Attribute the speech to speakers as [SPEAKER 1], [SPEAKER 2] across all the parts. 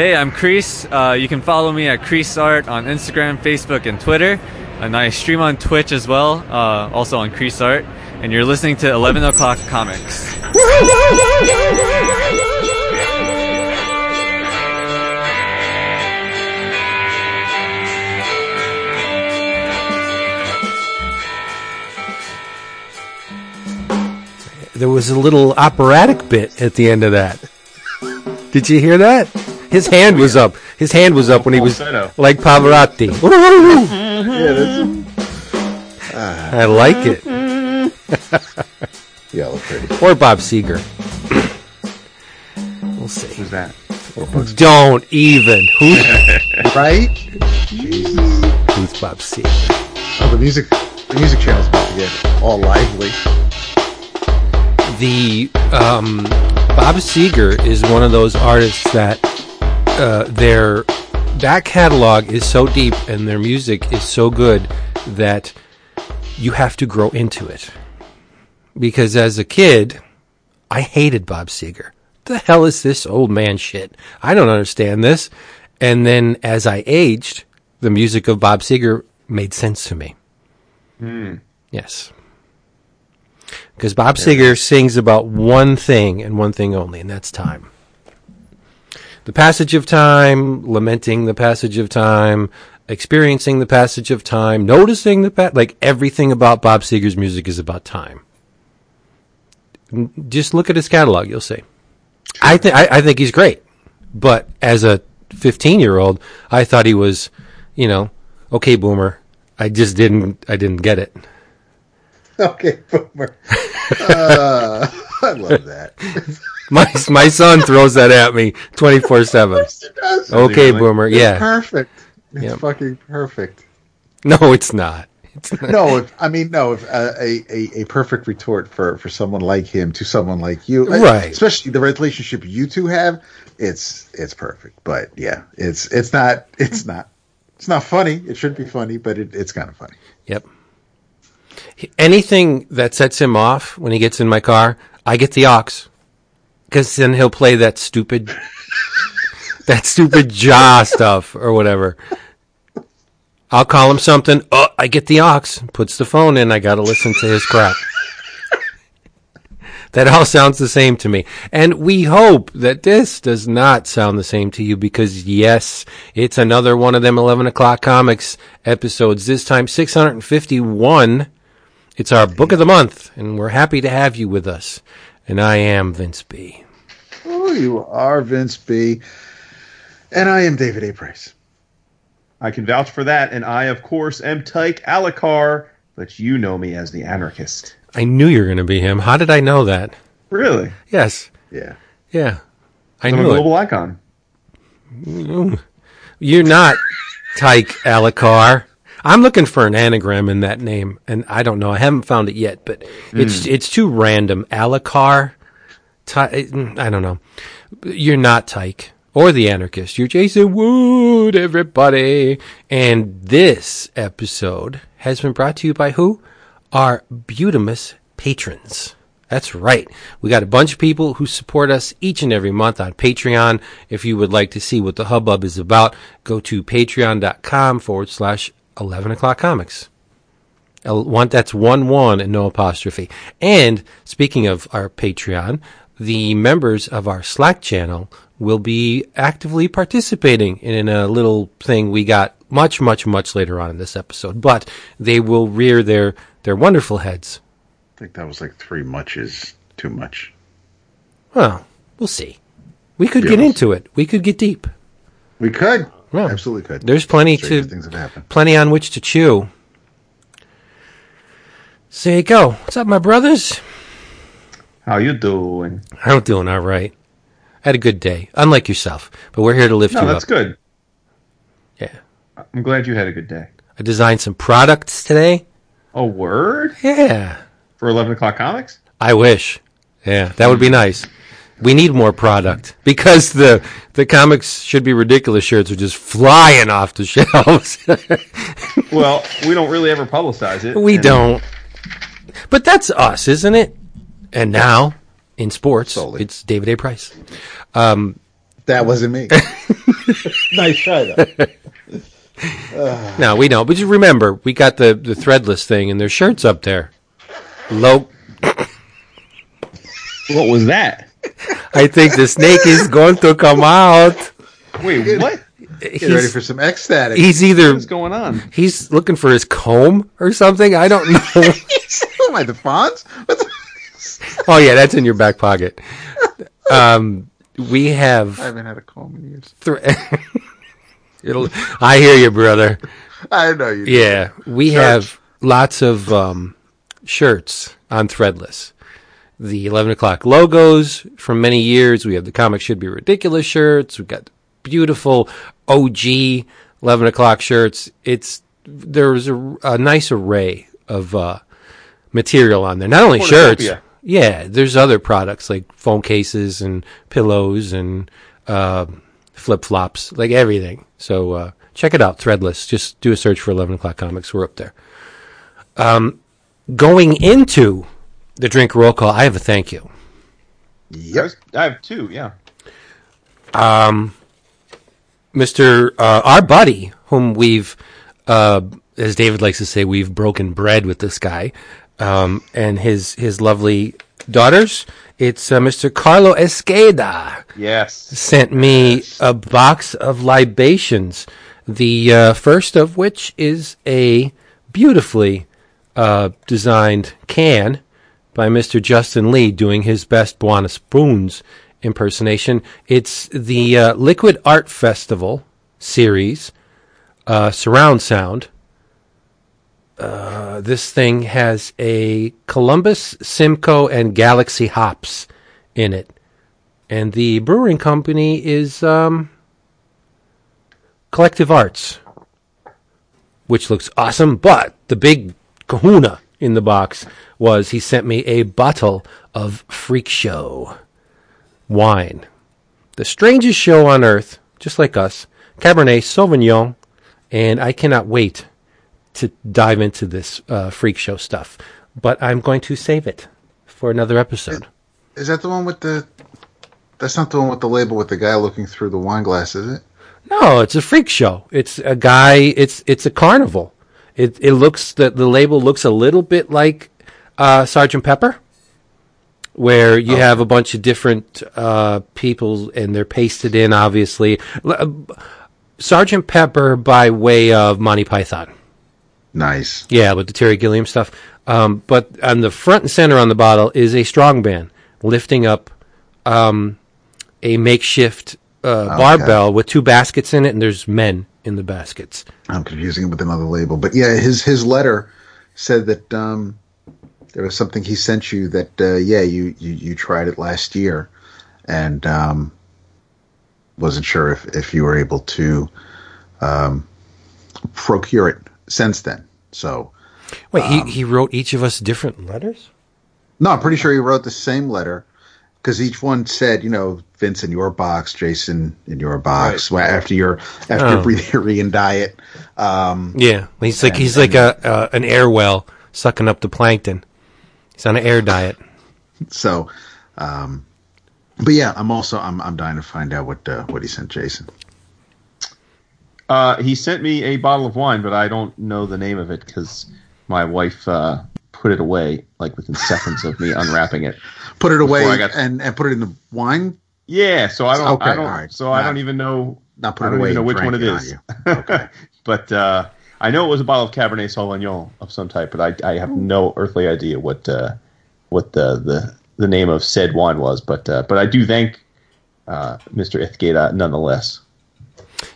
[SPEAKER 1] Hey, I'm Creees. Uh, you can follow me at Creees Art on Instagram, Facebook, and Twitter. And I stream on Twitch as well, uh, also on Creees Art. And you're listening to 11 O'Clock Comics.
[SPEAKER 2] There was a little operatic bit at the end of that. Did you hear that? His hand was up. His hand was up when he was like Pavarotti. I like it.
[SPEAKER 3] yeah, look pretty.
[SPEAKER 2] Or Bob Seger. We'll see.
[SPEAKER 4] Who's that?
[SPEAKER 2] Don't even. Who's,
[SPEAKER 3] Right? Jesus.
[SPEAKER 2] who's Bob Seger?
[SPEAKER 3] Oh, the music, the music channel's about to get all lively.
[SPEAKER 2] the um, Bob Seger is one of those artists that uh, their back catalog is so deep and their music is so good that you have to grow into it. Because as a kid, I hated Bob Seger. The hell is this old man shit? I don't understand this. And then as I aged, the music of Bob Seger made sense to me. Yes. Because Bob Seger sings about one thing and one thing only, and that's time. The passage of time, lamenting the passage of time, experiencing the passage of time, noticing the pa- like everything about Bob Seger's music is about time. Just look at his catalog, you'll see. I think I think he's great, but as a 15 year old, I thought he was, you know, okay, boomer. I just didn't I didn't get it.
[SPEAKER 3] Okay, boomer. Uh, I love that.
[SPEAKER 2] My my son throws that at me twenty four seven. Okay,
[SPEAKER 4] Really?
[SPEAKER 2] boomer.
[SPEAKER 3] It's
[SPEAKER 2] Yeah.
[SPEAKER 3] perfect. It's
[SPEAKER 2] Yep.
[SPEAKER 3] fucking perfect.
[SPEAKER 2] No, it's not. It's not.
[SPEAKER 3] No, if, I mean no. If uh, a, a a perfect retort for for someone like him to someone like you, Uh,
[SPEAKER 2] Right.
[SPEAKER 3] Especially the relationship you two have, it's it's perfect. But yeah, it's it's not it's not it's not funny. It should be funny, but it, it's kind of funny.
[SPEAKER 2] Yep. Anything that sets him off when he gets in my car, I get the ox Because then he'll play that stupid, that stupid jaw stuff or whatever. I'll call him something. Oh, I get the ox. Puts the phone in. I got to listen to his crap. That all sounds the same to me. And we hope that this does not sound the same to you because, yes, it's another one of them 11 o'clock comics episodes. This time 651. It's our book of the month, and we're happy to have you with us. And I am Vince B.
[SPEAKER 3] Oh, you are Vince B. And I am David A. Price.
[SPEAKER 4] I can vouch for that, and I, of course, am Tyke Alakar, but you know me as the anarchist.
[SPEAKER 2] I knew you were going to be him. How did I know that?
[SPEAKER 4] Really?
[SPEAKER 2] Yes.
[SPEAKER 3] Yeah.
[SPEAKER 2] Yeah. I
[SPEAKER 4] I'm a
[SPEAKER 2] knew it.
[SPEAKER 4] global icon. Mm.
[SPEAKER 2] You're not Tyke Alikar. I'm looking for an anagram in that name, and I don't know. I haven't found it yet, but it's hmm. it's too random. Alikar, Ty, I don't know. You're not Tyke or the anarchist. You're Jason Wood, everybody. And this episode has been brought to you by who? Our Butamus patrons. That's right. We got a bunch of people who support us each and every month on Patreon. If you would like to see what the hubbub is about, go to patreon.com forward slash 11 o'clock comics. That's one one and no apostrophe. And speaking of our Patreon, the members of our Slack channel will be actively participating in a little thing we got much, much, much later on in this episode. But they will rear their, their wonderful heads.
[SPEAKER 3] I think that was like three muches too much.
[SPEAKER 2] Well, we'll see. We could
[SPEAKER 3] Yeah,
[SPEAKER 2] get into it. We could get deep.
[SPEAKER 3] We could.
[SPEAKER 2] Yeah.
[SPEAKER 3] Absolutely could.
[SPEAKER 2] There's plenty
[SPEAKER 3] Stranger
[SPEAKER 2] to
[SPEAKER 3] things have happened.
[SPEAKER 2] plenty on which to chew. So there you go. What's up, my brothers?
[SPEAKER 4] How you doing?
[SPEAKER 2] I'm doing all right. I had a good day, unlike yourself. But we're here to lift
[SPEAKER 4] No,
[SPEAKER 2] you
[SPEAKER 4] that's
[SPEAKER 2] up.
[SPEAKER 4] good.
[SPEAKER 2] Yeah.
[SPEAKER 4] I'm glad you had a good day.
[SPEAKER 2] I designed some products today.
[SPEAKER 4] A word
[SPEAKER 2] Yeah.
[SPEAKER 4] for 11 o'clock comics?
[SPEAKER 2] I wish. Yeah, that would be nice. We need more product because the the comics should be ridiculous shirts are just flying off the shelves.
[SPEAKER 4] Well, we don't really ever publicize it.
[SPEAKER 2] we
[SPEAKER 4] and
[SPEAKER 2] don't. But that's us, isn't it? And now in sports,
[SPEAKER 3] Solely.
[SPEAKER 2] it's David A. Price.
[SPEAKER 3] Um, that wasn't me. nice try though. Uh.
[SPEAKER 2] No, we don't. But just remember, we got the, the threadless thing, and there's shirts up there. Low.
[SPEAKER 4] What was that?
[SPEAKER 2] I think the snake is going to come out.
[SPEAKER 4] Wait, what?
[SPEAKER 3] Get ready for some ecstatic.
[SPEAKER 2] he's either
[SPEAKER 4] What's going on?
[SPEAKER 2] he's looking for his comb or something. I don't know.
[SPEAKER 3] oh my, the Fonz?
[SPEAKER 2] Oh yeah, that's in your back pocket. Um, we have.
[SPEAKER 3] I haven't had a comb in years.
[SPEAKER 2] Th- It'll. I hear you, brother.
[SPEAKER 3] I know you.
[SPEAKER 2] Yeah, we have lots of um, shirts on Threadless. The 11 o'clock logos from many years. We have the Comic Should Be Ridiculous shirts. We've got beautiful OG 11 o'clock shirts. It's There's a, a nice array of uh, material on there. Not only shirts. Yeah, there's other products like phone cases and pillows and uh, flip flops, like everything. So uh, check it out, Threadless. Just do a search for 11 o'clock comics. We're up there. Um, going into the drink roll call, I have a thank you.
[SPEAKER 4] I,
[SPEAKER 3] Yep.
[SPEAKER 4] I have two. Yeah.
[SPEAKER 2] Mr. Uh, our buddy, whom we've, uh, as David likes to say, we've broken bread with this guy, um, and his his lovely daughters. It's uh, Mr. Carlo Esqueda.
[SPEAKER 4] Yes.
[SPEAKER 2] sent me a box of libations. The uh, first of which is a beautifully uh, designed can by Mr. Justin Lee doing his best Buona Spoons impersonation. It's the uh, Liquid Art Festival series, uh, surround sound. Uh, this thing has a Columbus, Simcoe, and Galaxy hops in it and the brewing company is um, Collective Arts, which looks awesome. But the big kahuna in the box was he sent me a bottle of Freak Show wine, the strangest show on earth, just like us, Cabernet Sauvignon, and I cannot wait to dive into this uh, Freak Show stuff. But I'm going to save it for another episode.
[SPEAKER 3] Is that the one with the? That's not the one with the label with the guy looking through the wine glass, is it?
[SPEAKER 2] No, it's a freak show. It's a guy. It's it's a carnival. It it looks the the label looks a little bit like uh, Sergeant Pepper, where you have a bunch of different uh, people and they're pasted in. Obviously, uh, Sergeant Pepper by way of Monty Python.
[SPEAKER 3] Nice.
[SPEAKER 2] Yeah, with the Terry Gilliam stuff. Um, but on the front and center on the bottle is a strong band lifting up um, a makeshift uh, barbell with two baskets in it, and there's men in the baskets.
[SPEAKER 3] I'm confusing it with another label, but yeah, his his letter said that um, there was something he sent you that uh, yeah, you, you you tried it last year, and um, wasn't sure if if you were able to um, procure it since then. So
[SPEAKER 2] Wait, he, he wrote each of us different letters?
[SPEAKER 3] no, I'm pretty sure he wrote the same letter because each one said, you know, Vince in your box, Jason in your box. Well, After your after
[SPEAKER 2] Oh.
[SPEAKER 3] your breatharian diet, um,
[SPEAKER 2] Yeah, he's like
[SPEAKER 3] And-
[SPEAKER 2] he's like a uh, an air well sucking up the plankton. He's on an air diet.
[SPEAKER 3] So, um, but yeah, I'm also I'm I'm dying to find out what uh, what he sent Jason.
[SPEAKER 4] Uh, he sent me a bottle of wine, but I don't know the name of it because my wife uh, put it away like within seconds of me unwrapping it.
[SPEAKER 3] Put it away
[SPEAKER 4] got-
[SPEAKER 3] and and put it in the wine.
[SPEAKER 4] Yeah, so I don't.
[SPEAKER 3] Okay,
[SPEAKER 4] I don't.
[SPEAKER 3] all right.
[SPEAKER 4] So I don't even know.
[SPEAKER 3] not put it I
[SPEAKER 4] don't
[SPEAKER 3] away
[SPEAKER 4] even know which one it
[SPEAKER 3] it on
[SPEAKER 4] is.
[SPEAKER 3] you. Okay.
[SPEAKER 4] but uh, I know it was a bottle of Cabernet Sauvignon of some type, but I, I have no earthly idea what uh, what the, the the name of said wine was. But uh, but I do thank uh, Mr. Ithgeda nonetheless.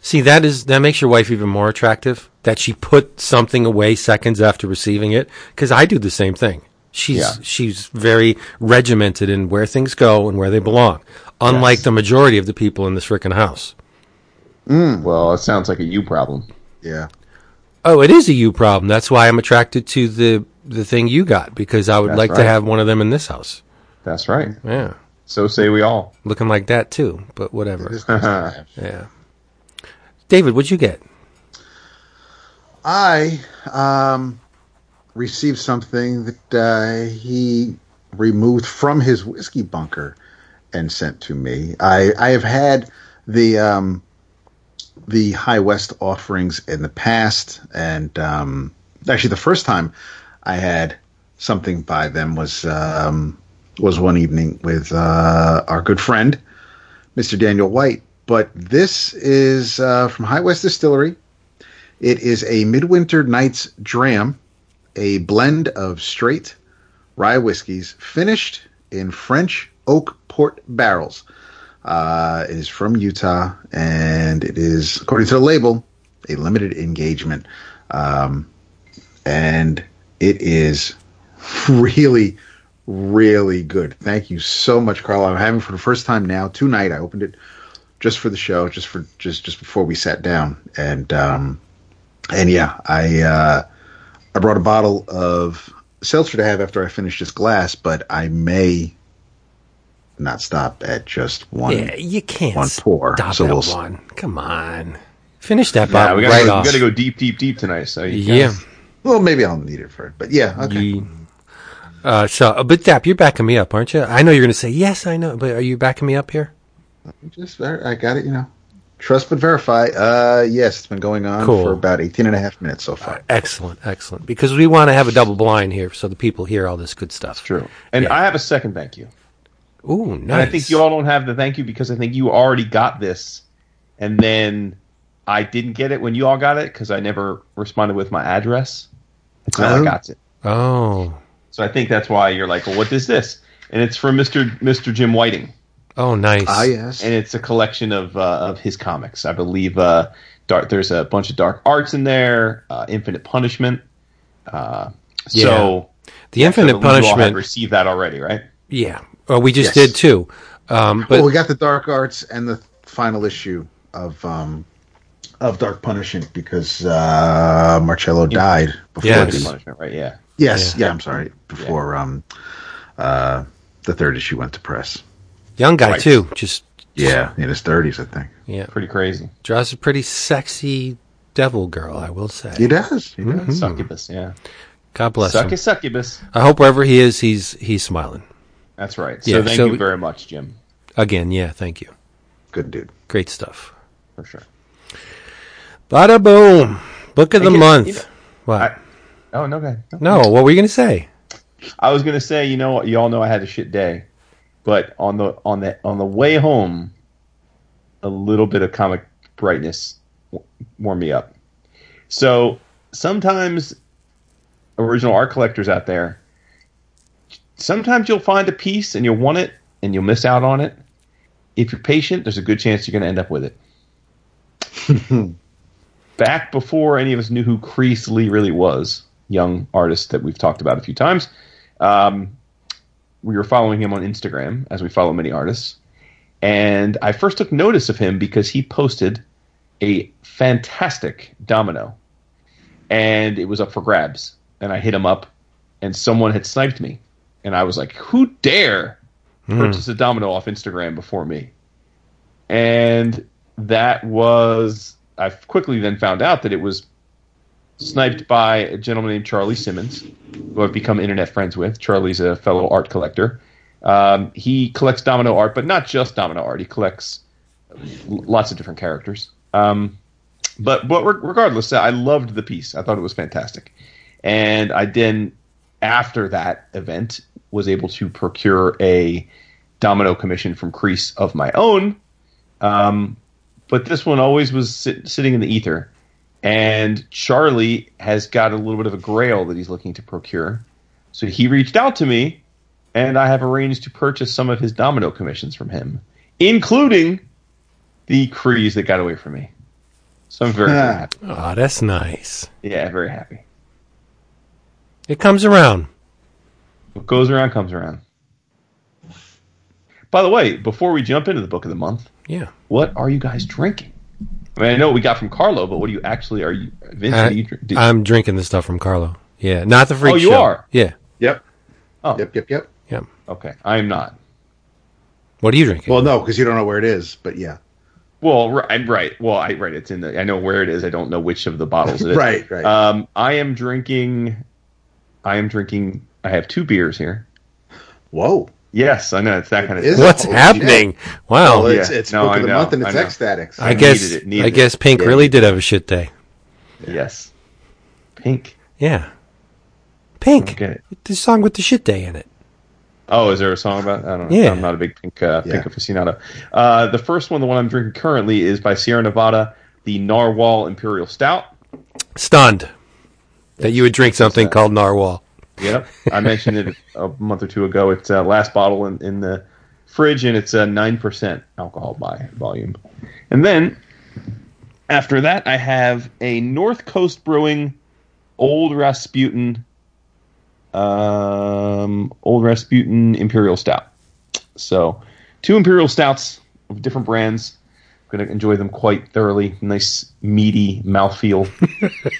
[SPEAKER 2] See, that is that makes your wife even more attractive. That she put something away seconds after receiving it, because I do the same thing. She's
[SPEAKER 4] Yeah.
[SPEAKER 2] she's very regimented in where things go and where they belong, unlike
[SPEAKER 4] Yes.
[SPEAKER 2] the majority of the people in this frickin' house.
[SPEAKER 4] Well, it sounds like a you problem.
[SPEAKER 3] Yeah.
[SPEAKER 2] Oh, it is a you problem. That's why I'm attracted to the the thing you got because I would
[SPEAKER 4] That's
[SPEAKER 2] like to have one of them in this house.
[SPEAKER 4] That's right.
[SPEAKER 2] Yeah,
[SPEAKER 4] So say we all.
[SPEAKER 2] looking like that too. But whatever.
[SPEAKER 3] It is nice to have.
[SPEAKER 2] Yeah. David, what'd you get?
[SPEAKER 3] I um, received something that uh, he removed from his whiskey bunker and sent to me. I I have had the um, the High West offerings in the past, and um, actually, the first time I had something by them was um, was one evening with uh, our good friend, Mr. Daniel White. But this is uh, from High West Distillery. It is a Midwinter Nights Dram, a blend of straight rye whiskeys finished in French oak port barrels. Uh, it is from Utah, and it is, according to the label, a limited engagement. Um, and it is really, really good. Thank you so much, Carl. I'm having for the first time now tonight. I opened it just for the show, just for just just before we sat down, and um, and yeah, I uh, I brought a bottle of seltzer to have after I finish this glass, but I may not stop at just one.
[SPEAKER 2] Yeah, you can't
[SPEAKER 3] one pour.
[SPEAKER 2] stop
[SPEAKER 3] So
[SPEAKER 2] at
[SPEAKER 3] we'll
[SPEAKER 2] one. Come on, finish that
[SPEAKER 4] Yeah,
[SPEAKER 2] bottle
[SPEAKER 4] we gotta,
[SPEAKER 2] right
[SPEAKER 4] go,
[SPEAKER 2] off.
[SPEAKER 4] we gotta go deep, deep, deep tonight. So you
[SPEAKER 2] yeah.
[SPEAKER 4] gotta-
[SPEAKER 3] Well, maybe I'll need it for it, but yeah, okay.
[SPEAKER 2] Ye- Uh, so, uh, but Dap, you're backing me up, aren't you? I know you're going to say yes. I know, but are you backing me up here?
[SPEAKER 3] Just I got it, you know. Trust but verify. Uh, yes, it's been going on
[SPEAKER 2] Cool.
[SPEAKER 3] for about 18 and a half minutes so far.
[SPEAKER 2] Excellent, excellent. Because we want to have a double blind here, so the people hear all this good stuff.
[SPEAKER 4] True. And
[SPEAKER 2] Yeah.
[SPEAKER 4] I have a second thank you.
[SPEAKER 2] Ooh, nice.
[SPEAKER 4] And I think you all don't have the thank you because I think you already got this, and then I didn't get it when you all got it because I never responded with my address. It's not
[SPEAKER 3] Oh.
[SPEAKER 4] I got it.
[SPEAKER 2] Oh,
[SPEAKER 4] So I think that's why you're like, well, what is this? And it's from Mr. Mr. Jim Whiting,
[SPEAKER 2] oh, nice.
[SPEAKER 3] Ah, yes.
[SPEAKER 4] and it's a collection of uh, of his comics. I believe uh, dark, there's a bunch of dark arts in there, uh, Infinite Punishment. Uh, so
[SPEAKER 2] the
[SPEAKER 4] I
[SPEAKER 2] Infinite
[SPEAKER 4] believe You all had
[SPEAKER 2] Punishment.
[SPEAKER 4] received that already, right?
[SPEAKER 2] Yeah. Well, we just
[SPEAKER 3] Yes.
[SPEAKER 2] did too. Um, but
[SPEAKER 3] well, we got the Dark Arts and the final issue of um, of Dark Punishment because uh, Marcello died before
[SPEAKER 2] Yes.
[SPEAKER 3] The
[SPEAKER 4] Punishment, right? Yeah.
[SPEAKER 3] Yes, yeah. I'm sorry. Before um, uh, the third issue went to press.
[SPEAKER 2] Young guy
[SPEAKER 4] Right.
[SPEAKER 2] too. Just
[SPEAKER 3] Yeah, in his 30s, I think.
[SPEAKER 2] yeah,
[SPEAKER 4] Pretty crazy.
[SPEAKER 2] draws a pretty sexy devil girl. I will say.
[SPEAKER 3] He does. He does.
[SPEAKER 2] Mm-hmm.
[SPEAKER 4] Succubus, yeah.
[SPEAKER 2] God bless him.
[SPEAKER 4] Succus succubus.
[SPEAKER 2] I hope wherever he is, he's he's smiling.
[SPEAKER 4] That's right. So
[SPEAKER 2] Yeah,
[SPEAKER 4] thank
[SPEAKER 2] so
[SPEAKER 4] you very much, Jim,
[SPEAKER 2] Again, yeah. Thank you.
[SPEAKER 3] Good dude.
[SPEAKER 2] Great stuff.
[SPEAKER 4] for sure.
[SPEAKER 2] Bada boom. Book of the
[SPEAKER 4] guess-
[SPEAKER 2] month.
[SPEAKER 4] you know,
[SPEAKER 2] what?
[SPEAKER 4] I- Oh no, okay. No.
[SPEAKER 2] no, what were you going to say?
[SPEAKER 4] I was gonna say, you know what? You all know I had a shit day, but on the on the on the way home, a little bit of comic brightness warmed me up. So sometimes, original art collectors out there, sometimes you'll find a piece and you'll want it and you'll miss out on it. If you're patient, there's a good chance you're going to end up with it. Back before any of us knew who Creees Lee really was, young artist that we've talked about a few times, um, we were following him on Instagram, as we follow many artists. And I first took notice of him because he posted a fantastic domino. And it was up for grabs. And I hit him up, and someone had sniped me. And I was like, who dare hmm. purchase a domino off Instagram before me? And that was, I quickly then found out that it was sniped by a gentleman named Charlie Simmons, who I've become internet friends with. Charlie's a fellow art collector. Um, he collects domino art, but not just domino art. He collects lots of different characters. Um, but but re- regardless, I loved the piece. I thought it was fantastic, and I then after that event was able to procure a domino commission from Creees of my own. Um, but this one always was sit- sitting in the ether. And Charlie has got a little bit of a grail that he's looking to procure. So he reached out to me, and I have arranged to purchase some of his domino commissions from him, including the Creees that got away from me. So I'm very, very happy.
[SPEAKER 2] Oh, that's nice.
[SPEAKER 4] Yeah, very happy.
[SPEAKER 2] It comes around.
[SPEAKER 4] What goes around comes around. By the way, before we jump into the book of the month,
[SPEAKER 2] Yeah.
[SPEAKER 4] what are you guys drinking? I mean, I know what we got from Carlo, but what do you actually are you? Vince,
[SPEAKER 2] I,
[SPEAKER 4] are you do,
[SPEAKER 2] I'm drinking the stuff from Carlo. Yeah, not the freak
[SPEAKER 4] Oh, you
[SPEAKER 2] show.
[SPEAKER 4] are?
[SPEAKER 2] Yeah,
[SPEAKER 3] Yep.
[SPEAKER 4] oh,
[SPEAKER 3] Yep. Yep. Yep.
[SPEAKER 2] yeah.
[SPEAKER 4] okay. I am not.
[SPEAKER 2] What are you drinking?
[SPEAKER 3] Well, no, because you don't know where it is, but yeah.
[SPEAKER 4] Well, right, I'm right. Well, I right. It's in the. I know where it is. I don't know which of the bottles it is.
[SPEAKER 3] Right, right.
[SPEAKER 4] Um, I am drinking. I am drinking. I have two beers here.
[SPEAKER 3] Whoa.
[SPEAKER 4] Yes, I know it's that kind of. Thing.
[SPEAKER 3] it?
[SPEAKER 2] What's
[SPEAKER 3] Holy
[SPEAKER 2] happening? Wow.
[SPEAKER 3] Well,
[SPEAKER 4] yeah.
[SPEAKER 3] it's, it's
[SPEAKER 4] No,
[SPEAKER 3] book
[SPEAKER 4] I
[SPEAKER 3] of the
[SPEAKER 4] know,
[SPEAKER 3] month and it's
[SPEAKER 4] I know.
[SPEAKER 3] X-Statix.
[SPEAKER 2] I
[SPEAKER 4] I
[SPEAKER 2] guess
[SPEAKER 4] needed it, needed
[SPEAKER 2] I guess Pink
[SPEAKER 3] Yeah.
[SPEAKER 2] really did have a shit day.
[SPEAKER 4] Yes. Pink.
[SPEAKER 2] Yeah. Pink.
[SPEAKER 4] Okay.
[SPEAKER 2] The song with the shit day in it.
[SPEAKER 4] Oh, is there a song about? I don't know.
[SPEAKER 2] Yeah.
[SPEAKER 4] I'm not a big pink uh, pink
[SPEAKER 3] Yeah.
[SPEAKER 4] aficionado. Uh, the first one, the one I'm drinking currently, is by Sierra Nevada, the Narwhal Imperial Stout.
[SPEAKER 2] Stunned that you would drink something
[SPEAKER 4] that?
[SPEAKER 2] called narwhal.
[SPEAKER 4] Yep, I mentioned it a month or two ago. It's uh, last bottle in, in the fridge, and it's a nine percent alcohol by volume. And then after that, I have a North Coast Brewing Old Rasputin, um, Old Rasputin Imperial Stout. So, two Imperial Stouts of different brands. I'm going to enjoy them quite thoroughly. Nice meaty mouthfeel,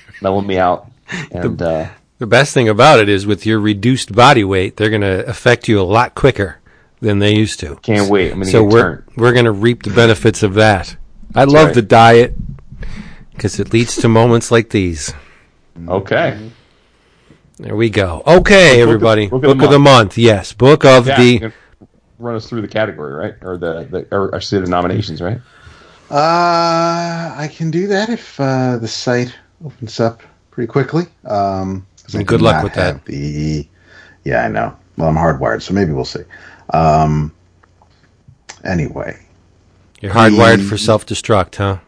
[SPEAKER 4] mellow me out, and. uh,
[SPEAKER 2] The best thing about it is with your reduced body weight, they're going to affect you a lot quicker than they used to.
[SPEAKER 4] Can't wait. I'm gonna
[SPEAKER 2] so
[SPEAKER 4] get
[SPEAKER 2] we're
[SPEAKER 4] turned.
[SPEAKER 2] we're going to reap the benefits of that. I love
[SPEAKER 4] right.
[SPEAKER 2] the diet because it leads to moments like these.
[SPEAKER 4] Okay.
[SPEAKER 2] There we go. Okay,
[SPEAKER 4] of-
[SPEAKER 2] everybody.
[SPEAKER 4] book
[SPEAKER 2] Book,
[SPEAKER 4] of the
[SPEAKER 2] of the month. Yes, book of
[SPEAKER 4] Yeah,
[SPEAKER 2] the.
[SPEAKER 4] run us through the category, right? Or the, the or I should say the nominations, right?
[SPEAKER 3] Uh, I can do that if uh, the site opens up pretty quickly. Um, 'cause I
[SPEAKER 2] Good luck with that.
[SPEAKER 3] The yeah, I know. Well, I'm hardwired, so maybe we'll see. Um, anyway,
[SPEAKER 2] You're hardwired for self destruct, huh?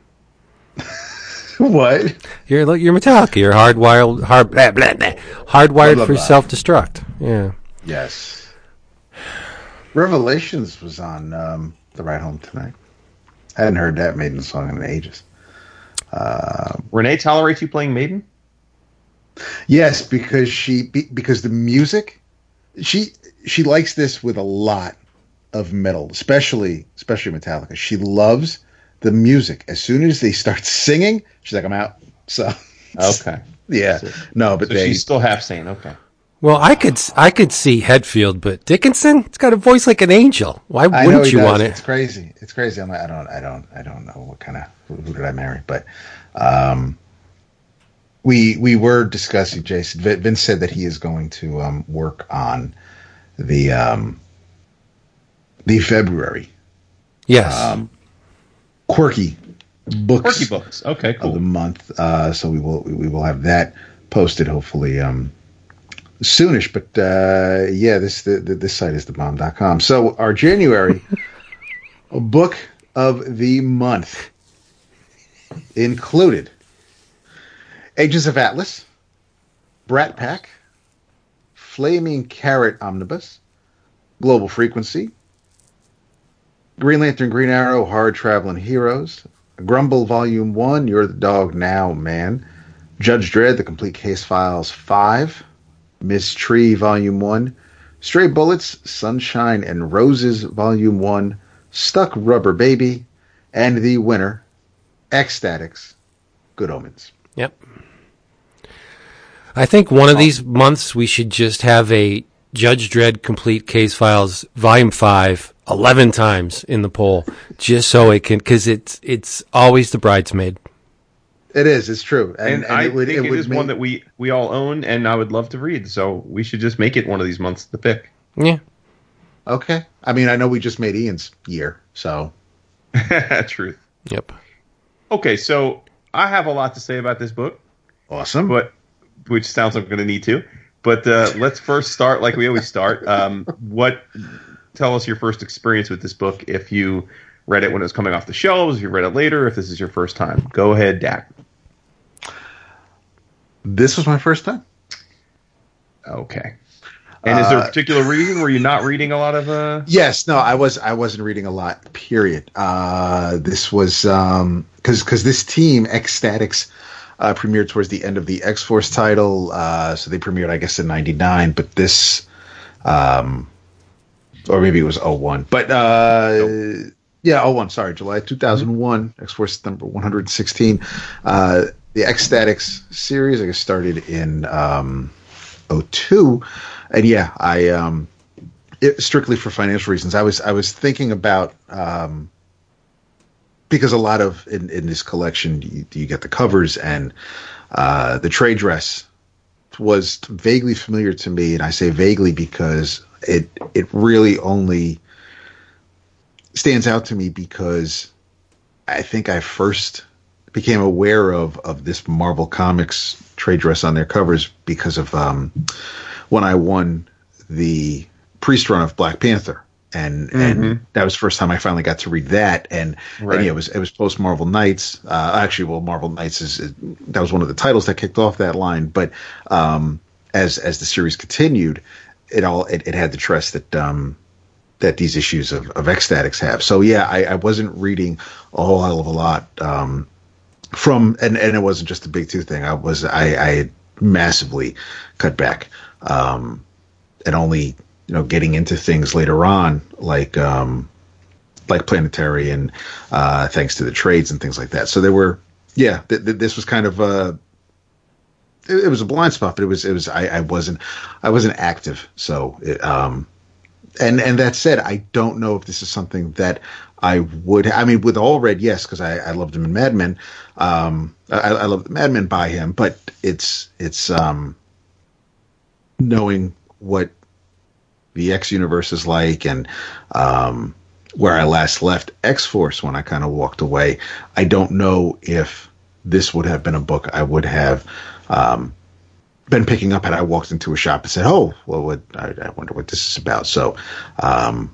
[SPEAKER 3] what?
[SPEAKER 2] You're like- you're Metallica. You're hardwired hard blah, blah, blah, hardwired
[SPEAKER 3] Blah, blah,
[SPEAKER 2] for self destruct. Yeah.
[SPEAKER 3] Yes. Revelations was on um, the ride home tonight. I hadn't heard that Maiden song in ages.
[SPEAKER 4] Renee tolerates you playing Maiden.
[SPEAKER 3] Yes, because she because the music, she she likes this with a lot of metal, especially especially Metallica. She loves the music. As soon as they start singing, she's like, "I'm out." So
[SPEAKER 4] Okay.
[SPEAKER 3] yeah, no, but
[SPEAKER 4] So
[SPEAKER 3] they
[SPEAKER 4] she's still half sane. Okay.
[SPEAKER 2] Well, I could s- I could see Hetfield, but Dickinson, it's got a voice like an angel. Why wouldn't you
[SPEAKER 3] does.
[SPEAKER 2] want it?
[SPEAKER 3] It's crazy. It's crazy. I'm like, I don't, I don't, I don't know what kind of who, who did I marry, but um, we we were discussing. Jason Vince said that he is going to um, work on the um, the February
[SPEAKER 2] Yes.
[SPEAKER 3] um, quirky books,
[SPEAKER 4] Quirky books. Okay. cool.
[SPEAKER 3] of the month. Uh, so we will we will have that posted hopefully um, soonish. But uh, yeah, this the, the, this site is thebomb.com. So our January book of the month included Agents of Atlas, Brat Pack, Flaming Carrot Omnibus, Global Frequency, Green Lantern, Green Arrow, Hard Traveling Heroes, Grumble Volume 1, You're the Dog Now, Man, Judge Dredd, The Complete Case Files 5, Ms. Tree Volume 1, Stray Bullets, Sunshine and Roses Volume 1, Stuck Rubber Baby, and the winner, X-Statix, Good Omens.
[SPEAKER 2] Yep. I think one of these months we should just have a Judge Dredd Complete Case Files Volume 5 11 times in the poll just so it can cuz it's it's always the bridesmaid.
[SPEAKER 3] It is, it's true.
[SPEAKER 4] And, I think it
[SPEAKER 3] would
[SPEAKER 4] is
[SPEAKER 3] make-
[SPEAKER 4] one that we we all own, and I would love to read. So we should just make it one of these months to pick.
[SPEAKER 2] Yeah.
[SPEAKER 3] Okay. I mean, I know we just made Ian's year, so.
[SPEAKER 4] Truth.
[SPEAKER 2] Yep.
[SPEAKER 4] Okay, so I have a lot to say about this book,
[SPEAKER 3] Awesome.
[SPEAKER 4] but which sounds like I'm going to need to. But uh, let's first start like we always start. Um, what? Tell us your first experience with this book. If you read it when it was coming off the shelves, if you read it later, if this is your first time, go ahead, Dak.
[SPEAKER 3] this was my first time.
[SPEAKER 4] Okay. And is there a
[SPEAKER 3] Uh,
[SPEAKER 4] particular reason were you not reading a lot of? Uh...
[SPEAKER 3] Yes, no, I was I wasn't reading a lot. Period. Uh, this was because because this team X-Statix uh, premiered towards the end of the X Force title, uh, so they premiered I guess in '99. But this, um, or maybe it was 01. But uh, yeah, 01. Sorry, July 2001. X Force number 116. Uh, the X-Statix series I guess started in um, 02. and yeah, I um, it, strictly for financial reasons. I was I was thinking about um, because a lot of in, in this collection you, you get the covers and uh, the trade dress was vaguely familiar to me, and I say vaguely because it it really only stands out to me because I think I first became aware of of this Marvel Comics trade dress on their covers because of um, when I won the Priest run of Black Panther. And and that was the first time I finally got to read that, and,
[SPEAKER 4] Right.
[SPEAKER 3] and yeah, it was it was post Marvel Knights. Uh, actually, well, Marvel Knights is, is that was one of the titles that kicked off that line. But um, as as the series continued, it all it, it had the trust that um, that these issues of, of X-Statix have. So yeah, I, I wasn't reading a whole hell of a lot um, from, and, and it wasn't just the big two thing. I was I, I massively cut back, um, and only you know getting into things later on like um, like planetary and uh, thanks to the trades and things like that. So there were yeah, th- th- this was kind of uh it, it was a blind spot, but it was it was I, I wasn't I wasn't active, so it, um and and that said, I don't know if this is something that I would. I mean, with Allred, yes, because I, I loved him in Madman. Um, I, I love Madman by him, but it's it's um, knowing what the X universe is like and um, where I last left X Force when I kind of walked away. I don't know if this would have been a book I would have um, been picking up had I walked into a shop and said, "Oh, well, what, I, I wonder what this is about." So, um,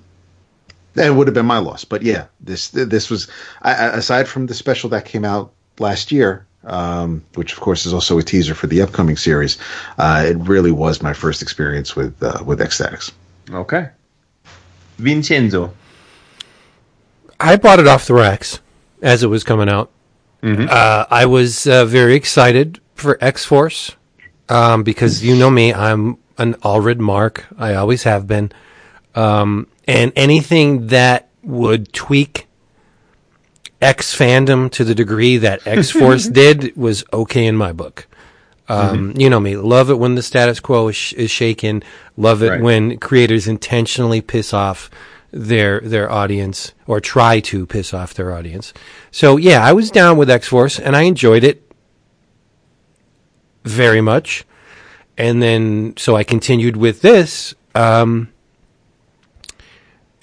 [SPEAKER 3] that would have been my loss. But yeah, this this was aside from the special that came out last year, um, which of course is also a teaser for the upcoming series. Uh, it really was my first experience with uh, with X-Statix.
[SPEAKER 4] Okay. Vincenzo.
[SPEAKER 2] I bought it off the racks as it was coming out. Uh, I was uh, very excited for X Force um, because you know me, I'm an Allred mark. I always have been. Um, and anything that would tweak X fandom to the degree that X Force did was okay in my book. Um, You know me, love it when the status quo is, sh- is shaken. Love it
[SPEAKER 4] Right.
[SPEAKER 2] when creators intentionally piss off their their audience or try to piss off their audience. So yeah, I was down with X Force and I enjoyed it very much. And then so I continued with this um,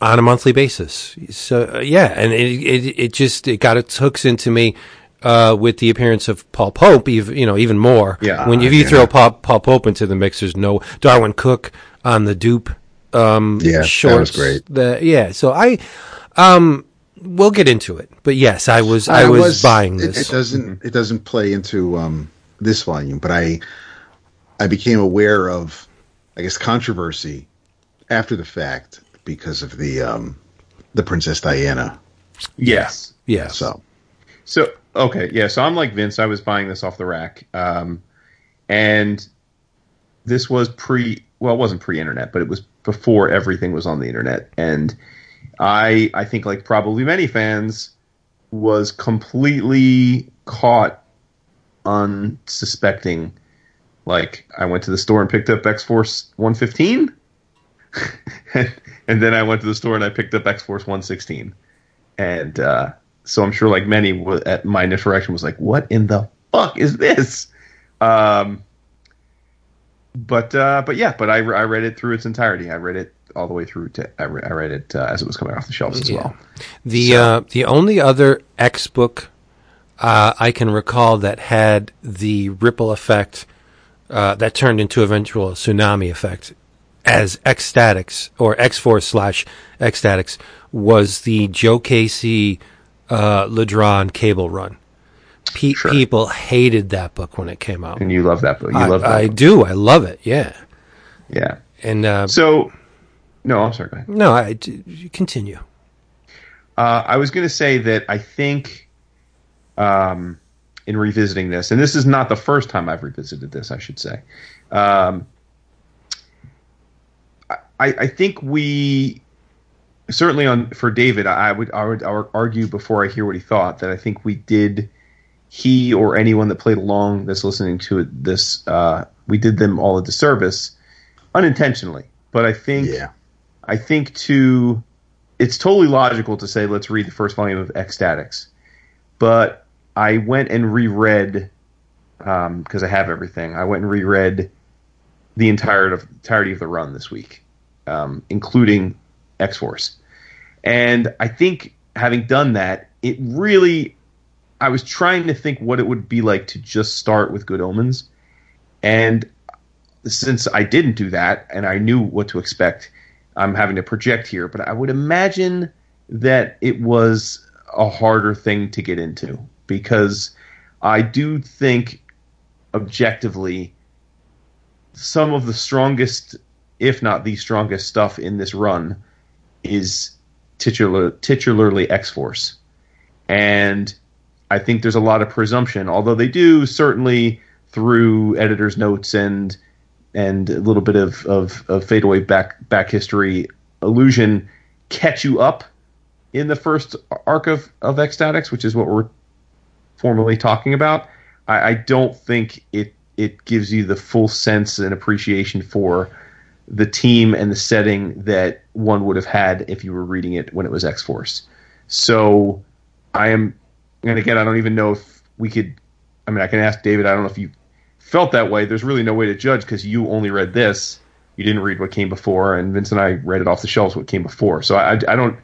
[SPEAKER 2] on a monthly basis. So uh, yeah, and it, it it just it got its hooks into me uh, with the appearance of Paul Pope. Even you know even more.
[SPEAKER 4] Yeah.
[SPEAKER 2] when if you throw Paul, Paul Pope into the mix, there's no Darwyn Cooke on the dupe. Um,
[SPEAKER 3] Yeah, that was great.
[SPEAKER 2] The, yeah, so I um, we'll get into it, but yes, I was I, was, buying
[SPEAKER 3] it-
[SPEAKER 2] this.
[SPEAKER 3] It, doesn't it doesn't play into um, this volume, but I I became aware of I guess controversy after the fact because of the um, the Princess Diana.
[SPEAKER 4] Yes.
[SPEAKER 2] yeah,
[SPEAKER 3] So
[SPEAKER 4] So okay, yeah. So I'm like Vince. I was buying this off the rack, um, and this was pre. Well, it wasn't pre-internet, but it was before everything was on the internet. And I, I think, like probably many fans, was completely caught unsuspecting. Like I went to the store and picked up X Force 115, and then I went to the store and I picked up X Force 116 and uh, so I'm sure like many at my initial reaction was like, "What in the fuck is this?" Um, but uh, but yeah, but I, I read it through its entirety. I read it all the way through to I, re- I read it uh, as it was coming off the shelves as
[SPEAKER 2] Yeah.
[SPEAKER 4] well.
[SPEAKER 2] The uh, the only other X book uh, I can recall that had the ripple effect uh, that turned into eventual tsunami effect as X-Statix or X Force slash X-Statix was the Joe Casey uh, Ladrönn cable run. Pe-
[SPEAKER 4] Sure.
[SPEAKER 2] People hated that book when it came out.
[SPEAKER 4] And you love that book. You
[SPEAKER 2] I,
[SPEAKER 4] love.
[SPEAKER 2] I
[SPEAKER 4] book.
[SPEAKER 2] do. I love it. Yeah.
[SPEAKER 4] Yeah.
[SPEAKER 2] And uh,
[SPEAKER 4] So no, I'm sorry. Go ahead.
[SPEAKER 2] no, I continue.
[SPEAKER 4] Uh, I was going to say that I think, um, in revisiting this, and this is not the first time I've revisited this, I should say. Um, I, I think we certainly on for David, I would I would argue before I hear what he thought that I think we did he or anyone that played along that's listening to it this uh, we did them all a disservice unintentionally. But I think
[SPEAKER 3] yeah,
[SPEAKER 4] I think to it's totally logical to say let's read the first volume of X-Statix, but I went and reread because I have everything. I went and reread the entire entirety of the run this week, um, including X Force. And I think having done that, it really, I was trying to think what it would be like to just start with Good Omens. And since I didn't do that and I knew what to expect, I'm having to project here. But I would imagine that it was a harder thing to get into because I do think objectively some of the strongest, if not the strongest stuff in this run is titular, titularly X Force. And I think there's a lot of presumption, although they do certainly through editor's notes and and a little bit of, of, of fadeaway back back history illusion catch you up in the first arc of, of X-Statix, which is what we're formally talking about. I, I don't think it it gives you the full sense and appreciation for the team and the setting that one would have had if you were reading it when it was X Force. So I am, and again, I don't even know if we could. I mean, I can ask David. I don't know if you felt that way. There's really no way to judge because you only read this. You didn't read what came before, and Vince and I read it off the shelves what came before. So I, I don't.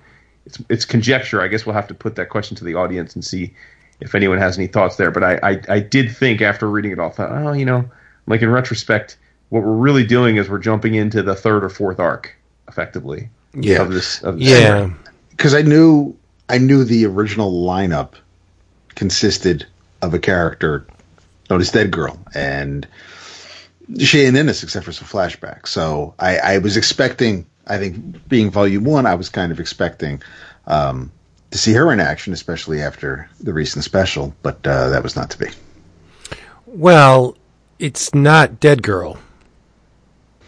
[SPEAKER 4] It's it's conjecture. I guess we'll have to put that question to the audience and see if anyone has any thoughts there. But I, I, I did think after reading it all, thought, oh, you know, like in retrospect, what we're really doing is we're jumping into the third or fourth arc, effectively.
[SPEAKER 3] Yeah.
[SPEAKER 4] Of this. Of this
[SPEAKER 2] Yeah.
[SPEAKER 3] because I knew I knew the original lineup consisted of a character known as Dead Girl and she ain't in this except for some flashbacks. So I, I was expecting. I think being volume one, I was kind of expecting um, to see her in action, especially after the recent special. But uh, that was not to be.
[SPEAKER 2] Well, it's not Dead Girl.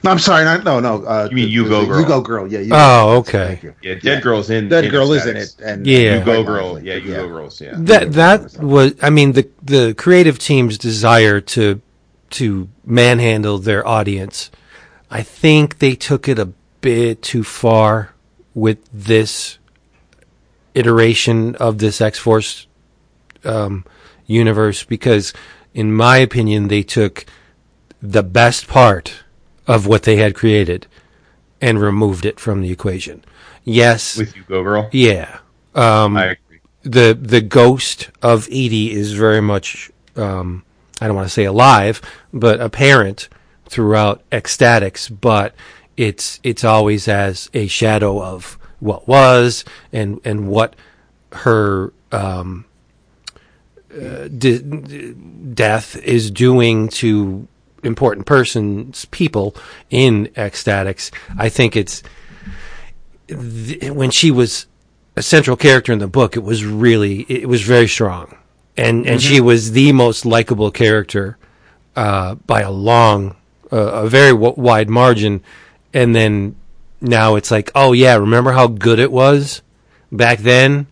[SPEAKER 3] No, I'm sorry. Not, no, no. Uh,
[SPEAKER 4] You mean
[SPEAKER 3] the-
[SPEAKER 4] You Go
[SPEAKER 3] the-
[SPEAKER 4] Girl.
[SPEAKER 3] You Go Girl. Yeah. You
[SPEAKER 2] Oh,
[SPEAKER 3] Go Girl.
[SPEAKER 2] okay.
[SPEAKER 3] Thank you.
[SPEAKER 4] Yeah, Dead Girl's in.
[SPEAKER 3] Dead
[SPEAKER 4] in
[SPEAKER 3] Girl is in it. And
[SPEAKER 2] Yeah.
[SPEAKER 4] You Go Girl. Yeah,
[SPEAKER 3] but
[SPEAKER 4] You Go Girls. Yeah.
[SPEAKER 2] That that was I mean the the creative team's desire to to manhandle their audience. I think they took it a bit too far with this iteration of this X Force um, universe because, in my opinion, they took the best part of what they had created and removed it from the equation. Yes,
[SPEAKER 4] With You Go Girl.
[SPEAKER 2] yeah. Um,
[SPEAKER 4] I agree.
[SPEAKER 2] the the ghost of Edie is very much um, I don't want to say alive, but apparent throughout X-Statix, but it's it's always as a shadow of what was and and what her um, uh, de- de- death is doing to important persons people in X-Statix. I think it's th- when she was a central character in the book, it was really it was very strong, and and she was the most likable character uh, by a long, uh, a very w- wide margin. And then now it's like, oh yeah, remember how good it was back then?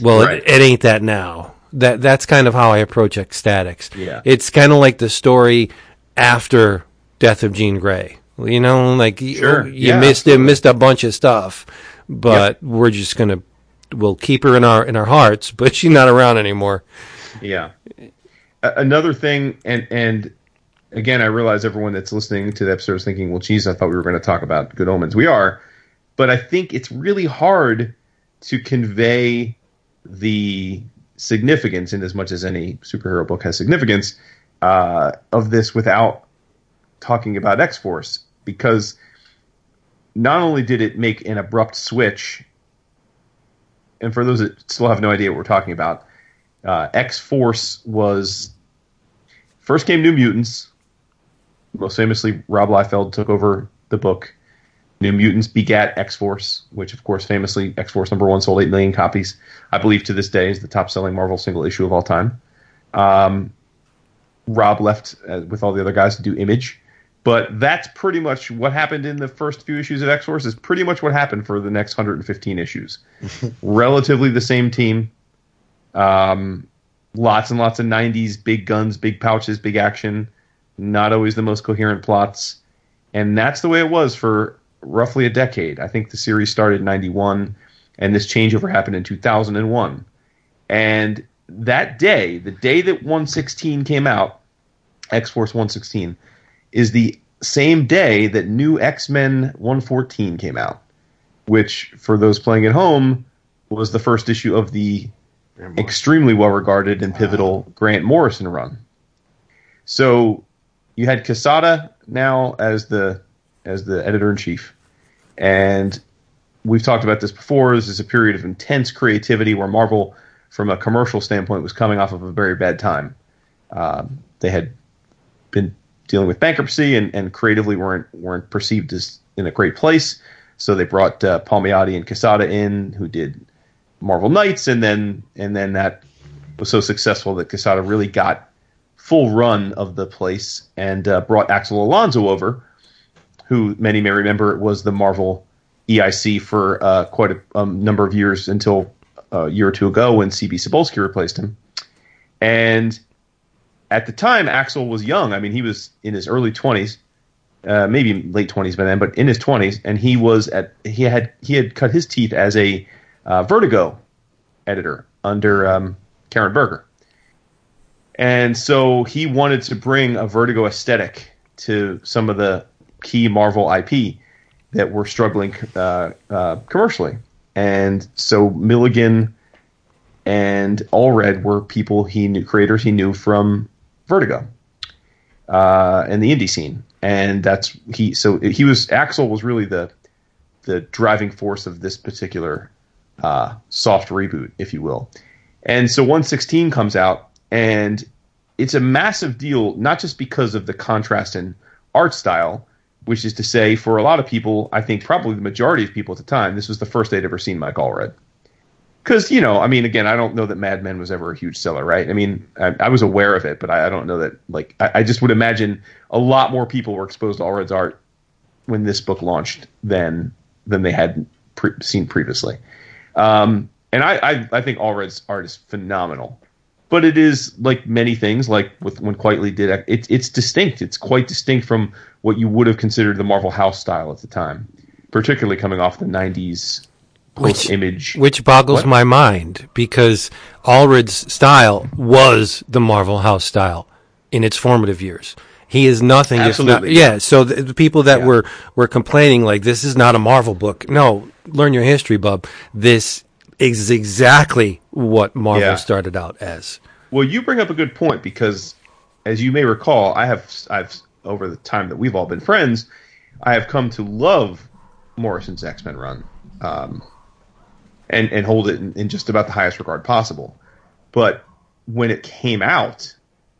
[SPEAKER 2] Well,
[SPEAKER 4] Right.
[SPEAKER 2] it, it ain't that now. That that's kind of how I approach X-Statix.
[SPEAKER 4] Yeah.
[SPEAKER 2] it's kind of like the story after Death of Jean Grey. You know, like
[SPEAKER 4] Sure.
[SPEAKER 2] you
[SPEAKER 4] Yeah,
[SPEAKER 2] missed it, missed a bunch of stuff, but we're just gonna we'll keep her in our in our hearts, but she's not around anymore.
[SPEAKER 4] Yeah. Another thing, and and again, I realize everyone that's listening to the episode is thinking, "Well, geez, I thought we were going to talk about Good Omens." We are, but I think it's really hard to convey the significance, in as much as any superhero book has significance, uh, of this without talking about X Force, because not only did it make an abrupt switch, and for those that still have no idea what we're talking about, uh, X Force was first came New Mutants. Most famously, Rob Liefeld took over the book. New Mutants begat X Force, which, of course, famously X Force number one sold eight million copies. I believe to this day is the top selling Marvel single issue of all time. Um, Rob left uh, with all the other guys to do Image, but that's pretty much what happened in the first few issues of X Force. Is pretty much what happened for the next 115 issues. Relatively the same team. Um, lots and lots of 90s big guns, big pouches, big action. Not always the most coherent plots. And that's the way it was for roughly a decade. I think the series started in 91 and this changeover happened in 2001. And that day, the day that 116 came out, X Force 116, is the same day that new X Men 114 came out, which, for those playing at home, was the first issue of the extremely well regarded and pivotal Grant Morrison run. So you had Quesada now as the as the editor in chief, and we've talked about this before. This is a period of intense creativity where Marvel, from a commercial standpoint, was coming off of a very bad time. Um, they had been dealing with bankruptcy and, and creatively weren't weren't perceived as in a great place. So they brought uh, Palmiotti and Quesada in, who did Marvel Knights, and then and then that was so successful that Quesada really got full run of the place and uh, brought Axel Alonso over, who many may remember was the Marvel EIC for uh, quite a um, number of years until a year or two ago when CB Cebulski replaced him. And at the time, Axel was young. I mean, he was in his early twenties, uh, maybe late twenties by then, but in his twenties, and he was at he had he had cut his teeth as a uh, Vertigo editor under um, Karen Berger, and so he wanted to bring a Vertigo aesthetic to some of the key Marvel IP that were struggling uh, uh, commercially, and so Milligan and Allred were people he knew, creators he knew from Vertigo uh, and the indie scene, and that's he. So he was Axel was really the the driving force of this particular uh, soft reboot, if you will. And so 116 comes out, and it's a massive deal, not just because of the contrast in art style, which is to say, for a lot of people, I think probably the majority of people at the time, this was the first they'd ever seen Mike Allred because you know, I mean, again, I don't know that Madman was ever a huge seller, right? I mean, I, I was aware of it, but I, I don't know that. Like, I, I, just would imagine a lot more people were exposed to Allred's art when this book launched than than they had pre- seen previously. Um, and I, I, I think Allred's art is phenomenal, but it is like many things, like with when Quitely did it, it's it's distinct. It's quite distinct from what you would have considered the Marvel House style at the time, particularly coming off the '90s
[SPEAKER 2] which
[SPEAKER 4] image,
[SPEAKER 2] which boggles
[SPEAKER 4] What?
[SPEAKER 2] my mind because Allred's style was the Marvel House style in its formative years. He is nothing if not
[SPEAKER 4] Absolutely.
[SPEAKER 2] yeah. So the, the people that
[SPEAKER 4] Yeah.
[SPEAKER 2] were were complaining like this is not a Marvel book. No, learn your history, bub. This is exactly what Marvel
[SPEAKER 4] Yeah.
[SPEAKER 2] started out as.
[SPEAKER 4] Well, you bring up a good point because, as you may recall, I have I've over the time that we've all been friends, I have come to love Morrison's X Men run, um, and and hold it in, in just about the highest regard possible. But when it came out,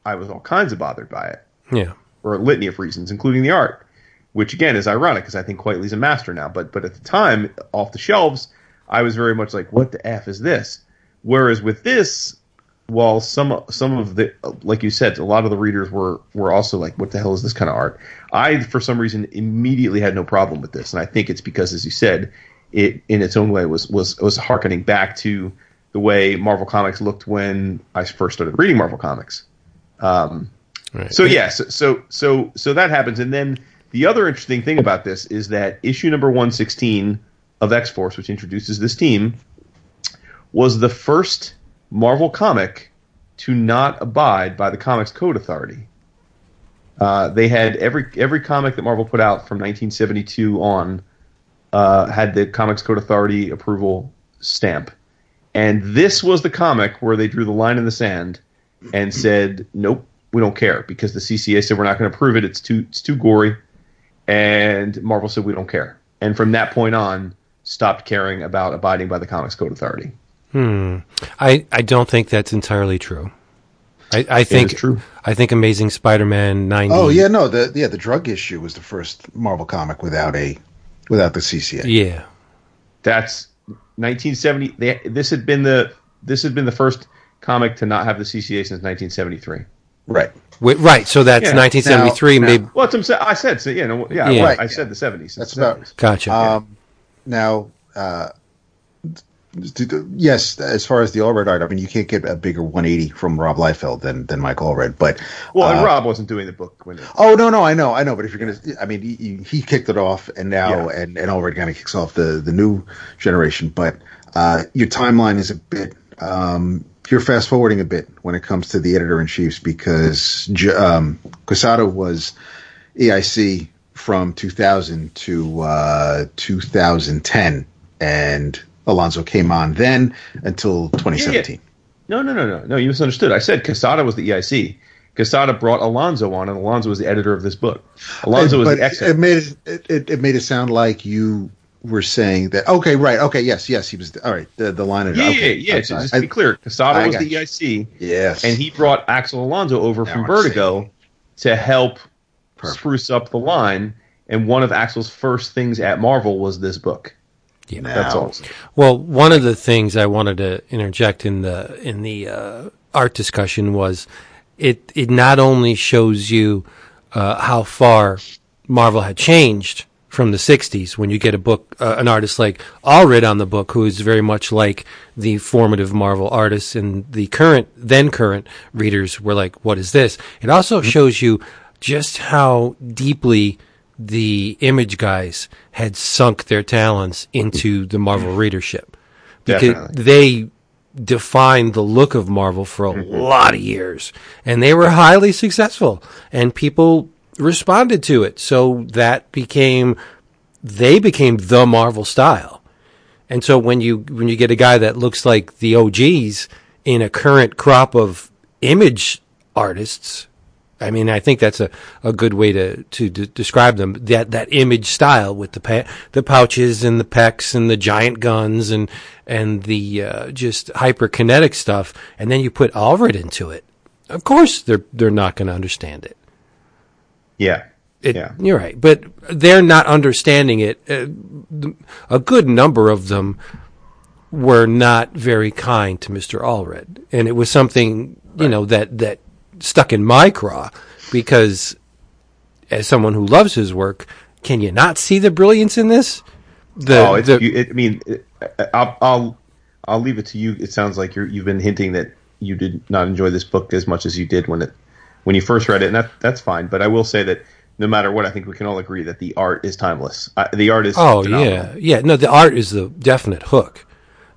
[SPEAKER 4] I was all kinds of bothered by it
[SPEAKER 2] Yeah.
[SPEAKER 4] for a litany of reasons, including the art, which again is ironic because I think Quitely's a master now. But but at the time, off the shelves, I was very much like, "What the f is this?" Whereas with this, while some some of the like you said, a lot of the readers were were also like, "What the hell is this kind of art?" I, for some reason, immediately had no problem with this, and I think it's because, as you said, it in its own way was was was harkening back to the way Marvel Comics looked when I first started reading Marvel Comics. Um,
[SPEAKER 2] Right.
[SPEAKER 4] so yeah, so, so so so that happens, and then the other interesting thing about this is that issue number one sixteen of X Force, which introduces this team, was the first Marvel comic to not abide by the Comics Code Authority. Uh, they had every every comic that Marvel put out from 1972 on uh, had the Comics Code Authority approval stamp, and this was the comic where they drew the line in the sand and said, "Nope, we don't care," because the CCA said we're not going to approve it. It's too it's too gory, and Marvel said we don't care. And from that point on, stopped caring about abiding by the Comics Code Authority. Hmm.
[SPEAKER 2] I, I don't think that's entirely true. I, I think
[SPEAKER 4] is true.
[SPEAKER 2] I think Amazing Spider-Man 90
[SPEAKER 3] Oh yeah, no, the yeah the drug issue was the first Marvel comic without a without the CCA.
[SPEAKER 2] Yeah.
[SPEAKER 4] That's 1970. They, this had been the this had been the first comic to not have the CCA since 1973.
[SPEAKER 3] Right.
[SPEAKER 2] Wi- right, so that's
[SPEAKER 4] Yeah.
[SPEAKER 2] 1973
[SPEAKER 3] Now-
[SPEAKER 2] maybe
[SPEAKER 4] Well, that's what I'm sa- I said. So, yeah, no, yeah,
[SPEAKER 2] Yeah.
[SPEAKER 4] well, I
[SPEAKER 3] Right,
[SPEAKER 4] said the 70s.
[SPEAKER 3] That's
[SPEAKER 4] It's the
[SPEAKER 3] about-
[SPEAKER 4] 70s.
[SPEAKER 2] Gotcha.
[SPEAKER 3] Um, now, uh, yes, as far as the Allred art, I mean, you can't get a bigger 180 from Rob Liefeld than than Mike Allred. But
[SPEAKER 4] Well, and
[SPEAKER 3] uh,
[SPEAKER 4] Rob wasn't doing the book when it,
[SPEAKER 3] oh no, no, I know, I know. But if you're gonna, I mean, he, he- kicked it off, and now
[SPEAKER 4] Yeah.
[SPEAKER 3] and and Allred kind of kicks off the the new generation. But uh, your timeline is a bit. Um, you're fast forwarding a bit when it comes to the editor in chiefs because um, Quesada was EIC from 2000 to uh, 2010, and Alonso came on then until 2017.
[SPEAKER 4] No, no, no, no, no. You misunderstood. I said Quesada was the EIC. Quesada brought Alonso on, and Alonso was the editor of this book. Alonso was the ex.
[SPEAKER 3] it made it, it, it made it sound like you were saying that. Okay, right. Okay, yes, yes, he was. All right, the the line of
[SPEAKER 4] Yeah,
[SPEAKER 3] okay,
[SPEAKER 4] yeah, yeah.
[SPEAKER 3] I'm
[SPEAKER 4] To
[SPEAKER 3] sorry.
[SPEAKER 4] just to be clear, Quesada
[SPEAKER 3] I
[SPEAKER 4] was the. EIC,
[SPEAKER 3] yes,
[SPEAKER 4] and he brought Axel Alonso over
[SPEAKER 3] Now
[SPEAKER 4] from Vertigo to help
[SPEAKER 3] Perfect.
[SPEAKER 4] spruce up the line. And one of Axel's first things at Marvel was this book.
[SPEAKER 2] Yeah.
[SPEAKER 4] That's
[SPEAKER 3] Now-
[SPEAKER 4] all.
[SPEAKER 2] Well, one of the things I wanted to interject in the in the uh, art discussion was it it not only shows you uh, how far Marvel had changed from the '60s when you get a book, uh, an artist like Allred on the book, who is very much like the formative Marvel artists, and the current then current readers were like, "What is this?" It also shows you just how deeply the image guys had sunk their talents into the Marvel readership. Because
[SPEAKER 4] Definitely.
[SPEAKER 2] they defined the look of Marvel for a mm-hmm. lot of years. And they were highly successful. And people responded to it. So that became they became the Marvel style. And so when you when you get a guy that looks like the OGs in a current crop of image artists I mean, I think that's a, a good way to to de- describe them. That that image style with the pa- the pouches and the pecs and the giant guns and and the uh, just hyperkinetic stuff, and then you put Allred into it. Of course, they're they're not going to understand it.
[SPEAKER 4] Yeah.
[SPEAKER 2] It,
[SPEAKER 4] Yeah.
[SPEAKER 2] You're right, but they're not understanding it. Uh, a good number of them were not very kind to Mr. Allred, and it was something you know that that stuck in my craw because, as someone who loves his work, can you not see the brilliance in this? The,
[SPEAKER 4] oh, it's,
[SPEAKER 2] the-
[SPEAKER 4] you, it, I mean, it, I'll, I'll I'll leave it to you. It sounds like you're, you've been hinting that you did not enjoy this book as much as you did when it when you first read it, and that that's fine. But I will say that no matter what, I think we can all agree that the art is timeless. The art is
[SPEAKER 2] Oh
[SPEAKER 4] phenomenal.
[SPEAKER 2] yeah, yeah. No, the art is the definite hook.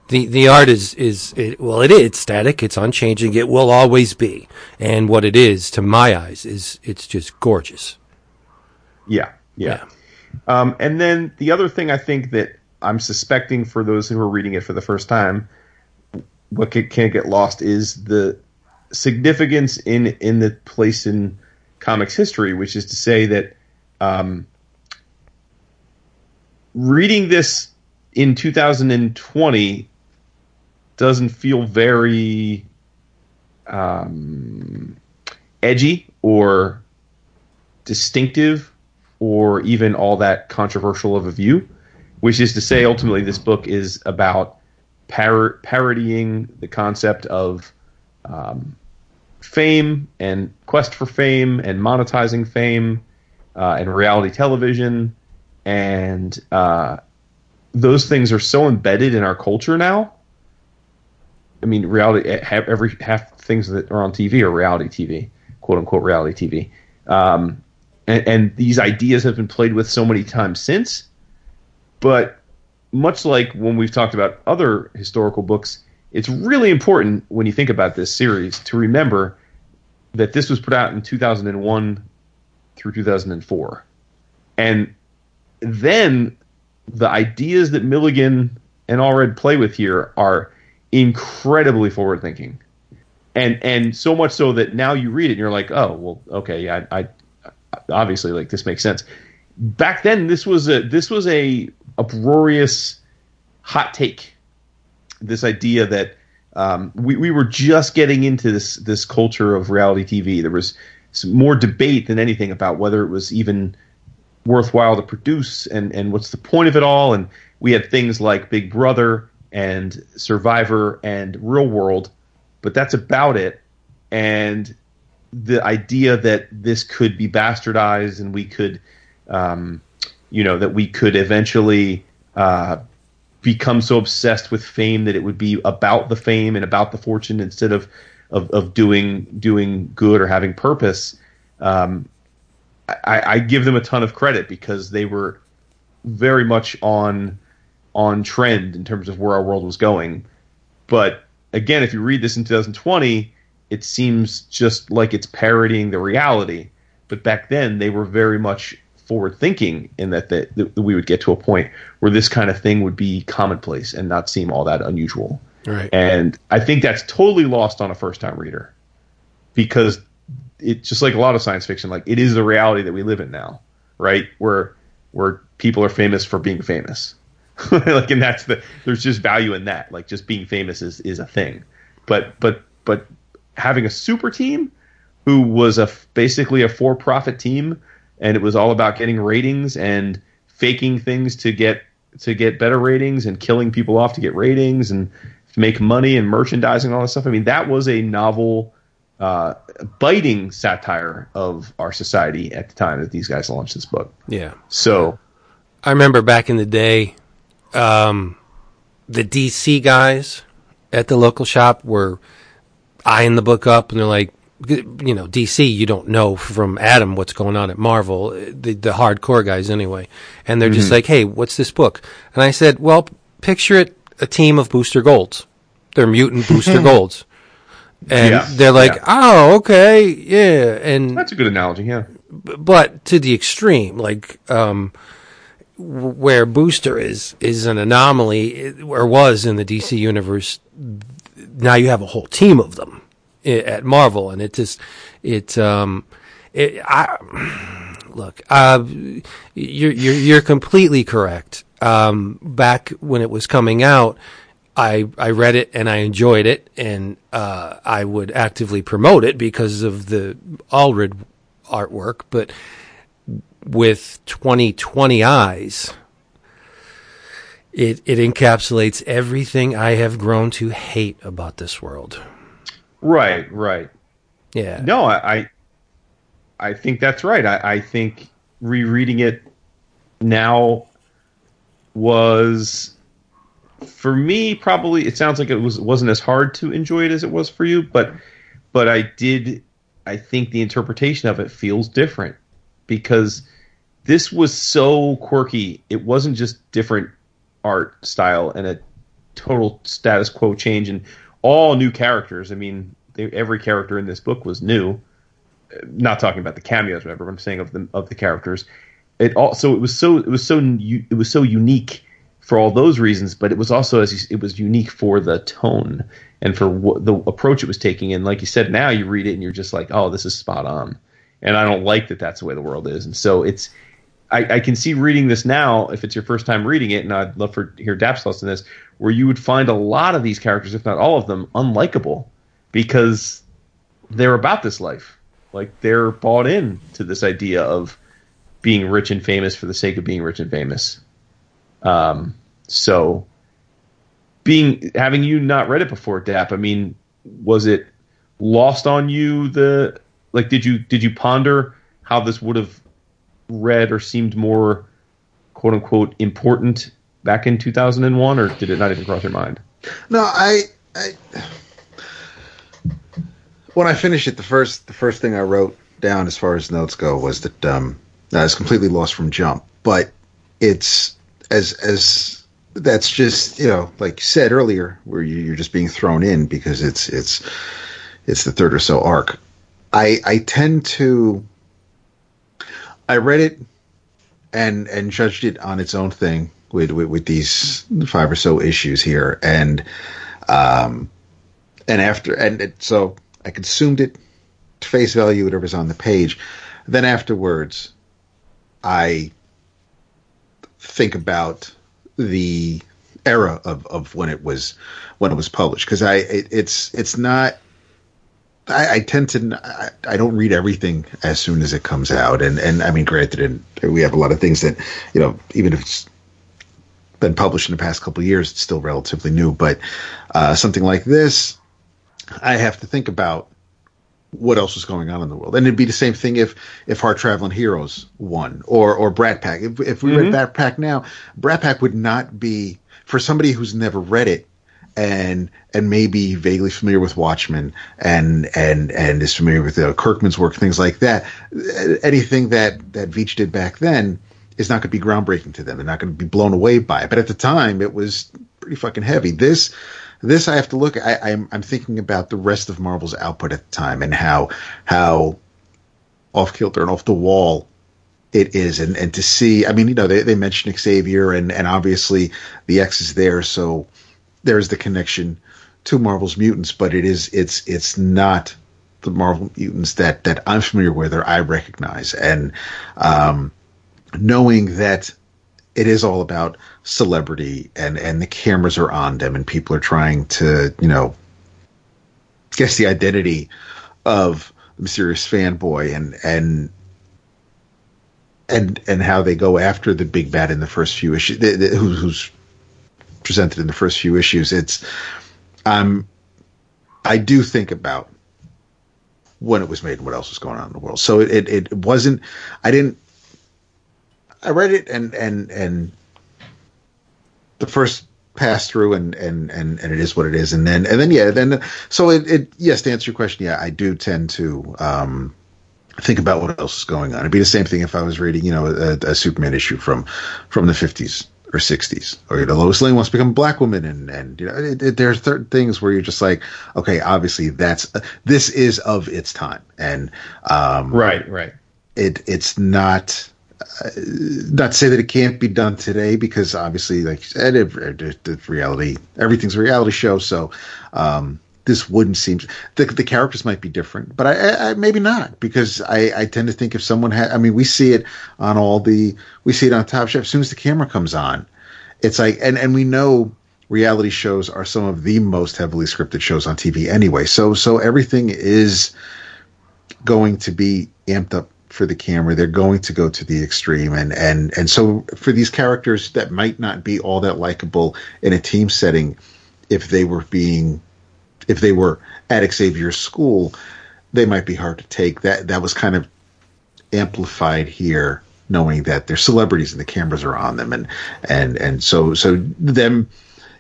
[SPEAKER 2] The The art is is it, well, it is static. It's unchanging. It will always be. And what it is, to my eyes, is it's just gorgeous.
[SPEAKER 4] Yeah, yeah. Um, and then the other thing I think that I'm suspecting for those who are reading it for the first time, what ca- can't get lost is the significance in in the place in comics history, which is to say that um, reading this in 2020 doesn't feel very um, edgy or distinctive or even all that controversial of a view, which is to say, ultimately, this book is about par- parodying the concept of um, fame and quest for fame and monetizing fame uh, and reality television. And uh, those things are so embedded in our culture now. I mean, reality, eh, every half things that are on TV are reality TV, quote unquote reality TV. Um, and, and these ideas have been played with so many times since. But much like when we've talked about other historical books, it's really important when you think about this series to remember that this was put out in 2001 through 2004. And then the ideas that Milligan and Allred play with here are incredibly forward thinking. And and so much so that now you read it and you're like, oh well, okay, yeah, I, I obviously like this makes sense. Back then, this was a this was a uproarious hot take. This idea that um, we we were just getting into this this culture of reality TV. There was more debate than anything about whether it was even worthwhile to produce and and what's the point of it all. And we had things like Big Brother and Survivor and Real World, but that's about it. And the idea that this could be bastardized and we could, um, you know, that we could eventually uh, become so obsessed with fame that it would be about the fame and about the fortune instead of of, of doing doing good or having purpose. Um, I, I give them a ton of credit because they were very much on on trend in terms of where our world was going. But again, if you read this in 2020, it seems just like it's parodying the reality. But back then, they were very much forward thinking in that, that that we would get to a point where this kind of thing would be commonplace and not seem all that unusual.
[SPEAKER 2] Right.
[SPEAKER 4] And I think that's totally lost on a first time reader because it's just like a lot of science fiction, like it is the reality that we live in now, right? Where where people are famous for being famous. like and that's the there's just value in that. Like just being famous is, is a thing. But but but having a super team who was a basically a for profit team and it was all about getting ratings and faking things to get to get better ratings and killing people off to get ratings and to make money and merchandising and all that stuff. I mean, that was a novel, uh, biting satire of our society at the time that these guys launched this book.
[SPEAKER 2] Yeah.
[SPEAKER 4] So,
[SPEAKER 2] I remember back in the day, um, the DC guys at the local shop were eyeing the book up, and they're like, you know, DC, you don't know from Adam what's going on at Marvel, the, the hardcore guys anyway. And they're just like, hey, what's this book? And I said, well, picture it a team of Booster Golds. They're mutant Booster Golds. And
[SPEAKER 4] Yeah,
[SPEAKER 2] they're like,
[SPEAKER 4] yeah.
[SPEAKER 2] oh, okay, yeah. And
[SPEAKER 4] that's a good analogy, yeah.
[SPEAKER 2] but to the extreme, like um, where Booster is is an anomaly, or was in the DC universe. Now you have a whole team of them at Marvel, and it just it um, it I look uh, you're you're you're completely correct. Um, back when it was coming out. I, I read it and I enjoyed it and uh, I would actively promote it because of the Allred artwork, but with 2020 eyes, it, it encapsulates everything I have grown to hate about this world.
[SPEAKER 4] Right, right.
[SPEAKER 2] Yeah.
[SPEAKER 4] No, I, I, think that's right. I, I think rereading it now was, for me, probably. It sounds like it was wasn't as hard to enjoy it as it was for you, but, but I did. I think the interpretation of it feels different because this was so quirky. It wasn't just different art style and a total status quo change and all new characters. I mean, they, every character in this book was new. Not talking about the cameos, whatever. I'm saying of the of the characters. It also it was so it was so it was so unique for all those reasons, but it was also as you, it was unique for the tone and for what the approach it was taking. And like you said, now you read it and you're just like, oh, this is spot on. And I don't like that that's the way the world is. And so it's I, I can see reading this now if it's your first time reading it, and I'd love for hear Dap's thoughts on this, where you would find a lot of these characters, if not all of them, unlikable because they're about this life. Like they're bought in to this idea of being rich and famous for the sake of being rich and famous. Um, so being having you not read it before, Dap, I mean, was it lost on you the like did you did you ponder how this would have read or seemed more quote unquote important back in 2001 or did it not even cross your mind
[SPEAKER 3] No, I, I when I finished it, the first the first thing I wrote down as far as notes go was that um, I was completely lost from jump. But it's as as that's just you know like you said earlier, where you, you're just being thrown in because it's it's it's the third or so arc. I I tend to I read it and and judged it on its own thing with with, with these five or so issues here. And um and after and it, so I consumed it to face value whatever's on the page. Then afterwards I think about the era of, of when it was when it was published. Because I it, it's it's not I, I tend to I, I don't read everything as soon as it comes out, and and I mean, granted, and we have a lot of things that you know, even if it's been published in the past couple of years, it's still relatively new. But uh, something like this, I have to think about what else was going on in the world, and it'd be the same thing if if Hard Traveling Heroes won or or Brat Pack. If if we read Brat Pack now, Brat Pack would not be for somebody who's never read it and and maybe vaguely familiar with Watchmen and and and is familiar with uh, Kirkman's work, things like that. Anything that that Veitch did back then is not going to be groundbreaking to them. They're not going to be blown away by it. But at the time, it was pretty fucking heavy. This this I have to look. I, I'm I'm thinking about the rest of Marvel's output at the time and how how off kilter and off the wall it is, and and to see, I mean, you know, they they mentioned Xavier, and and obviously the X is there, so there's the connection to Marvel's mutants, but it is it's it's not the Marvel mutants that that I'm familiar with or I recognize, and um, knowing that it is all about celebrity and and the cameras are on them and people are trying to you know guess the identity of the mysterious fanboy and and and and how they go after the big bad in the first few issues who's presented in the first few issues it's um i do think about when it was made and what else was going on in the world. So it it, it wasn't i didn't i read it and and and the first pass through and and and and it is what it is. And then and then yeah then so it, it yes to answer your question yeah i do tend to um think about what else is going on. It'd be the same thing if I was reading, you know, a, a Superman issue from from the fifties or sixties, or you know, Lois Lane wants to become a black woman, and and you know, it, it, there's certain things where you're just like, okay, obviously that's uh, this is of its time, and um,
[SPEAKER 4] right, right.
[SPEAKER 3] It it's not. Uh, not to say that it can't be done today because obviously, like you said, it, it reality, everything's a reality show. So, um, this wouldn't seem the the characters might be different, but I, I maybe not because I, I tend to think if someone had, I mean, we see it on all the we see it on Top Chef as soon as the camera comes on, it's like and and we know reality shows are some of the most heavily scripted shows on TV anyway. So so everything is going to be amped up for the camera. They're going to go to the extreme, and and and so for these characters that might not be all that likable in a team setting, if they were being if they were at Xavier's school, they might be hard to take. That that was kind of amplified here, knowing that they're celebrities and the cameras are on them, and and and so so them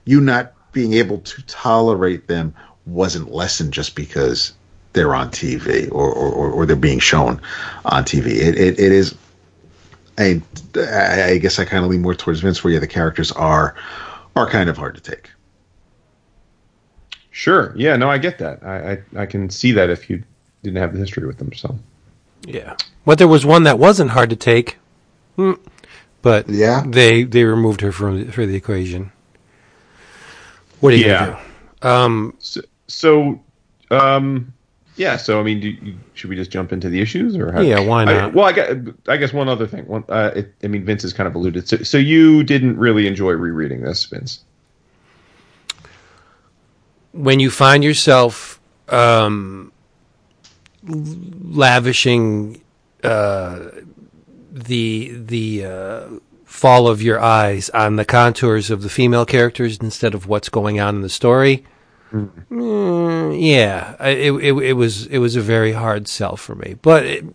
[SPEAKER 3] you not being able to tolerate them wasn't lessened just because they're on TV or or, or they're being shown on TV. It it, it is. I, I guess I kind of lean more towards Vince, where yeah, the characters are are kind of hard to take.
[SPEAKER 4] Sure. Yeah. No, I get that. I, I, I can see that if you didn't have the history with them. So.
[SPEAKER 2] Yeah. But there was one that wasn't hard to take. Hmm. But
[SPEAKER 3] yeah,
[SPEAKER 2] they they removed her from for the equation. What are you
[SPEAKER 4] Yeah.
[SPEAKER 2] gonna do? Um,
[SPEAKER 4] So, so um, yeah. So I mean, do you, should we just jump into the issues or how,
[SPEAKER 2] Yeah, why
[SPEAKER 4] I-
[SPEAKER 2] not?
[SPEAKER 4] well, I guess, I guess one other thing. One, uh, it, I mean, Vince has kind of alluded. So, so you didn't really enjoy rereading this, Vince?
[SPEAKER 2] When you find yourself um, lavishing uh, the the uh, fall of your eyes on the contours of the female characters instead of what's going on in the story. Mm, yeah, it, it it was it was a very hard sell for me, but it,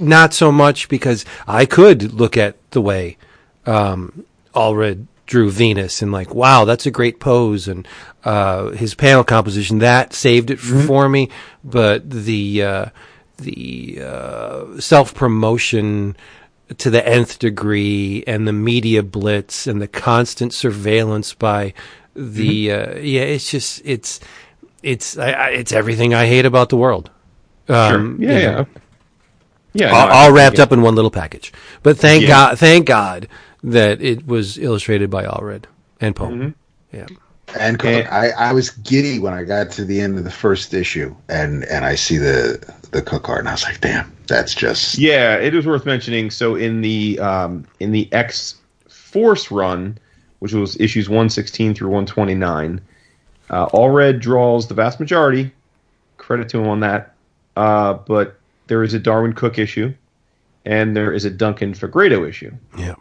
[SPEAKER 2] not so much because I could look at the way um, Allred drew Venus and like, wow, that's a great pose, and uh, his panel composition that saved it f- for me. But the uh, the uh, self promotion to the nth degree, and the media blitz, and the constant surveillance by the uh, yeah, it's just it's it's I, I, it's everything I hate about the world. Um,
[SPEAKER 4] yeah. Yeah.
[SPEAKER 2] know.
[SPEAKER 4] Yeah.
[SPEAKER 2] all,
[SPEAKER 4] no,
[SPEAKER 2] all wrapped up in one little package. But thank
[SPEAKER 4] Yeah.
[SPEAKER 2] God, thank God that it was illustrated by Allred and Poe.
[SPEAKER 4] Mm-hmm.
[SPEAKER 2] Yeah,
[SPEAKER 3] And Cooke,
[SPEAKER 4] And-
[SPEAKER 3] I, I was giddy when I got to the end of the first issue, and and I see the the Cooke art, and I was like, damn, that's just
[SPEAKER 4] Yeah, it is worth mentioning. So in the um, in the X Force run, which was issues one sixteen through one twenty nine, uh, Allred draws the vast majority. Credit to him on that. Uh, but there is a Darwyn Cooke issue, and there is a Duncan Fegredo issue.
[SPEAKER 2] yeah.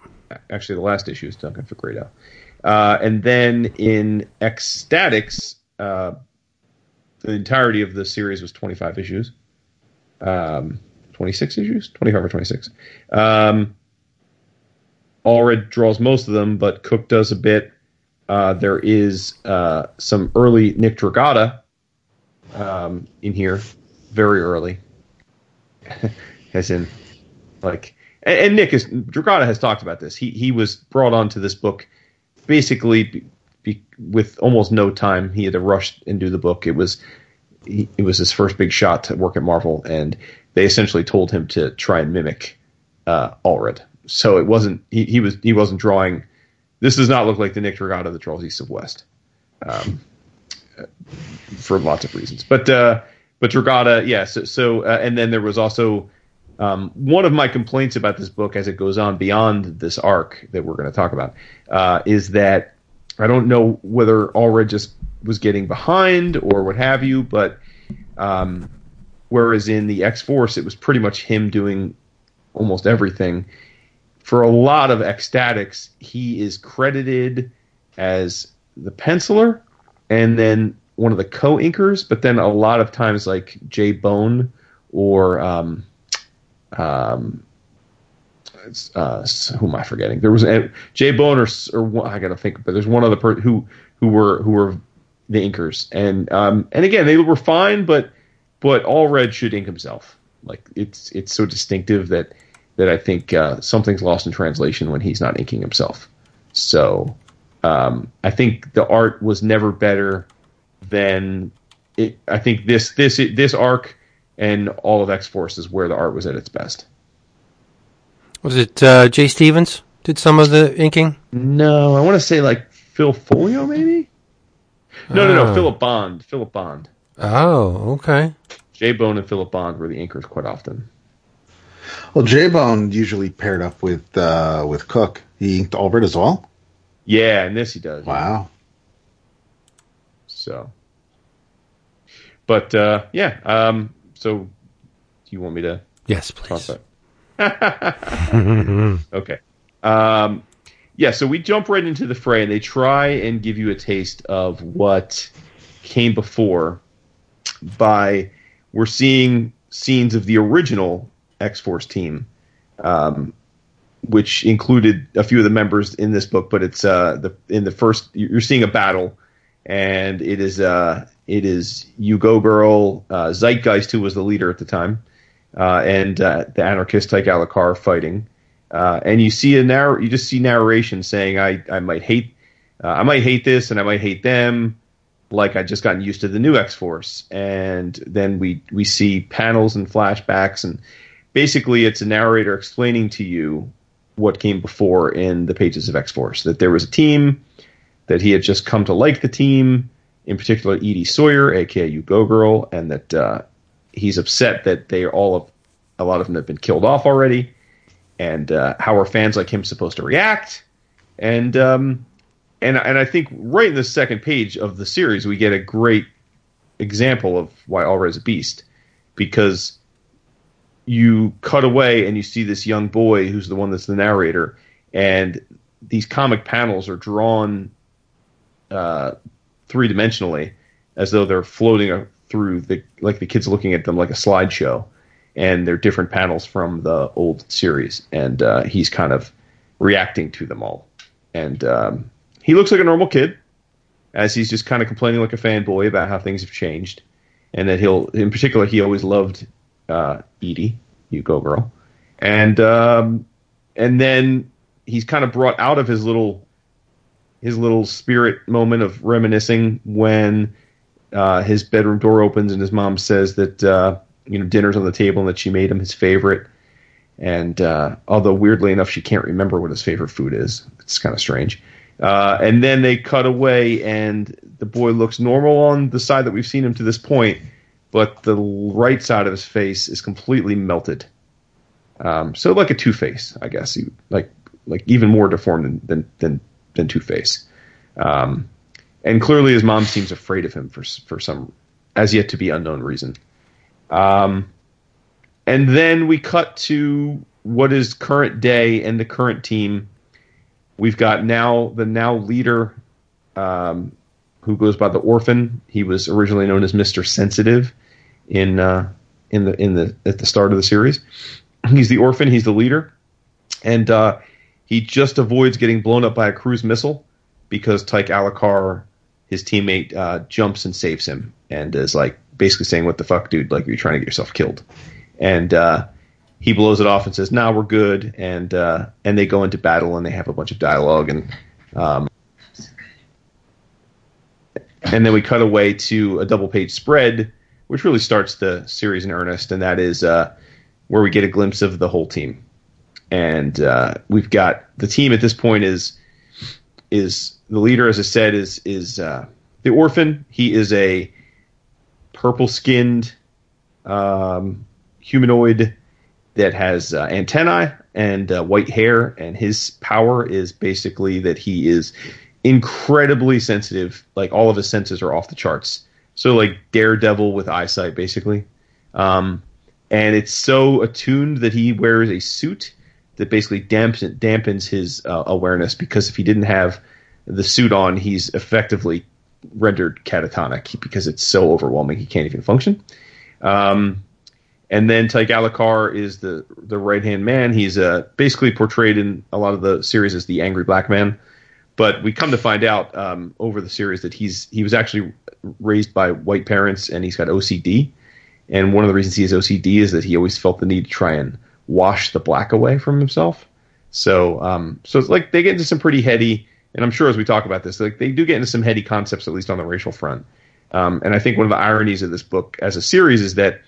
[SPEAKER 4] Actually, the last issue is Duncan Fegredo. Uh, and then in X-Statix, uh, the entirety of the series was 25 issues. Um, 26 issues? 25 or 26. Um, Allred draws most of them, but Cooke does a bit. Uh, there is uh, some early Nick Dragotta um, in here, very early. As in, like, and, and Nick is Dragotta has talked about this. He he was brought onto this book basically be, be, with almost no time. He had to rush and do the book. It was he, it was his first big shot to work at Marvel, and they essentially told him to try and mimic uh, Allred. So it wasn't he, he was he wasn't drawing. This does not look like the Nick Dragotta that draws East of West, um, for lots of reasons. But uh, but Dragotta, yeah. So, so uh, and then there was also um, one of my complaints about this book as it goes on beyond this arc that we're going to talk about uh, is that I don't know whether Allred just was getting behind or what have you, but um, whereas in the X Force it was pretty much him doing almost everything. For a lot of X-Statix, he is credited as the penciler and then one of the co-inkers, but then a lot of times like J. Bone or um, um, uh, who am I forgetting? There was a, J. Bone or, or I gotta think, but there's one other person who who were who were the inkers, and um, and again they were fine, but but Allred should ink himself. Like it's it's so distinctive that that I think uh, something's lost in translation when he's not inking himself. So um, I think the art was never better than it. I think this this this arc and all of X Force is where the art was at its best.
[SPEAKER 2] Was it uh, Jay Stevens did some of the inking?
[SPEAKER 4] No, I want to say like Phil Folio, maybe. No, no, no,
[SPEAKER 2] Oh.
[SPEAKER 4] Philip Bond. Philip Bond.
[SPEAKER 2] Oh, okay.
[SPEAKER 4] J. Bone and Philip Bond were the inkers quite often.
[SPEAKER 3] Well, J Bone usually paired up with uh, with Cook. He inked Albert as well.
[SPEAKER 4] Yeah, and this he does.
[SPEAKER 3] Wow.
[SPEAKER 4] So, but uh, yeah. Um, so, do you want me to
[SPEAKER 2] Yes, please.
[SPEAKER 4] okay. Um, yeah. So we jump right into the fray, and they try and give you a taste of what came before. By we're seeing scenes of the original X Force team, um, which included a few of the members in this book. But it's uh, the in the first you're seeing a battle, and it is uh, it is U-Go Girl uh, Zeitgeist who was the leader at the time, uh, and uh, the anarchist Tike Alicar fighting. Uh, and you see a narr- you just see narration saying I I might hate uh, I might hate this and I might hate them like I just gotten used to the new X Force, and then we we see panels and flashbacks, and basically it's a narrator explaining to you what came before in the pages of X Force. That there was a team, that he had just come to like the team, in particular Edie Sawyer, aka U-Go Girl, and that uh, he's upset that they all have, a lot of them have been killed off already, and uh, how are fans like him supposed to react? And um, and and I think right in the second page of the series we get a great example of why Allred's a beast because you cut away and you see this young boy who's the one that's the narrator and these comic panels are drawn uh, three dimensionally as though they're floating through the like the kids looking at them like a slideshow and they're different panels from the old series and uh, he's kind of reacting to them all. And um, he looks like a normal kid as he's just kind of complaining like a fanboy about how things have changed and that he'll in particular he always loved uh, Edie, U-Go Girl, and um, and then he's kind of brought out of his little his little spirit moment of reminiscing when uh, his bedroom door opens and his mom says that uh, you know dinner's on the table and that she made him his favorite. And uh, although weirdly enough, she can't remember what his favorite food is. It's kind of strange. Uh, and then they cut away, and the boy looks normal on the side that we've seen him to this point, but the right side of his face is completely melted. Um, so like a Two Face, I guess. He, like like even more deformed than than than, than Two Face. Um, and clearly, his mom seems afraid of him for for some as yet to be unknown reason. Um, and then we cut to what is current day and the current team. We've got now the now leader, um, who goes by the Orphan. He was originally known as Mister Sensitive in uh, in the in the at the start of the series. He's the Orphan. He's the leader, and uh, he just avoids getting blown up by a cruise missile because Tike Alicar, his teammate, uh, jumps and saves him and is like basically saying, "What the fuck, dude? Like you're trying to get yourself killed." And uh, he blows it off and says, "Nah, we're good." And uh, and they go into battle and they have a bunch of dialogue and um, and then we cut away to a double page spread, which really starts the series in earnest, and that is uh, where we get a glimpse of the whole team. And uh, we've got the team at this point is is the leader, as I said, is is uh, the orphan. He is a purple skinned um, humanoid that has uh, antennae and uh, white hair, and his power is basically that he is incredibly sensitive. Like all of his senses are off the charts. So like Daredevil with eyesight, basically. Um, and it's so attuned that he wears a suit that basically dampens, dampens his uh, awareness because if he didn't have the suit on, he's effectively rendered catatonic because it's so overwhelming he can't even function. Um, and then Tike Alicar is the the right hand man. He's uh, basically portrayed in a lot of the series as the angry black man, but we come to find out um, over the series that he's he was actually raised by white parents and he's got OCD. And one of the reasons he has OCD is that he always felt the need to try and wash the black away from himself. So, um, so it's like they get into some pretty heady, and I'm sure as we talk about this, like they do get into some heady concepts, at least on the racial front. Um, and I think one of the ironies of this book as a series is that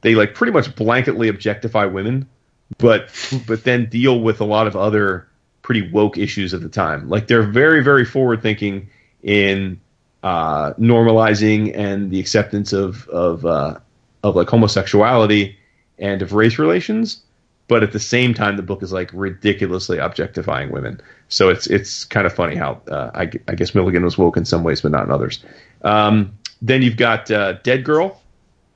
[SPEAKER 4] they like pretty much blanketly objectify women, but but then deal with a lot of other pretty woke issues of the time. Like they're very very forward thinking in uh, normalizing and the acceptance of of uh, of like homosexuality and of race relations but at the same time the book is like ridiculously objectifying women. So it's it's kind of funny how uh, I, I, guess milligan was woke in some ways but not in others. Um, then you've got uh, dead girl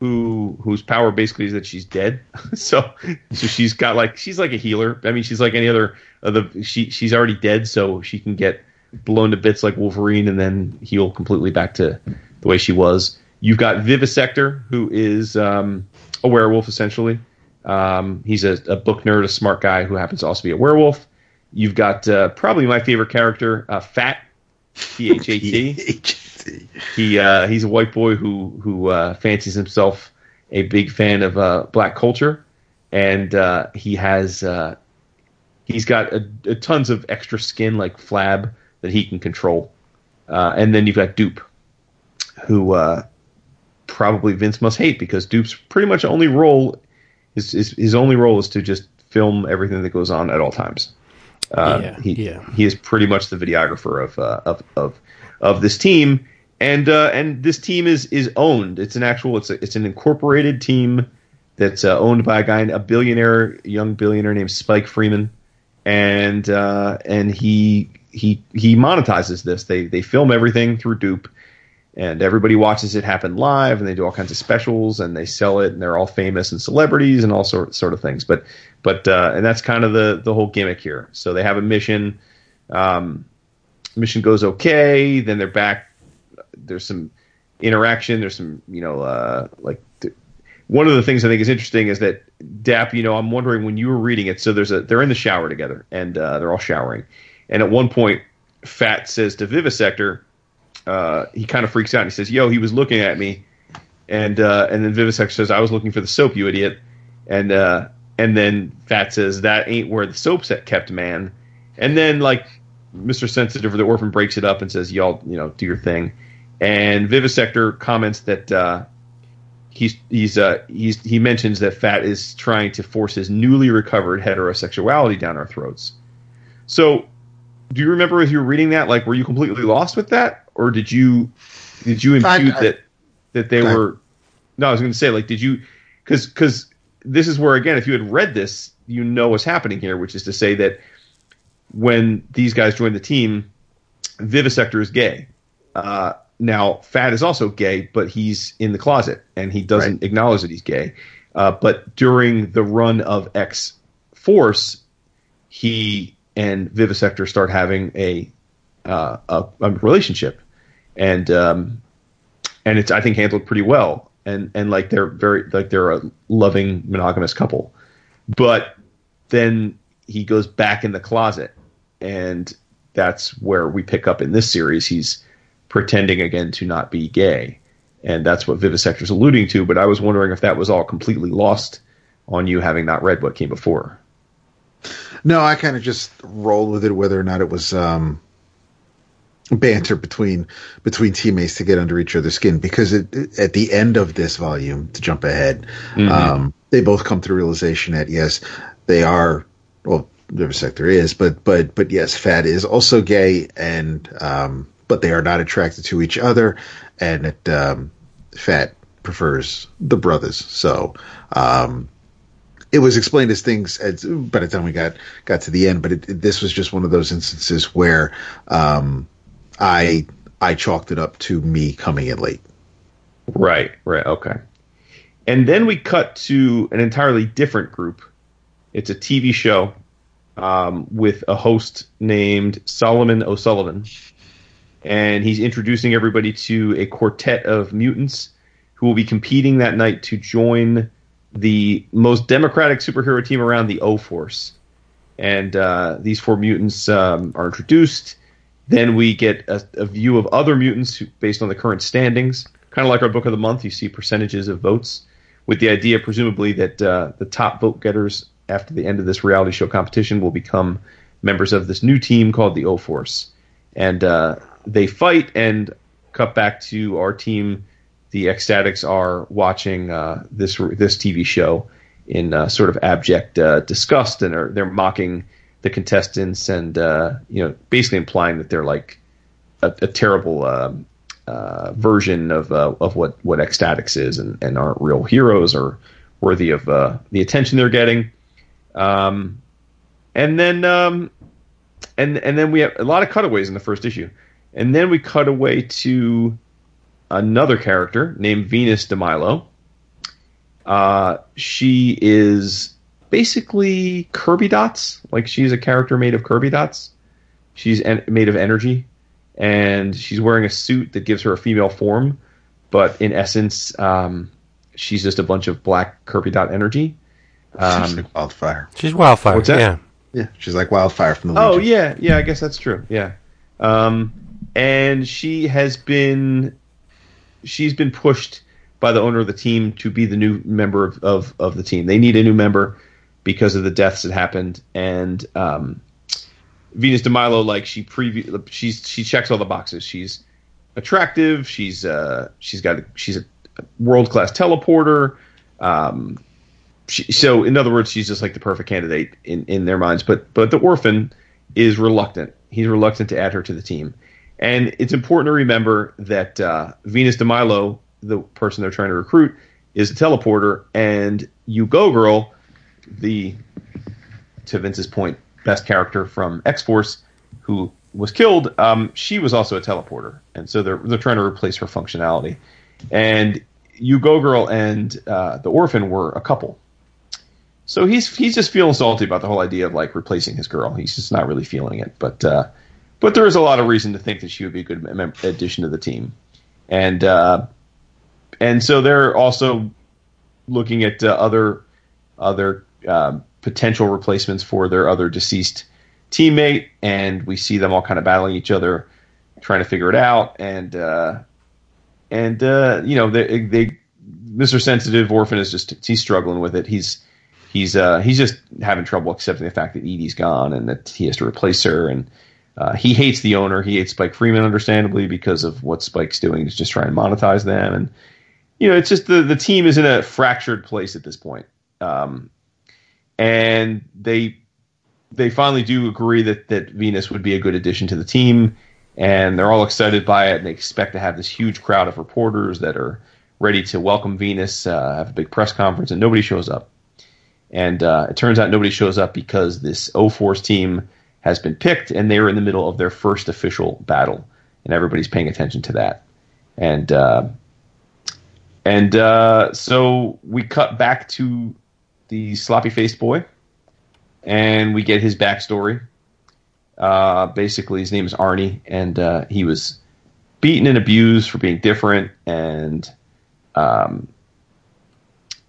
[SPEAKER 4] who whose power basically is that she's dead. So so she's got like she's like a healer. I mean she's like any other of the she she's already dead so she can get blown to bits like wolverine and then heal completely back to the way she was. You've got vivisector who is um, a werewolf essentially um, he's a, a, book nerd, a smart guy who happens to also be a werewolf. You've got uh, probably my favorite character, uh, Phat, P H A T. He uh, he's a white boy who who uh, fancies himself a big fan of uh, black culture, and uh, he has he's got a, a tons of extra skin like flab that he can control. and then you've got Dupe, who probably Vince must hate because Dupe's pretty much only role his, his, his only role is to just film everything that goes on at all times. Uh, yeah, he yeah. he is pretty much the videographer of uh, of of of this team, and uh, and this team is is owned. It's an actual it's a, it's an incorporated team that's uh, owned by a guy, a billionaire, young billionaire named Spike Freeman, and uh, and he he he monetizes this. They they film everything through Dupe, and everybody watches it happen live and they do all kinds of specials and they sell it and they're all famous and celebrities and all sort sort of things. But but uh, and that's kind of the the whole gimmick here. So they have a mission um, mission goes okay then they're back. There's some interaction there's some you know uh, like th- one of the things I think is interesting is that Dap, you know, I'm wondering when you were reading it. So there's a they're in the shower together, and uh, they're all showering, and at one point, Phat says to Vivisector, uh, he kind of freaks out and he says, "Yo, he was looking at me," and uh, and then Vivisector says, "I was looking for the soap, you idiot," and uh, and then Phat says, "That ain't where the soap's at, kept, man," and then like Mister Sensitive or the orphan breaks it up and says, "Y'all, you know, do your thing," and Vivisector comments that. Uh, he's he's uh he's he mentions that Phat is trying to force his newly recovered heterosexuality down our throats. So do you remember as you were reading that, like, were you completely lost with that, or did you did you impute I, I, that that they were? No, I was going to say, like, did you? Because because this is where again, if you had read this, you know what's happening here, which is to say that when these guys join the team, Vivisector is gay. Uh, now, Phat is also gay, but he's in the closet and he doesn't right. acknowledge that he's gay. Uh, but during the run of X Force, he and Vivisector start having a uh, a, a, relationship, and um, and it's I think handled pretty well, and and like they're very like they're a loving monogamous couple, but then he goes back in the closet, and that's where we pick up in this series. He's pretending again to not be gay, and that's what Vivisector's alluding to. But I was wondering if that was all completely lost on you having not read what came before.
[SPEAKER 3] No, I kind of just rolled with it, whether or not it was um, banter between between teammates to get under each other's skin. Because it, it, at the end of this volume, to jump ahead, mm-hmm. um, they both come to the realization that yes, they are well, Vivisector is, but but but yes, Phat is also gay, and um, but they are not attracted to each other, and it, um, Phat prefers the brothers. So um, it was explained as things as by the time we got got to the end, but it, it, this was just one of those instances where um, I I chalked it up to me coming in late.
[SPEAKER 4] Right, right, okay. And then we cut to an entirely different group. It's a TV show um, with a host named Solomon O'Sullivan. And he's introducing everybody to a quartet of mutants who will be competing that night to join the most democratic superhero team around, the O Force. And uh, these four mutants um, are introduced. Then we get a, a view of other mutants who, based on the current standings. Kind of like our book of the month, you see percentages of votes, with the idea, presumably, that uh, the top vote getters after the end of this reality show competition will become members of this new team called the O Force. And uh, they fight and cut back to our team. The X-Statix are watching uh, this this TV show in uh, sort of abject uh, disgust, and are, they're mocking the contestants, and uh, you know, basically implying that they're like a, a terrible um, uh, version of of what what X-Statix is, and, and aren't real heroes or worthy of the attention they're getting. Um, and then um, and and then we have a lot of cutaways in the first issue, and then we cut away to another character named Venus Dee Milo. Uh, she is basically Kirby dots, like she's a character made of Kirby dots. She's en- made of energy, and she's wearing a suit that gives her a female form, but in essence, um, she's just a bunch of black Kirby dot energy.
[SPEAKER 3] Um, she's like wildfire.
[SPEAKER 2] She's wildfire. What's that? Yeah,
[SPEAKER 3] yeah. She's like wildfire from the.
[SPEAKER 4] Oh yeah, yeah. I guess that's true. Yeah, um, and she has been, she's been pushed by the owner of the team to be the new member of, of, of the team. They need a new member because of the deaths that happened, and um, Venus Dee Milo, like she previ- she's she checks all the boxes. She's attractive. She's uh, she's got she's a world class teleporter. Um, she, so in other words, she's just like the perfect candidate in, in their minds. But but the orphan is reluctant. He's reluctant to add her to the team, and it's important to remember that uh, Venus Dee Milo, the person they're trying to recruit, is a teleporter, and U-Go Girl, the to Vince's point, best character from X Force, who was killed. Um, she was also a teleporter, and so they're they're trying to replace her functionality. And U-Go Girl and uh, the orphan were a couple so he's he's just feeling salty about the whole idea of like replacing his girl. He's just not really feeling it. But uh, but there is a lot of reason to think that she would be a good mem- addition to the team, and uh, and so they're also looking at uh, other other um, potential replacements for their other deceased teammate, and we see them all kind of battling each other, trying to figure it out, and uh, and uh, you know they, they Mr. Sensitive Orphan is just he's struggling with it. He's he's uh, he's just having trouble accepting the fact that Edie's gone and that he has to replace her. And uh, he hates the owner. He hates Spike Freeman, understandably, because of what Spike's doing. He's just trying to monetize them. And you know, it's just the the team is in a fractured place at this point. Um, and they they finally do agree that that Venus would be a good addition to the team. And they're all excited by it, and they expect to have this huge crowd of reporters that are ready to welcome Venus, uh, have a big press conference, and nobody shows up. And uh, it turns out nobody shows up because this O Force team has been picked, and they are in the middle of their first official battle, and everybody's paying attention to that. And uh, and uh, so we cut back to the sloppy faced boy, and we get his backstory. Uh, basically, his name is Arnie, and uh, he was beaten and abused for being different, and um,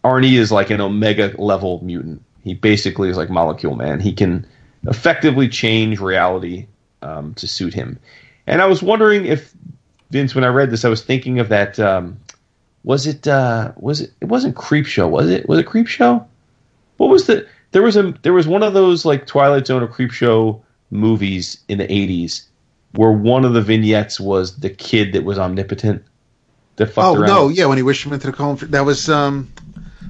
[SPEAKER 4] Arnie is like an omega level mutant. He basically is like Molecule Man. He can effectively change reality um, to suit him. And I was wondering if Vince, when I read this, I was thinking of that. Um, was it? Uh, was it? It wasn't Creep Show, was it? Was it Creep Show? What was the? There was a. There was one of those like Twilight Zone or Creep Show movies in the '80s where one of the vignettes was the kid that was omnipotent.
[SPEAKER 3] That fucked oh around. no, yeah, when he wished him into the colon. That was um,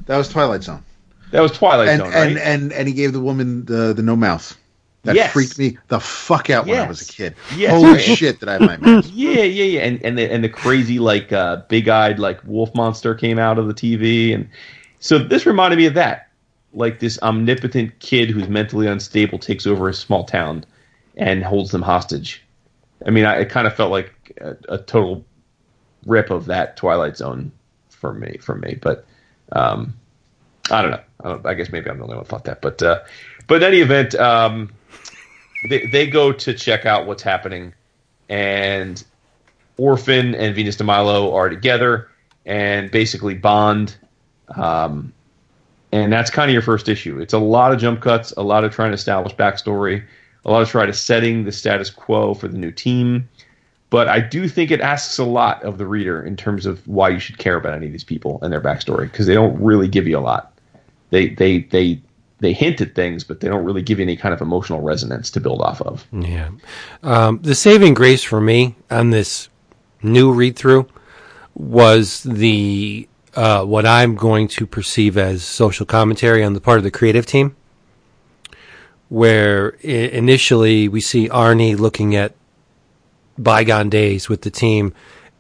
[SPEAKER 3] that was Twilight Zone.
[SPEAKER 4] That was Twilight
[SPEAKER 3] and
[SPEAKER 4] Zone, right?
[SPEAKER 3] and, and and he gave the woman the the no mouth. That
[SPEAKER 4] Yes.
[SPEAKER 3] freaked me the fuck out when I was a kid.
[SPEAKER 4] Yes,
[SPEAKER 3] Holy
[SPEAKER 4] right.
[SPEAKER 3] shit! That I have nightmares?
[SPEAKER 4] Yeah, yeah, yeah, and and the and the crazy like uh, big-eyed like wolf monster came out of the TV, and so this reminded me of that, like this omnipotent kid who's mentally unstable takes over a small town and holds them hostage. I mean, I, it kind of felt like a, a total rip of that Twilight Zone for me, for me, but um, I don't know. I, don't, I guess maybe I'm the only one who thought that, but uh, but in any event, um, they they go to check out what's happening, and Orphan and Venus Dee Milo are together and basically bond. Um, and that's kind of your first issue. It's a lot of jump cuts, a lot of trying to establish backstory, a lot of trying to setting the status quo for the new team. But I do think it asks a lot of the reader in terms of why you should care about any of these people and their backstory because they don't really give you a lot. They they they they hint at things, but they don't really give you any kind of emotional resonance to build off of.
[SPEAKER 2] Yeah. Um, the saving grace for me on this new read through was the uh, what I'm going to perceive as social commentary on the part of the creative team, where initially we see Arnie looking at bygone days with the team,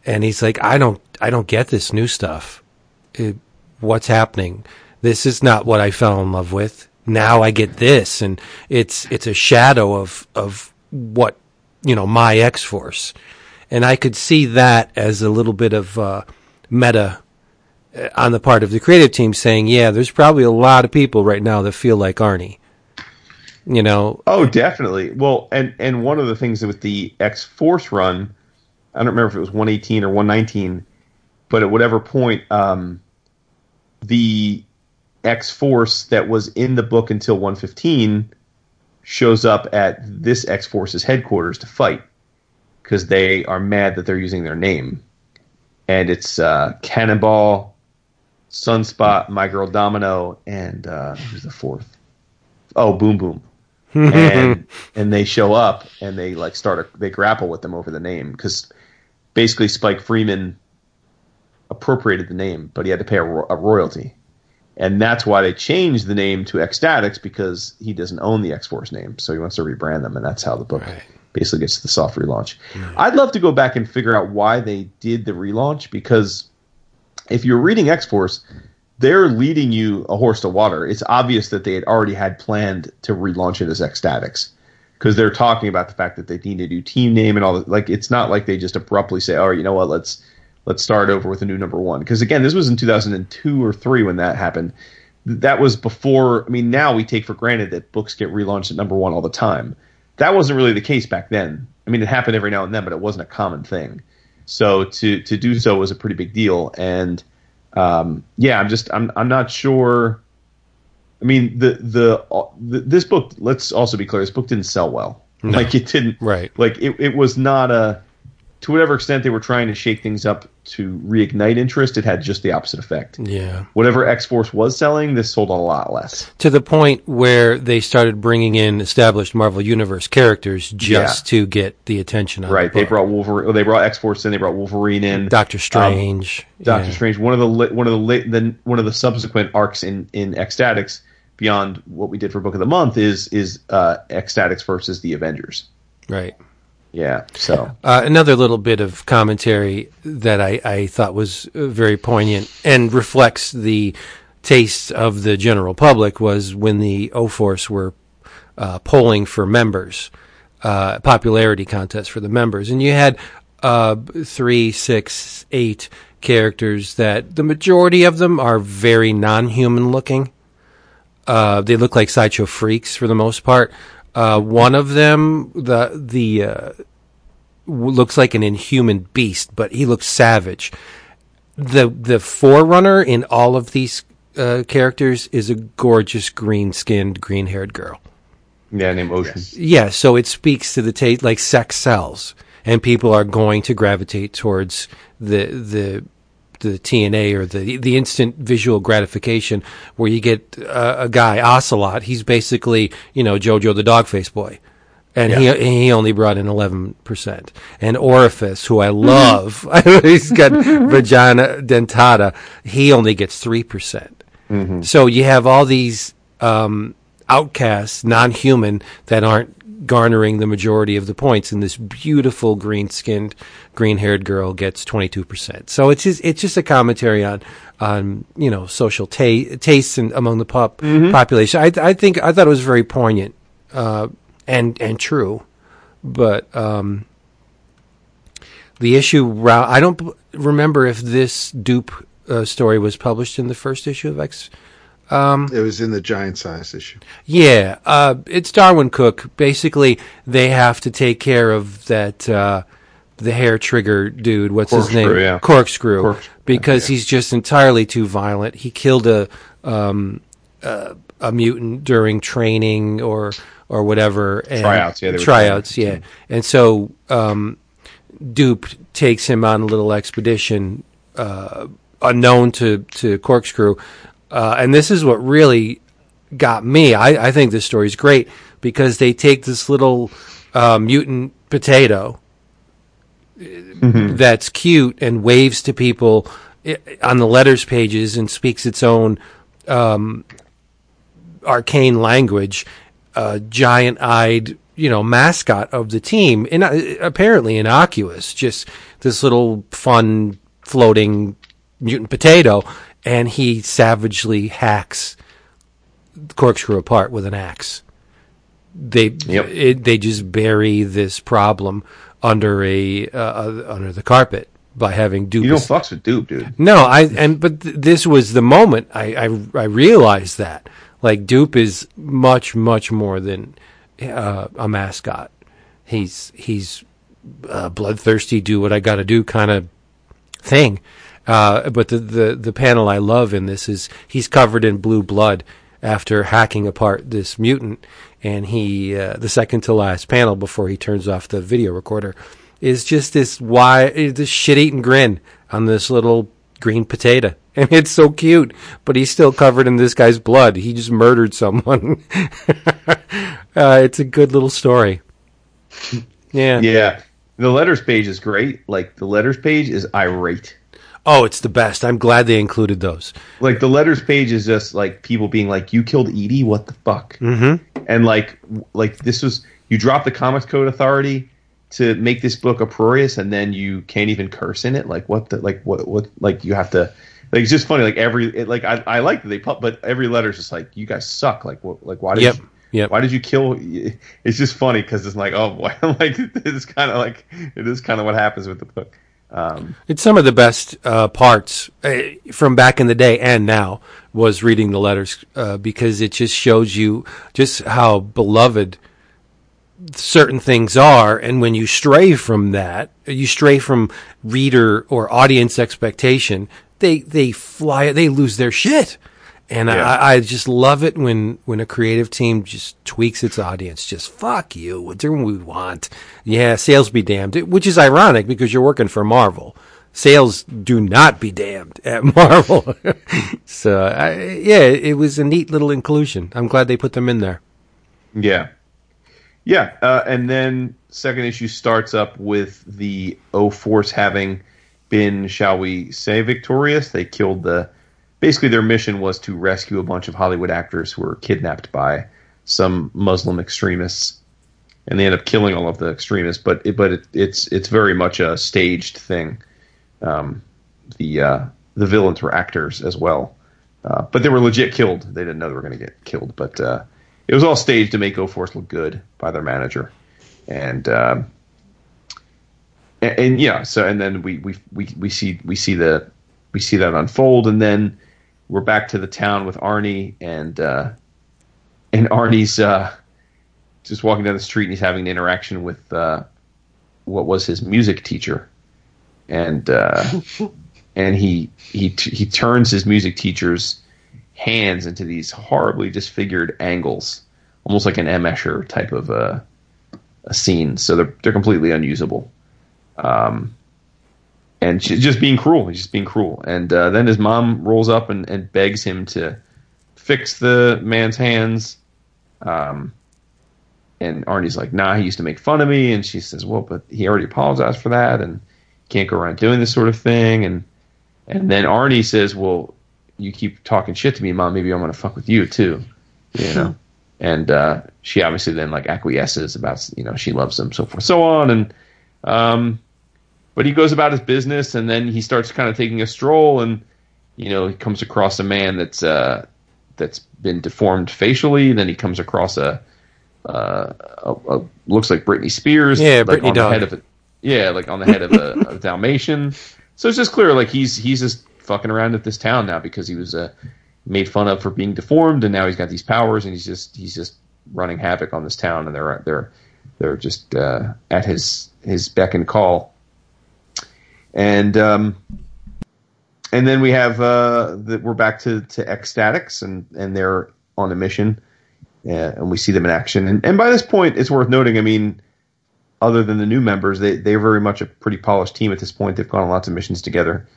[SPEAKER 2] and he's like, "I don't, I don't get this new stuff. It, what's happening? This is not what I fell in love with. Now I get this, and it's it's a shadow of of what you know my X Force, and I could see that as a little bit of uh, meta uh, on the part of the creative team, saying, "Yeah, there's probably a lot of people right now that feel like Arnie." You know,
[SPEAKER 4] Oh, definitely. Well, and and one of the things with the X Force run, I don't remember if it was 118 or 119, but at whatever point, um, the X Force that was in the book until 115 shows up at this X Force's headquarters to fight because they are mad that they're using their name, and it's uh, Cannonball, Sunspot, My Girl Domino, and uh, who's the fourth? Oh, Boom Boom. And and they show up and they like start a, they grapple with them over the name because basically Spike Freeman appropriated the name, but he had to pay a, ro- a royalty, and that's why they changed the name to X-Statix because he doesn't own the X Force name, so he wants to rebrand them, and that's how the book
[SPEAKER 2] Right.
[SPEAKER 4] basically gets to the soft relaunch. Hmm. I'd love to go back and figure out why they did the relaunch because if you're reading X Force, they're leading you a horse to water. It's obvious that they had already had planned to relaunch it as X-Statix because they're talking about the fact that they need a new team name and all that. Like, it's not like they just abruptly say, "Oh, you know what? Let's let's start over with a new number one." Because again, this was in 2002 or three when that happened. That was before. I mean, now we take for granted that books get relaunched at number one all the time. That wasn't really the case back then. I mean, it happened every now and then, but it wasn't a common thing. So to to do so was a pretty big deal, and um, yeah, I'm just I'm I'm not sure. I mean, the, the the this book. Let's also be clear. This book didn't sell well. Like it didn't.
[SPEAKER 2] Right.
[SPEAKER 4] Like it, it was not a. To whatever extent they were trying to shake things up to reignite interest, it had just the opposite effect.
[SPEAKER 2] yeah.
[SPEAKER 4] Whatever X Force was selling, this sold a lot less.
[SPEAKER 2] to the point where they started bringing in established Marvel Universe characters just to get the attention on
[SPEAKER 4] Right?
[SPEAKER 2] the
[SPEAKER 4] They brought Wolverine. They brought X Force in. They brought Wolverine in.
[SPEAKER 2] Doctor Strange.
[SPEAKER 4] Doctor
[SPEAKER 2] yeah.
[SPEAKER 4] Strange. One of the li- one of the, li- the one of the subsequent arcs in in X-Statix beyond what we did for Book of the Month is is uh, X-Statix versus the Avengers.
[SPEAKER 2] Right.
[SPEAKER 4] Yeah. So
[SPEAKER 2] Uh, another little bit of commentary that I, I thought was uh, very poignant and reflects the taste of the general public was when the O Force were uh, polling for members, uh, popularity contest for the members, and you had uh, three, six, eight characters that the majority of them are very non-human looking. Uh, they look like sideshow freaks for the most part. Uh, one of them, the the uh, looks like an inhuman beast, but he looks savage. The the forerunner in all of these uh, characters is a gorgeous green skinned, green haired girl.
[SPEAKER 4] yeah, named Ocean. Yes.
[SPEAKER 2] Yeah, so it speaks to the taste like sex sells, and people are going to gravitate towards the the the TNA or the the instant visual gratification where you get uh, a guy Ocelot. He's basically you know JoJo the Dogface Boy. And
[SPEAKER 4] Yeah.
[SPEAKER 2] he he only brought in eleven percent. And Orifice, who I love, he's got vagina dentata. He only gets three percent. So you have all these um, outcasts, non-human, that aren't garnering the majority of the points, and this beautiful green-skinned, green-haired girl gets twenty-two percent. So it's just it's just a commentary on on you know social ta- tastes in, among the pop population. I I think I thought it was very poignant uh, and and true, but. Um, the issue, I don't remember if this Doop uh, story was published in the first issue of X
[SPEAKER 3] It was in the giant size issue.
[SPEAKER 2] yeah, uh, it's Darwyn Cooke. Basically, they have to take care of that uh, the hair trigger dude. What's his name?
[SPEAKER 4] yeah.
[SPEAKER 2] Corkscrew.
[SPEAKER 4] Corkscrew,
[SPEAKER 2] because he's just entirely too violent. He killed a um, uh, a mutant during training or or whatever. And
[SPEAKER 4] Tryouts, yeah, they
[SPEAKER 2] tryouts,
[SPEAKER 4] training.
[SPEAKER 2] yeah. And so um, Doop takes him on a little expedition uh, unknown to to Corkscrew, uh, and this is what really got me. I, I think this story is great because they take this little uh, mutant potato that's cute and waves to people on the letters pages and speaks its own um, arcane language. Uh, giant-eyed, you know, mascot of the team, and uh, apparently innocuous, just this little fun floating mutant potato, and he savagely hacks corkscrew apart with an axe. They
[SPEAKER 4] Yep.
[SPEAKER 2] it, they just bury this problem under a uh, uh, under the carpet by having Doop.
[SPEAKER 4] You don't fucks with Doop, dude.
[SPEAKER 2] no, I and but th- this was the moment I, I I realized that like Doop is much much more than uh, a mascot. He's he's uh, bloodthirsty, do what I got to do kind of thing. Uh, but the, the the panel I love in this is he's covered in blue blood after hacking apart this mutant, and he uh, the second to last panel before he turns off the video recorder is just this why this shit eating grin on this little green potato. And it's so cute, but he's still covered in this guy's blood. He just murdered someone. uh, it's a good little story. Yeah.
[SPEAKER 4] Yeah. The letters page is great. Like the letters page is irate.
[SPEAKER 2] Oh, it's the best. I'm glad they included those.
[SPEAKER 4] Like the letters page is just like people being like, "You killed Edie? What the fuck?" Mm-hmm. And like, like this was you dropped the Comics Code Authority to make this book uproarious, and then you can't even curse in it. Like what the like what what like you have to. Like it's just funny. Like every it, like I I like that they put, but every letter's just like you guys suck. Like what like why did
[SPEAKER 2] Yep,
[SPEAKER 4] you,
[SPEAKER 2] yep.
[SPEAKER 4] why did you kill? It's just funny because it's like oh boy, like it's kind of like it is kind of what happens with the book. Um,
[SPEAKER 2] It's some of the best uh, parts uh, from back in the day and now was reading the letters uh, because it just shows you just how beloved certain things are, and when you stray from that, you stray from reader or audience expectation, they they fly, they lose their shit. And
[SPEAKER 4] Yeah.
[SPEAKER 2] I, I just love it when, when a creative team just tweaks its audience. Just fuck you. What do we want? Yeah, sales be damned. Which is ironic because you're working for Marvel. Sales do not be damned at Marvel. so I, yeah, it was a neat little inclusion. I'm glad they put them in there.
[SPEAKER 4] Yeah, yeah, uh, and then second issue starts up with the O Force having been, shall we say, victorious. They killed the. Basically, their mission was to rescue a bunch of Hollywood actors who were kidnapped by some Muslim extremists, and they end up killing all of the extremists. But it, but it, it's it's very much a staged thing. Um, the uh, the villains were actors as well, uh, but they were legit killed. They didn't know they were going to get killed, but uh, it was all staged to make O Force look good by their manager, and um, and, and yeah, so and then we, we we we see we see the we see that unfold, and then we're back to the town with Arnie, and uh, and Arnie's uh, just walking down the street, and he's having an interaction with uh, what was his music teacher, and uh, and he he he turns his music teacher's hands into these horribly disfigured angles, almost like an M. Escher type of uh, a scene. So they're they're completely unusable. Um, and she's just being cruel. He's just being cruel. And uh, then his mom rolls up and, and begs him to fix the man's hands. Um, and Arnie's like, "Nah, he used to make fun of me." And she says, "Well, but he already apologized for that, and can't go around doing this sort of thing." And and then Arnie says, "Well, you keep talking shit to me, mom. Maybe I'm gonna fuck with you too, you know. and uh, she obviously then like acquiesces about you know she loves him, so forth, so on, and um, but he goes about his business, and then he starts kind of taking a stroll, and you know he comes across a man that's uh, that's been deformed facially. Then he comes across a, uh, a, a looks like Britney Spears,
[SPEAKER 2] Yeah,
[SPEAKER 4] like
[SPEAKER 2] Britney
[SPEAKER 4] on
[SPEAKER 2] dog.
[SPEAKER 4] the head of a, yeah, like on the head of a, a Dalmatian. So it's just clear like he's he's just fucking around at this town now because he was uh, made fun of for being deformed, and now he's got these powers, and he's just he's just running havoc on this town, and they're they're they're just uh, at his his beck and call. And um, and then we have uh, the, we're back to to X-Statix, and and they're on a mission, uh, and we see them in action. And and by this point, it's worth noting. I mean, other than the new members, they they're very much a pretty polished team at this point. They've gone on lots of missions together.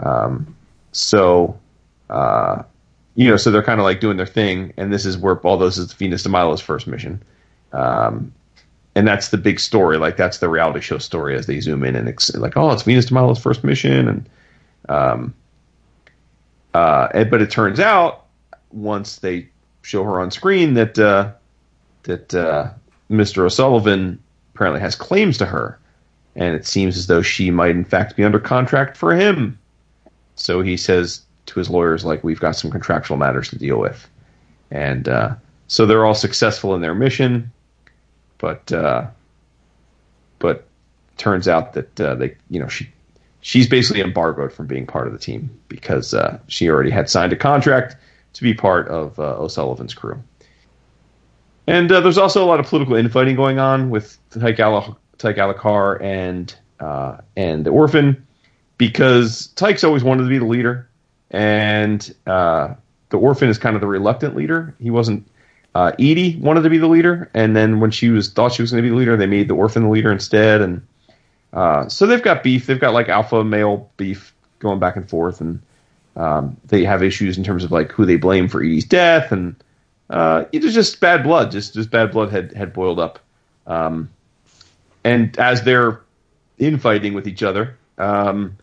[SPEAKER 4] Um, so, uh, you know, so they're kind of like doing their thing, and this is where all those is Venus Dee Milo's first mission. Um, and that's the big story. Like that's the reality show story as they zoom in and ex- like, oh, it's Venus Dee Milo's first mission, and um, uh, and, but it turns out once they show her on screen that uh, that uh, Mr. O'Sullivan apparently has claims to her, and it seems as though she might in fact be under contract for him. So he says to his lawyers, like, we've got some contractual matters to deal with, and uh, so they're all successful in their mission, but uh, but turns out that uh, they, you know, she she's basically embargoed from being part of the team because uh, she already had signed a contract to be part of uh, O'Sullivan's crew. And uh, there's also a lot of political infighting going on with Tike, Al- Tike Alicar and uh, and the Orphan because Tike's always wanted to be the leader, and uh, the Orphan is kind of the reluctant leader. He wasn't. Uh, Edie wanted to be the leader, and then when she was thought she was going to be the leader, they made the Orphan the leader instead, and uh, so they've got beef. They've got like alpha male beef going back and forth, and um, they have issues in terms of like who they blame for Edie's death, and uh, it was just bad blood. Just just bad blood had had boiled up, um, and as they're infighting with each other, um,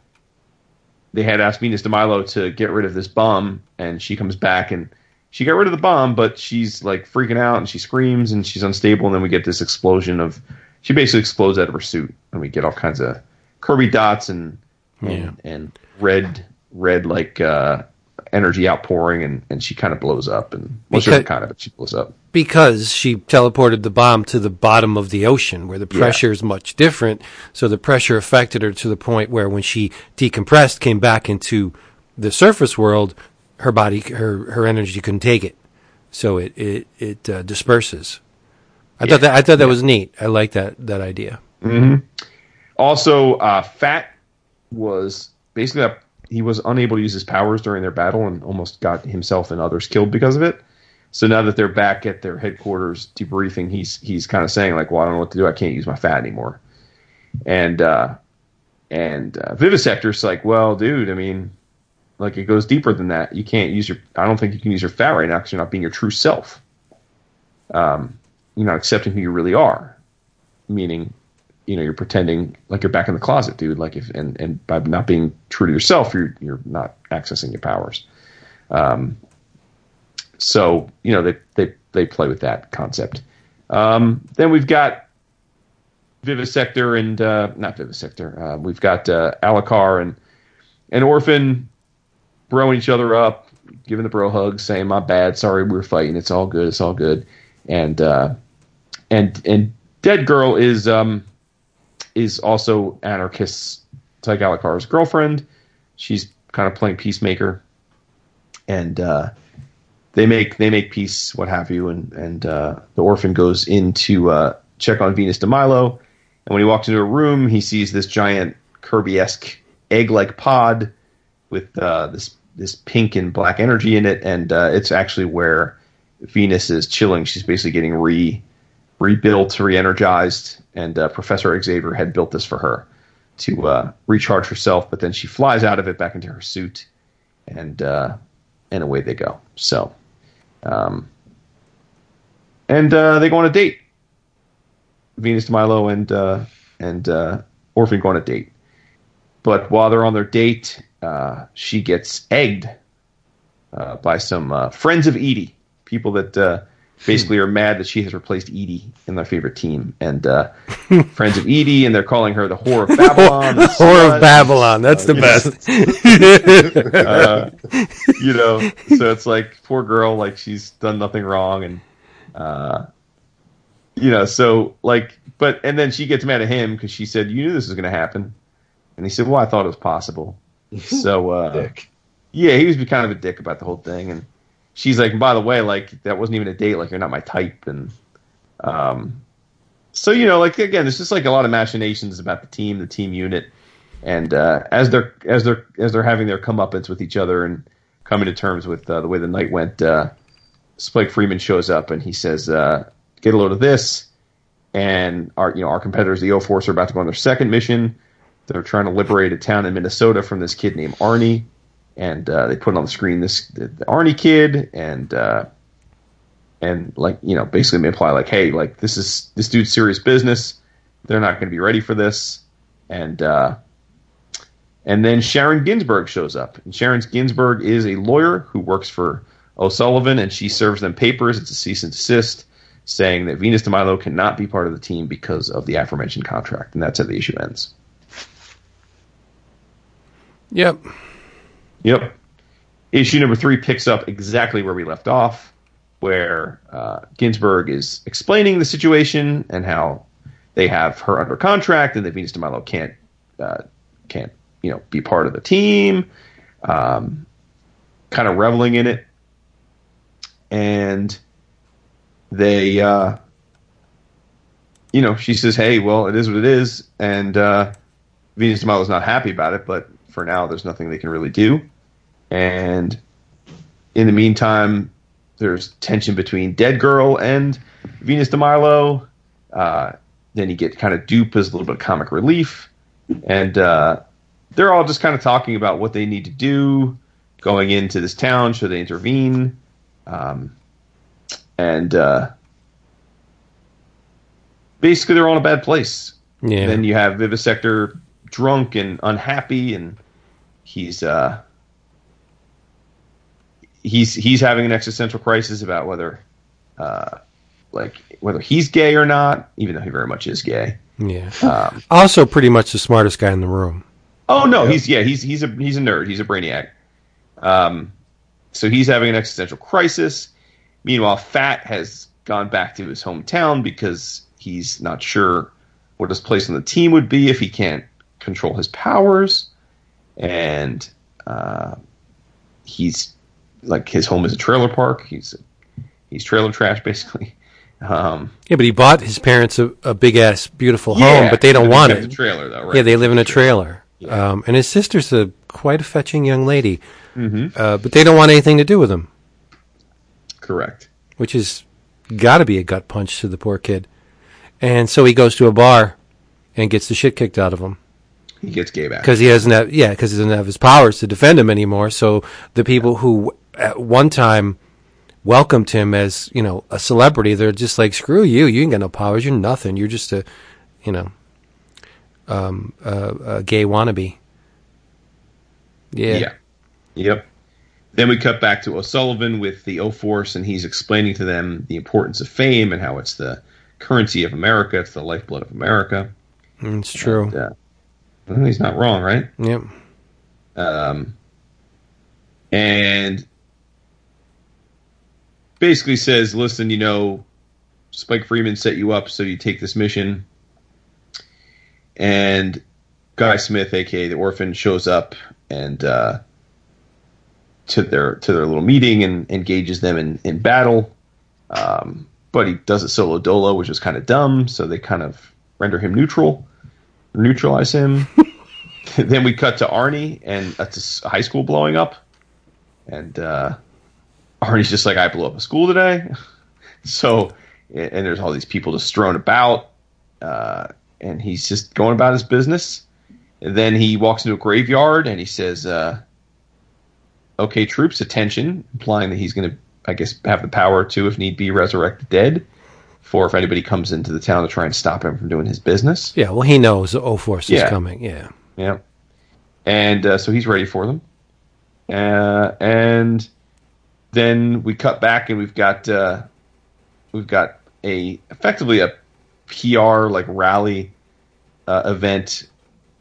[SPEAKER 4] they had asked Venus Dee Milo to get rid of this bomb, and she comes back and she got rid of the bomb, but she's like freaking out and she screams and she's unstable, and then we get this explosion of she basically explodes out of her suit, and we get all kinds of Kirby dots and and,
[SPEAKER 2] Yeah.
[SPEAKER 4] and red red like uh, energy outpouring, and, and she kind of blows up, and well,
[SPEAKER 2] Because-
[SPEAKER 4] kind of, but she blows up.
[SPEAKER 2] because she teleported the bomb to the bottom of the ocean where the pressure is much different. So the pressure affected her to the point where when she decompressed, came back into the surface world, her body, her, her energy couldn't take it. So it, it, it uh, disperses. I thought that, I thought that was neat. I like that, that idea.
[SPEAKER 4] Also, uh, Phat was basically up, he was unable to use his powers during their battle and almost got himself and others killed because of it. So now that they're back at their headquarters debriefing, he's he's kind of saying like, "Well, I don't know what to do. I can't use my fat anymore." And uh, and uh, Vivisector's like, "Well, dude, I mean, like it goes deeper than that. You can't use your. I don't think you can use your fat right now because you're not being your true self. Um, you're not accepting who you really are. Meaning, you know, you're pretending like you're back in the closet, dude. Like if and and by not being true to yourself, you're you're not accessing your powers. Um, so you know they they they play with that concept. Um, then we've got Vivisector and uh, not Vivisector. Uh, we've got uh, Alicar and and Orphan broing each other up, giving the bro hugs, saying "My bad, sorry, we were fighting. It's all good. It's all good." And uh, and and Dead Girl is um is also anarchist Tike Alicar's girlfriend. She's kind of playing peacemaker, and uh, they make they make peace, what have you, and and uh, the orphan goes in to uh, check on Venus Dee Milo, and when he walks into a room, he sees this giant Kirby-esque egg-like pod with uh, this this pink and black energy in it, and uh, it's actually where Venus is chilling. She's basically getting re rebuilt, re-energized, and uh, Professor Xavier had built this for her to uh, recharge herself. But then she flies out of it back into her suit, and uh, and away they go. So, um, and uh, they go on a date. Venus Dee Milo and uh, and uh, Orphan go on a date. But while they're on their date, uh, she gets egged uh, by some uh, friends of Edie, people that uh, basically are mad that she has replaced Edie in their favorite team, and uh, friends of Edie, and they're calling her the whore of Babylon. the
[SPEAKER 2] Whore of Babylon. That's the best.
[SPEAKER 4] uh, you know, so it's like poor girl, like she's done nothing wrong, and uh, you know, so like, but and then she gets mad at him because she said, "You knew this was going to happen," and he said, "Well, I thought it was possible." So, uh,
[SPEAKER 3] Dick.
[SPEAKER 4] yeah, he was kind of a dick about the whole thing, and she's like, "By the way, like that wasn't even a date. Like you're not my type," and um, so you know, like again, there's just like a lot of machinations about the team, the team unit, and uh, as they're as they're as they're having their comeuppance with each other and coming to terms with uh, the way the night went, uh, Spike Freeman shows up and he says, uh, "Get a load of this." And our you know our competitors, the O Force, are about to go on their second mission. They're trying to liberate a town in Minnesota from this kid named Arnie, and uh, they put on the screen this the, Arnie kid, and uh, and like you know basically they imply like, hey, like this is this dude's serious business. They're not going to be ready for this, and uh, and then Sharon Ginsburg shows up, and Sharon Ginsburg is a lawyer who works for O'Sullivan, and she serves them papers. It's a cease and desist, saying that Venus Dee Milo cannot be part of the team because of the aforementioned contract, and that's how the issue ends.
[SPEAKER 2] Yep.
[SPEAKER 4] Yep. Issue number three picks up exactly where we left off, where uh, Ginsburg is explaining the situation and how they have her under contract and that Venus Dee Milo can't uh, can't you know be part of the team, um, kind of reveling in it, and they uh, you know she says, "Hey, well, it is what it is," and uh, Venus Dee Milo is not happy about it, but for now, there's nothing they can really do. And in the meantime, there's tension between Dead Girl and Venus Dee Milo. Uh, then you get kind of Doop as a little bit of comic relief. And uh, they're all just kind of talking about what they need to do going into this town. Should they intervene? Um, and uh, basically, they're all in a bad place.
[SPEAKER 2] Yeah.
[SPEAKER 4] Then you have Vivisector drunk and unhappy, and he's uh, he's he's having an existential crisis about whether uh, like whether he's gay or not, even though he very much is gay.
[SPEAKER 2] yeah.
[SPEAKER 4] Um,
[SPEAKER 2] Also, pretty much the smartest guy in the room.
[SPEAKER 4] oh no, he's yeah, he's he's a he's a nerd, he's a brainiac. Um, so he's having an existential crisis. Meanwhile, Phat has gone back to his hometown because he's not sure what his place on the team would be if he can't control his powers, and uh, he's like his home is a trailer park. He's he's trailer trash basically. Um,
[SPEAKER 2] Yeah, but he bought his parents a, a big ass, beautiful
[SPEAKER 4] yeah,
[SPEAKER 2] home, but they don't want it.
[SPEAKER 4] trailer though, right?
[SPEAKER 2] Yeah, they live in a trailer. Um, and his sister's a quite a fetching young lady,
[SPEAKER 4] Mm-hmm.
[SPEAKER 2] uh, but they don't want anything to do with him,
[SPEAKER 4] Correct.
[SPEAKER 2] which is got to be a gut punch to the poor kid. And so he goes to a bar and gets the shit kicked out of him
[SPEAKER 4] He gets gay back.
[SPEAKER 2] because he doesn't have yeah because he doesn't have his powers to defend him anymore. So the people who at one time welcomed him as you know a celebrity, they're just like screw you, you ain't got no powers, you're nothing, you're just a you know um, a, a gay wannabe. Yeah.
[SPEAKER 4] Yeah. Yep. Then we cut back to O'Sullivan with the O Force, and he's explaining to them the importance of fame and how it's the currency of America, it's the lifeblood of America.
[SPEAKER 2] Mm, it's true.
[SPEAKER 4] And, uh, well, he's not wrong, right?
[SPEAKER 2] Yep.
[SPEAKER 4] Um, and basically says, listen, you know, Spike Freeman set you up so you take this mission. And Guy Smith, aka the orphan, shows up and uh, to their to their little meeting and engages them in, in battle. Um, but he does it solo dolo, which is kind of dumb, so they kind of render him neutral, neutralize him. then we cut to Arnie and that's a high school blowing up, and uh, Arnie's just like, "I blew up a school today." so, and there's all these people just thrown about, uh, and he's just going about his business. And then he walks into a graveyard and he says, uh, "Okay, troops, attention!" implying that he's going to, I guess, have the power to, if need be, resurrect the dead. For if anybody comes into the town to try and stop him from doing his business.
[SPEAKER 2] Yeah. Well, he knows the O Force
[SPEAKER 4] Yeah.
[SPEAKER 2] is coming. Yeah.
[SPEAKER 4] Yeah. And uh, so he's ready for them. Uh, and then we cut back and we've got uh, we've got a effectively a PR like rally uh, event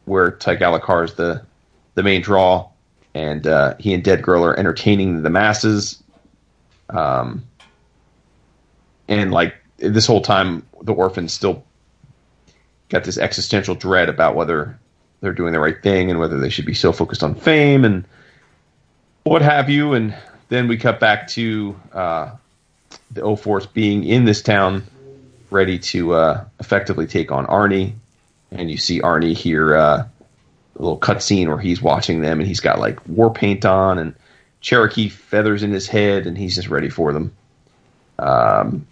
[SPEAKER 4] where Ty Gallagher is the the main draw, and uh, he and Dead Girl are entertaining the masses. Um, and like this whole time, the orphans still got this existential dread about whether they're doing the right thing and whether they should be so focused on fame and what have you. And then we cut back to uh, the O Force being in this town, ready to uh, effectively take on Arnie. And you see Arnie here, uh, a little cutscene where he's watching them, and he's got like war paint on and Cherokee feathers in his head, and he's just ready for them. Um,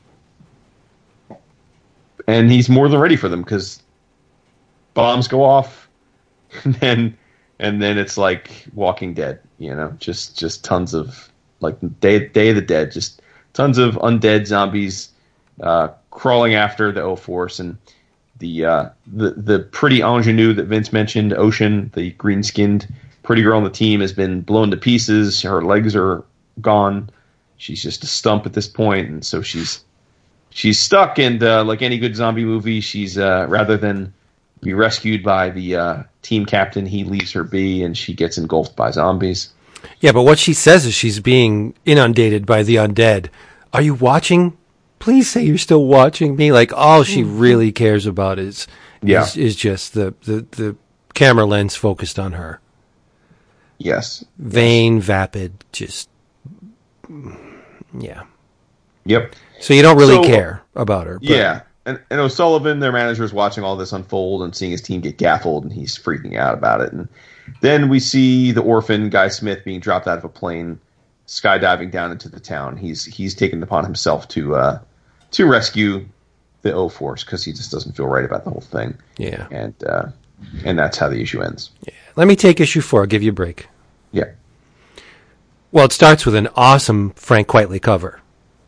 [SPEAKER 4] and he's more than ready for them because bombs go off, and then and then it's like Walking Dead, you know, just just tons of like Day Day of the Dead, just tons of undead zombies uh, crawling after the O Force and the uh, the the pretty ingenue that Vince mentioned, Ocean, the green skinned pretty girl on the team, has been blown to pieces. Her legs are gone. She's just a stump at this point, and so she's she's stuck. And uh, like any good zombie movie, she's uh, rather than be rescued by the uh, team captain, he leaves her be, and she gets engulfed by zombies.
[SPEAKER 2] Yeah, but what she says is she's being inundated by the undead. Are you watching? Please say you're still watching me. Like all she really cares about is
[SPEAKER 4] Yeah.
[SPEAKER 2] is, is just the, the the camera lens focused on her.
[SPEAKER 4] Yes.
[SPEAKER 2] Vain, vapid, just yeah.
[SPEAKER 4] Yep.
[SPEAKER 2] So you don't really
[SPEAKER 4] So-
[SPEAKER 2] care about her. but-
[SPEAKER 4] Yeah. And, and O'Sullivan, their manager, is watching all this unfold and seeing his team get gaffled, and he's freaking out about it. And then we see the orphan Guy Smith being dropped out of a plane, skydiving down into the town. He's he's taken it upon himself to uh, to rescue the O Force because he just doesn't feel right about the whole thing.
[SPEAKER 2] Yeah.
[SPEAKER 4] And uh, and that's how the issue ends. Yeah.
[SPEAKER 2] Let me take issue four. I'll give you a break.
[SPEAKER 4] Yeah,
[SPEAKER 2] Well, it starts with an awesome Frank Quitely cover.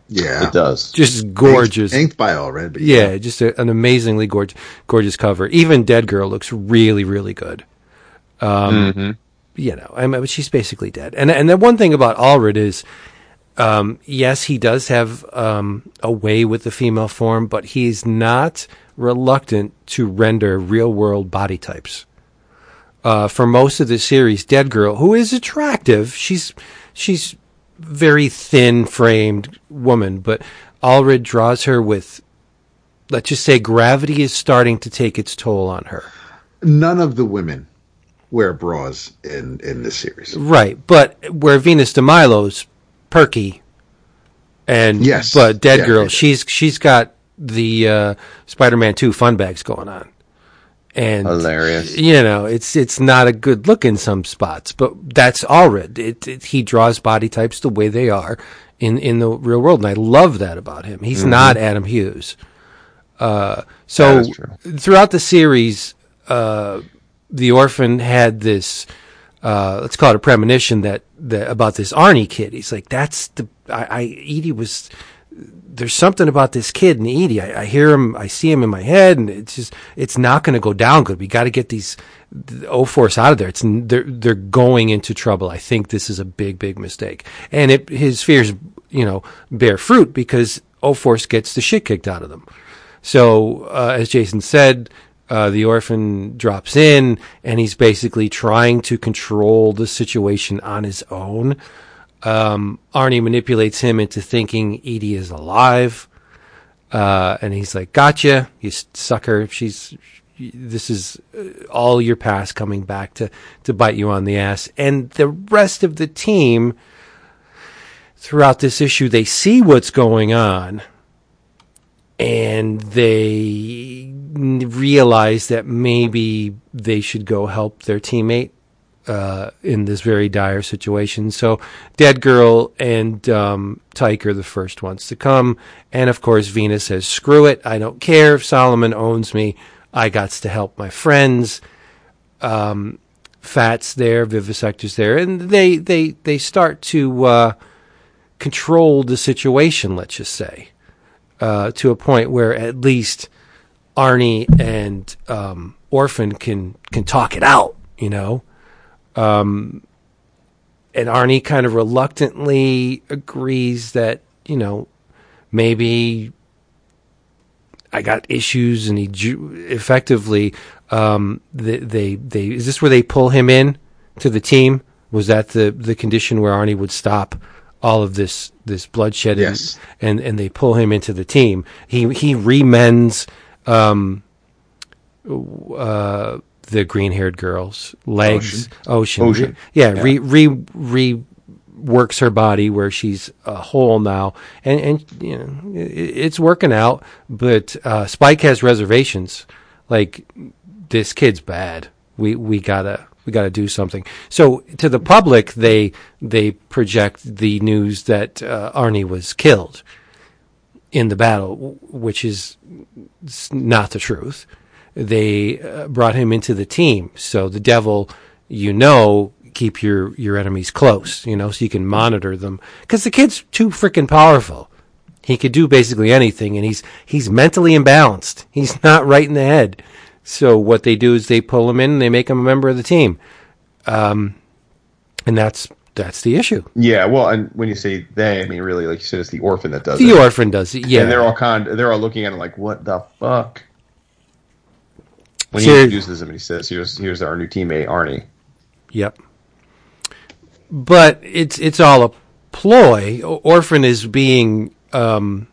[SPEAKER 3] Yeah.
[SPEAKER 4] it does.
[SPEAKER 2] Just gorgeous.
[SPEAKER 3] Inked, inked by Allred, but
[SPEAKER 2] Yeah, just a, an amazingly gorgeous, gorgeous cover. Even Dead Girl looks really, really good. Um, You know, I mean, she's basically dead. And and the one thing about Allred is, um, yes, he does have um, a way with the female form, but he's not reluctant to render real world body types. Uh, for most of the series, Dead Girl, who is attractive, she's she's very thin framed woman, but Allred draws her with let's just say gravity is starting to take its toll on her.
[SPEAKER 3] none of the women wear bras in in this series.
[SPEAKER 2] Right, but where Venus Dee Milo's perky, and
[SPEAKER 3] Yes.
[SPEAKER 2] but Dead
[SPEAKER 3] Yeah,
[SPEAKER 2] Girl,
[SPEAKER 3] yeah.
[SPEAKER 2] she's she's got the uh, Spider-Man two fun bags going on, and
[SPEAKER 4] Hilarious.
[SPEAKER 2] You know, it's it's not a good look in some spots, but that's Allred. It, it, he draws body types the way they are in in the real world, and I love that about him. He's not Adam Hughes. Uh, so
[SPEAKER 4] That is true.
[SPEAKER 2] throughout the series, uh, the orphan had this uh, let's call it a premonition that, that about this Arnie kid. He's like, that's the I, I Edie was. There's something about this kid and Edie. I, I hear him, I see him in my head, and it's just it's not going to go down good. We got to get these the O Force out of there. It's they're they're going into trouble. I think this is a big big mistake, and it his fears you know bear fruit because O Force gets the shit kicked out of them. So, uh, as Jason said, uh, the orphan drops in and he's basically trying to control the situation on his own. Um, Arnie manipulates him into thinking Edie is alive. Uh, and he's like, gotcha, you sucker. She's, this is uh, all your past coming back to, to bite you on the ass. And the rest of the team throughout this issue, they see what's going on and they realize that maybe they should go help their teammate uh, in this very dire situation. So, Dead Girl and um, Tike are the first ones to come, and of course, Venus says, "Screw it! I don't care if Solomon owns me. I got to help my friends." Um, Fats there, Vivisector's there, and they they they start to uh, control the situation. Let's just say uh, to a point where at least Arnie and um, Orphan can can talk it out, you know. Um, and Arnie kind of reluctantly agrees that you know maybe I got issues, and he ju- effectively um, they, they they is this where they pull him in to the team? Was that the the condition where Arnie would stop all of this this bloodshed?
[SPEAKER 3] Yes.
[SPEAKER 2] and, and and they pull him into the team. He he remends um, uh, the green haired girl's legs. Ocean,
[SPEAKER 4] Ocean.
[SPEAKER 2] yeah, re re re works her body where she's a whole now, and and you know it, it's working out. But uh, Spike has reservations. Like this kid's bad. We we gotta we gotta do something. So to the public, they they project the news that uh, Arnie was killed in the battle, which is not the truth. They uh, brought him into the team, so the devil, you know, keep your your enemies close, you know, so you can monitor them because the kid's too freaking powerful. He could do basically anything, and he's he's mentally imbalanced. He's not right in the head. So what they do is they pull him in and they make him a member of the team, um, and that's that's the issue.
[SPEAKER 4] Yeah, well, and when you say they, I mean really, like you said, it's the orphan that does
[SPEAKER 2] The
[SPEAKER 4] it.
[SPEAKER 2] The orphan does it, yeah.
[SPEAKER 4] And they're all kind. They're all looking at it like, "What the fuck?" When he
[SPEAKER 2] Ser-
[SPEAKER 4] introduces him, he says, "Here's here's our new teammate, Arnie."
[SPEAKER 2] Yep. But it's it's all a ploy. Orphan is being um,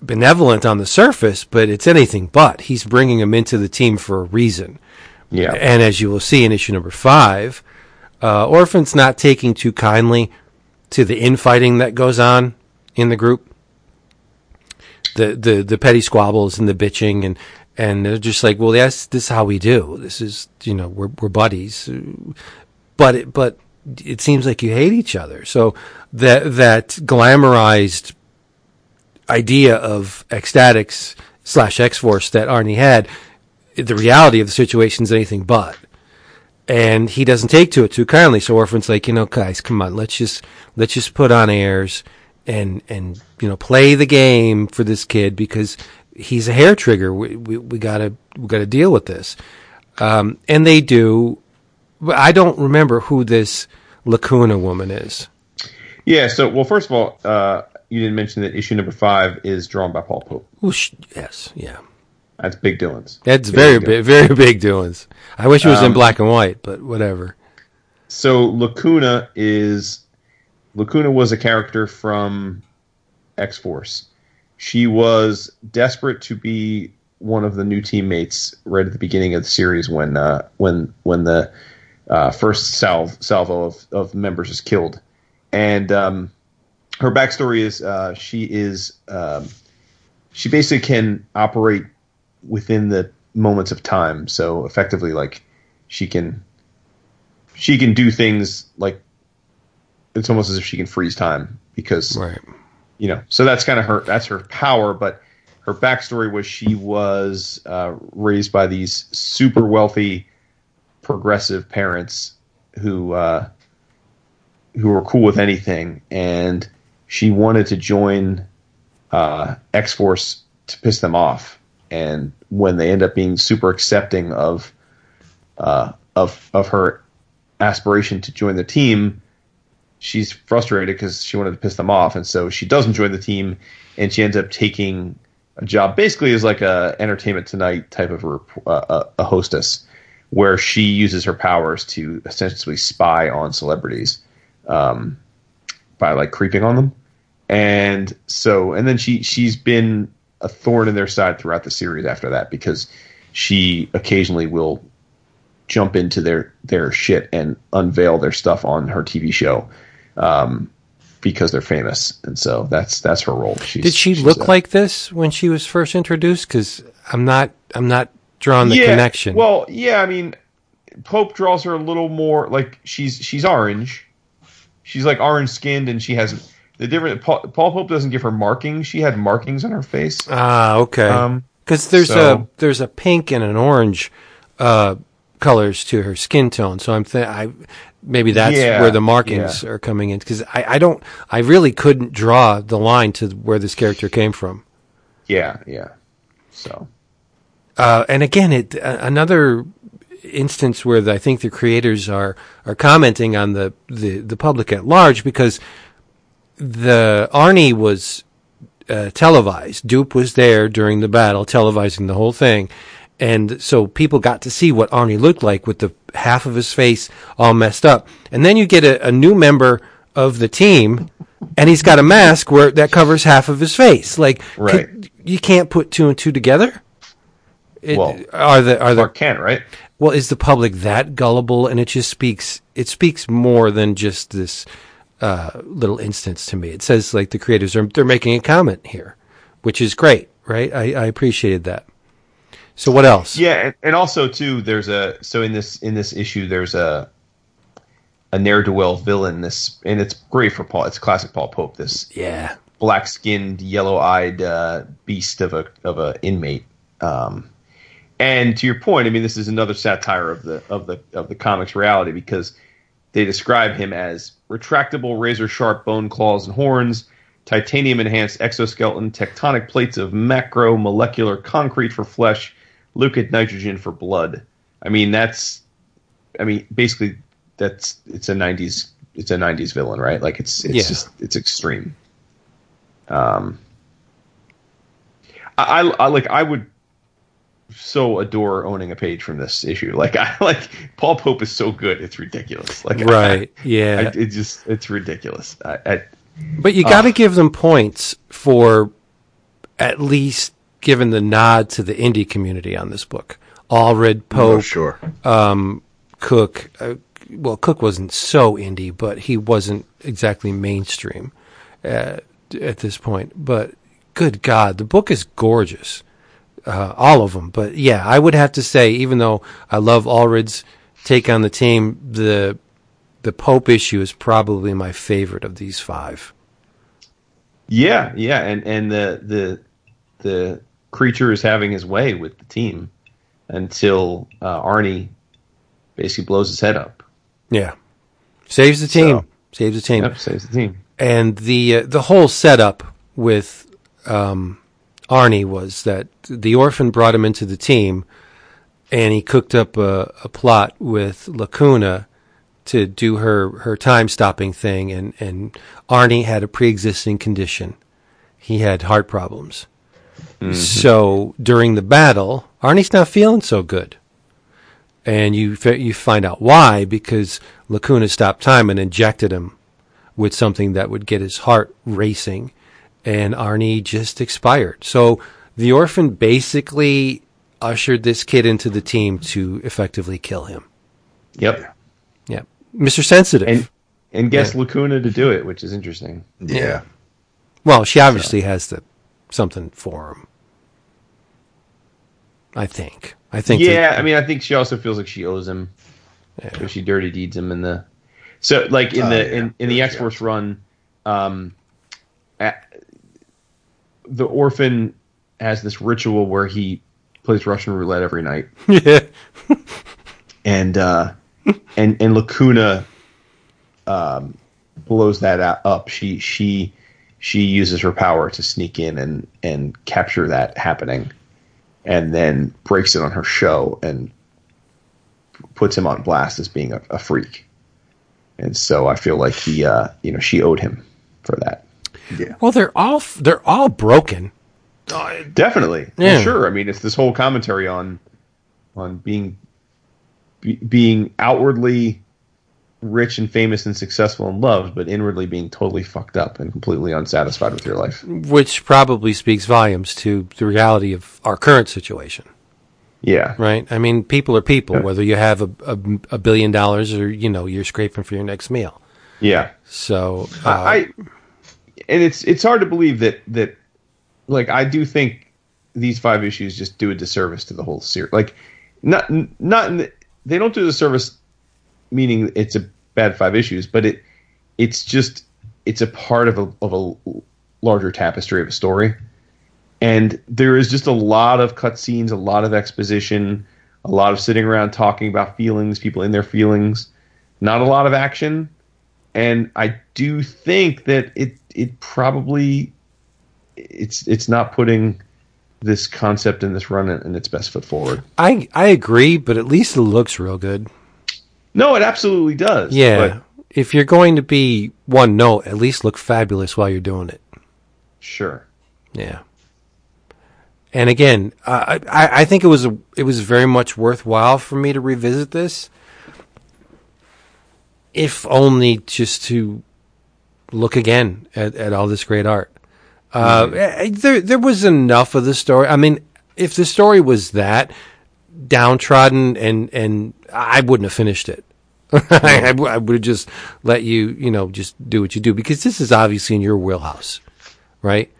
[SPEAKER 2] benevolent on the surface, but it's anything but. He's bringing him into the team for a reason.
[SPEAKER 4] Yeah,
[SPEAKER 2] And as you will see in issue number five, uh, Orphan's not taking too kindly to the infighting that goes on in the group. The the the petty squabbles and the bitching and and they're just like, well, yes, this is how we do. This is you know we're we're buddies, but it, but it seems like you hate each other. So that that glamorized idea of X-Statix slash X Force that Arnie had, the reality of the situation is anything but. And he doesn't take to it too kindly. So Orphan's like, you know, guys, come on, let's just let's just put on airs and and you know play the game for this kid because he's a hair trigger. We we, we gotta we gotta deal with this. Um, and they do. But I don't remember who this Lacuna woman is.
[SPEAKER 4] yeah. So, well, first of all, uh, you didn't mention that issue number five is drawn by Paul Pope.
[SPEAKER 2] Well, sh- yes, yeah.
[SPEAKER 4] That's Big Dylan's.
[SPEAKER 2] That's
[SPEAKER 4] Big
[SPEAKER 2] very big, very big doings. I wish it was in
[SPEAKER 4] Um,
[SPEAKER 2] black and white, but whatever.
[SPEAKER 4] So Lacuna is Lacuna was a character from X Force. She was desperate to be one of the new teammates right at the beginning of the series when uh, when when the uh, first salvo of, of members is killed, and um, her backstory is uh, she is um, she basically can operate within the moments of time. So effectively, like she can she can do things like it's almost as if she can freeze time because
[SPEAKER 2] Right.
[SPEAKER 4] You know so that's kind of her that's her power but her backstory was she was uh, raised by these super wealthy progressive parents who uh, who were cool with anything and she wanted to join uh, x-force to piss them off. And when they end up being super accepting of uh, of of her aspiration to join the team she's frustrated because she wanted to piss them off, and so she doesn't join the team, and she ends up taking a job basically as like a Entertainment Tonight type of a, uh, a, a hostess, where she uses her powers to essentially spy on celebrities, um, by like creeping on them, and so and then she she's been a thorn in their side throughout the series after that because she occasionally will jump into their their shit and unveil their stuff on her TV show um, because they're famous, and so that's that's her role. She's,
[SPEAKER 2] Did she look
[SPEAKER 4] a-
[SPEAKER 2] like this when she was first introduced? Because I'm not, I'm not drawing the
[SPEAKER 4] yeah,
[SPEAKER 2] connection.
[SPEAKER 4] Well, yeah, I mean, Pope draws her a little more like she's she's orange. She's like orange skinned, and she has the different. Paul, Paul Pope doesn't give her markings. She had markings on her face.
[SPEAKER 2] ah, okay.
[SPEAKER 4] Um,
[SPEAKER 2] Because there's
[SPEAKER 4] so-
[SPEAKER 2] a there's a pink and an orange uh, colors to her skin tone. So I'm th- I maybe that's
[SPEAKER 4] Yeah,
[SPEAKER 2] where the markings
[SPEAKER 4] yeah.
[SPEAKER 2] are coming in. Because I, I don't, I really couldn't draw the line to where this character came from.
[SPEAKER 4] Yeah, yeah. So
[SPEAKER 2] Uh, and again, it uh, another instance where the, I think the creators are are commenting on the, the the public at large because the Arnie was uh, televised. Doop was there during the battle, televising the whole thing. And so people got to see what Arnie looked like with the half of his face all messed up. And then you get a, a new member of the team, and he's got a mask where that covers half of his face. Like,
[SPEAKER 4] Right.
[SPEAKER 2] could- you can't put two and two together. It-
[SPEAKER 4] Well,
[SPEAKER 2] are the are the
[SPEAKER 4] Kent, right?
[SPEAKER 2] well, is the public that gullible? And it just speaks. It speaks more than just this uh, little instance to me. It says like the creators are they're making a comment here, which is great, right? I, I appreciated that. So what else?
[SPEAKER 4] Yeah, and, also too, there's a so in this in this issue, there's a a ne'er do well villain. This and it's great for Paul. It's classic Paul Pope. This
[SPEAKER 2] Yeah,
[SPEAKER 4] black skinned, yellow eyed uh, beast of a of a inmate. Um, and to your point, I mean, this is another satire of the of the of the comics reality because they describe him as retractable, razor sharp bone claws and horns, titanium enhanced exoskeleton, tectonic plates of macromolecular concrete for flesh, liquid nitrogen for blood. I mean, that's, I mean, basically, that's it's a '90s it's a '90s villain, right? Like it's it's
[SPEAKER 2] Yeah.
[SPEAKER 4] just it's extreme. Um, I, I, I like I would so adore owning a page from this issue. Like I like Paul Pope is so good, it's ridiculous. Like
[SPEAKER 2] right.
[SPEAKER 4] I,
[SPEAKER 2] Yeah,
[SPEAKER 4] I, it just it's ridiculous. I, I,
[SPEAKER 2] but you got to give them points for at least giving the nod to the indie community on this book. Allred, Pope,
[SPEAKER 3] Oh, sure.
[SPEAKER 2] Cooke. Uh, well, Cooke wasn't so indie, but he wasn't exactly mainstream uh, at this point. But good God, the book is gorgeous, uh, all of them. But yeah, I would have to say, even though I love Allred's take on the team, the the Pope issue is probably my favorite of these five.
[SPEAKER 4] yeah, yeah, and and the the the creature is having his way with the team until uh, Arnie basically blows his head up.
[SPEAKER 2] Yeah, saves the team.
[SPEAKER 4] So-
[SPEAKER 2] saves the team.
[SPEAKER 4] Yep, saves the team.
[SPEAKER 2] and the uh, the whole setup with um, Arnie was that the orphan brought him into the team, and he cooked up a, a plot with Lacuna to do her her time stopping thing, and and Arnie had a pre existing condition. He had heart problems. Mm-hmm. So during the battle, Arnie's not feeling so good. And you you find out why because Lacuna stopped time and injected him with something that would get his heart racing, and Arnie just expired. So the orphan basically ushered this kid into the team to effectively kill him.
[SPEAKER 4] Yep,
[SPEAKER 2] Yeah, Mr. Sensitive.
[SPEAKER 4] and and gets Lacuna to do it, which is interesting.
[SPEAKER 3] Yeah.
[SPEAKER 2] well, she obviously has the something for him. I think. I think. that-
[SPEAKER 4] Yeah, I mean, I think she also feels like she owes him. If she dirty deeds him in the, so like in
[SPEAKER 3] Oh,
[SPEAKER 4] the
[SPEAKER 3] yeah.
[SPEAKER 4] in, in the X Force run, um, at, the orphan has this ritual where he plays Russian roulette every night,
[SPEAKER 2] yeah.
[SPEAKER 4] and uh, and and Lacuna um, blows that up. She she she uses her power to sneak in and and capture that happening, and then breaks it on her show and puts him on blast as being a, a freak. And so I feel like he, uh, you know, she owed him for that.
[SPEAKER 3] Yeah.
[SPEAKER 2] Well, they're all they're all broken.
[SPEAKER 4] Definitely,
[SPEAKER 2] Yeah.
[SPEAKER 4] Well, sure. I mean, it's this whole commentary on on being be, being outwardly rich and famous and successful and loved, but inwardly being totally fucked up and completely unsatisfied with your life.
[SPEAKER 2] which probably speaks volumes to the reality of our current situation,
[SPEAKER 4] Yeah,
[SPEAKER 2] right? I mean, people are people, whether you have a, a, a billion dollars or you know you're scraping for your next meal.
[SPEAKER 4] yeah.
[SPEAKER 2] So uh,
[SPEAKER 4] I, and it's it's hard to believe that that like I do think these five issues just do a disservice to the whole series. Like not not in the, they don't do the service meaning it's a bad five issues, but it it's just it's a part of a of a larger tapestry of a story. And there is just a lot of cutscenes, a lot of exposition, a lot of sitting around talking about feelings, people in their feelings, not a lot of action and I do think that it it probably it's it's not putting this concept and this run and its best foot forward.
[SPEAKER 2] I I agree, but at least it looks real good.
[SPEAKER 4] No, it absolutely does.
[SPEAKER 2] Yeah.
[SPEAKER 4] but
[SPEAKER 2] if you're going to be one note, at least look fabulous while you're doing it.
[SPEAKER 4] sure.
[SPEAKER 2] Yeah. And again, uh, I I think it was a, it was very much worthwhile for me to revisit this, if only just to look again at, at all this great art. Uh, eh, There there was enough of the story. I mean, if the story was that downtrodden and and I wouldn't have finished it. I, I would have just let you, you know, just do what you do because this is obviously in your wheelhouse, right?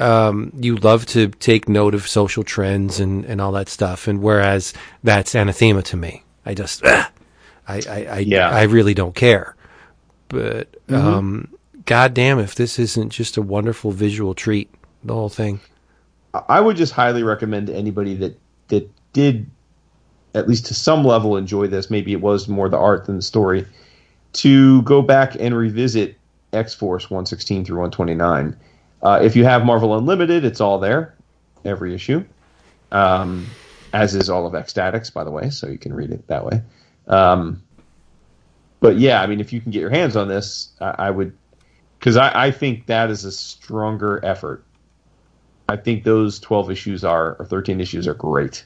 [SPEAKER 2] Um, you love to take note of social trends and, and all that stuff, and whereas that's anathema to me, I just, I, I, I,
[SPEAKER 4] Yeah.
[SPEAKER 2] I really don't care. But, um, goddamn, if this isn't just a wonderful visual treat, the whole thing.
[SPEAKER 4] I would just highly recommend to anybody that that did at least to some level enjoy this. Maybe it was more the art than the story. To go back and revisit X Force 116 through 129. Uh, if you have Marvel Unlimited, it's all there, every issue, um, as is all of X-Statix, by the way, so you can read it that way. Um, but yeah, I mean, if you can get your hands on this, I, I would, because I, I think that is a stronger effort I think those 12 issues are, or 13 issues are great.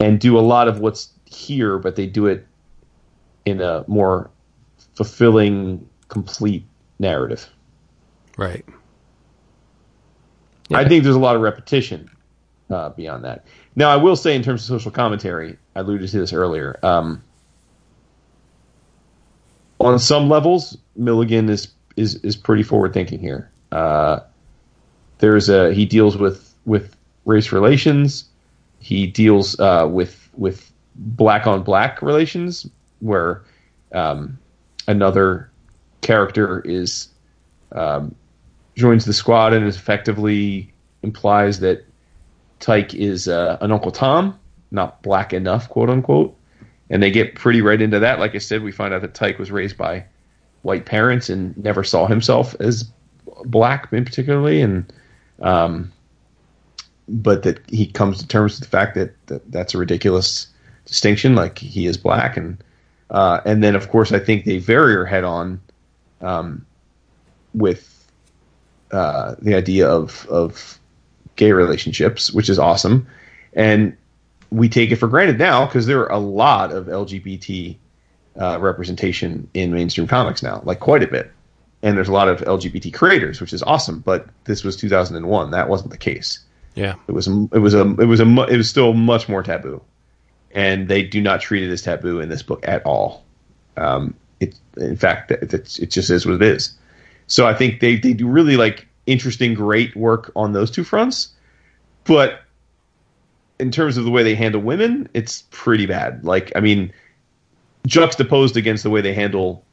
[SPEAKER 4] And do a lot of what's here, but they do it in a more fulfilling, complete narrative.
[SPEAKER 2] Right.
[SPEAKER 4] I think there's a lot of repetition uh, beyond that. Now, I will say, in terms of social commentary, I alluded to this earlier. Um, on some levels, Milligan is is is pretty forward thinking here. Uh, there's a he deals with with race relations. He deals uh, with with black on black relations, where um, another character is um, joins the squad and effectively implies that Tike is uh, an Uncle Tom, not black enough, quote unquote. And they get pretty right into that. Like I said, we find out that Tike was raised by white parents and never saw himself as black, in particularly, and um, but that he comes to terms with the fact that, that that's a ridiculous distinction. Like he is black, and uh, and then of course I think they vary her head on um, with uh, the idea of of gay relationships, which is awesome, and we take it for granted now because there are a lot of LGBT uh, representation in mainstream comics now, like quite a bit, and there's a lot of LGBT creators, which is awesome. But this was 2001; that wasn't the case.
[SPEAKER 2] Yeah.
[SPEAKER 4] It was it was a it was a it was still much more taboo, and they do not treat it as taboo in this book at all. Um, it in fact it, it's, it just is what it is. So I think they they do really like interesting, great work on those two fronts, but in terms of the way they handle women, it's pretty bad. Like I mean, juxtaposed against the way they handle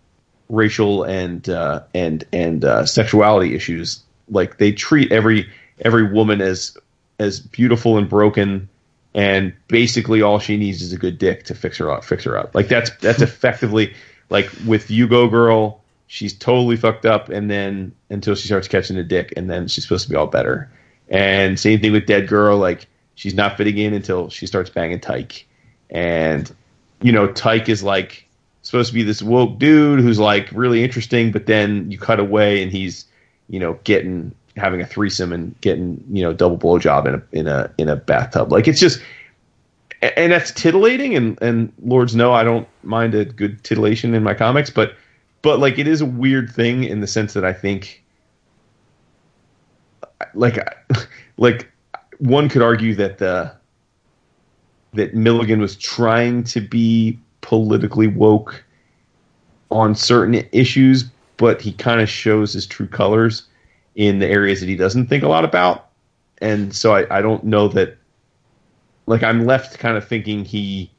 [SPEAKER 4] racial and uh, and and uh, sexuality issues, like they treat every every woman as as beautiful and broken, and basically all she needs is a good dick to fix her up. Fix her up. Like that's that's effectively like with U-Go Girl. She's totally fucked up, and then until she starts catching a dick, and then she's supposed to be all better. And same thing with Dead Girl. Like she's not fitting in until she starts banging Tike, and you know Tike is like supposed to be this woke dude who's like really interesting, but then you cut away and he's you know getting having a threesome and getting you know double blowjob in a in a in a bathtub. Like it's just and that's titillating and and lords know I don't mind a good titillation in my comics, but but like it is a weird thing in the sense that I think like like one could argue that the that Milligan was trying to be politically woke on certain issues, but he kind of shows his true colors in the areas that he doesn't think a lot about. And so I, I don't know that like I'm left kind of thinking he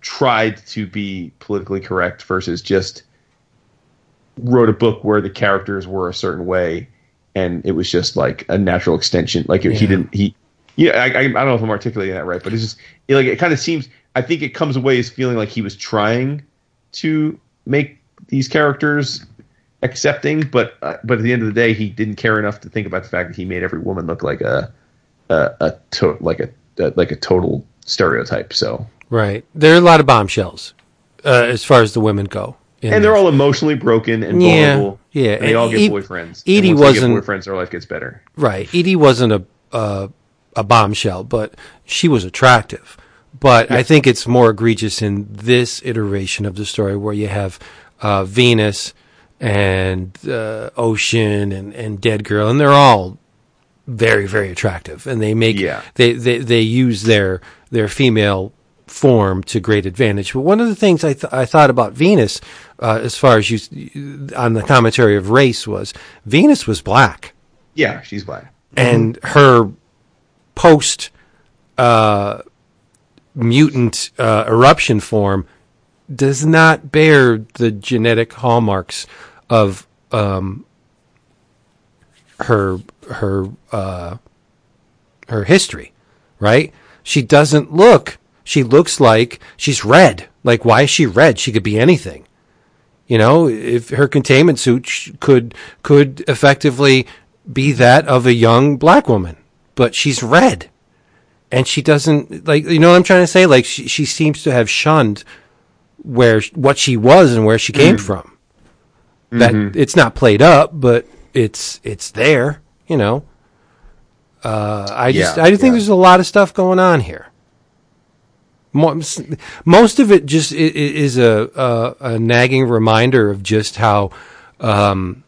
[SPEAKER 4] tried to be politically correct versus just wrote a book where the characters were a certain way and it was just like a natural extension. Like he didn't he yeah, I, I, I don't know if I'm articulating that right, but it's just it, like it kind of seems. I think it comes away as feeling like he was trying to make these characters accepting, but uh, but at the end of the day, he didn't care enough to think about the fact that he made every woman look like a a, a to, like a, a like a total stereotype. So
[SPEAKER 2] Right. There are a lot of bombshells uh, as far as the women go.
[SPEAKER 4] and they're all emotionally broken and
[SPEAKER 2] Yeah,
[SPEAKER 4] vulnerable.
[SPEAKER 2] yeah.
[SPEAKER 4] and they all get
[SPEAKER 2] E-
[SPEAKER 4] boyfriends.
[SPEAKER 2] Edie wasn't-
[SPEAKER 4] get boyfriends. Their life gets better.
[SPEAKER 2] Right. Edie wasn't a a, a bombshell, but she was attractive. But I think it's more egregious in this iteration of the story where you have uh, Venus and uh, Ocean and, and Dead Girl, and they're all very very attractive, and they make
[SPEAKER 4] Yeah.
[SPEAKER 2] they, they they use their their female form to great advantage. But one of the things I th- I thought about Venus, uh, as far as you on the commentary of race, was Venus was black
[SPEAKER 4] Yeah, she's black.
[SPEAKER 2] and her post uh, mutant uh, eruption form does not bear the genetic hallmarks of um, her her uh, her history, right? She doesn't look. She looks like she's red. Like why is she red? She could be anything. You know, if her containment suit could could effectively be that of a young black woman, but she's red, and she doesn't like. You know what I'm trying to say? Like she she seems to have shunned where what she was and where she came from. That it's not played up, but it's it's there. You know. Uh, I just
[SPEAKER 4] Yeah,
[SPEAKER 2] I think
[SPEAKER 4] yeah.
[SPEAKER 2] there's a lot of stuff going on here. Mo- Most of it just is a, a, a nagging reminder of just how um,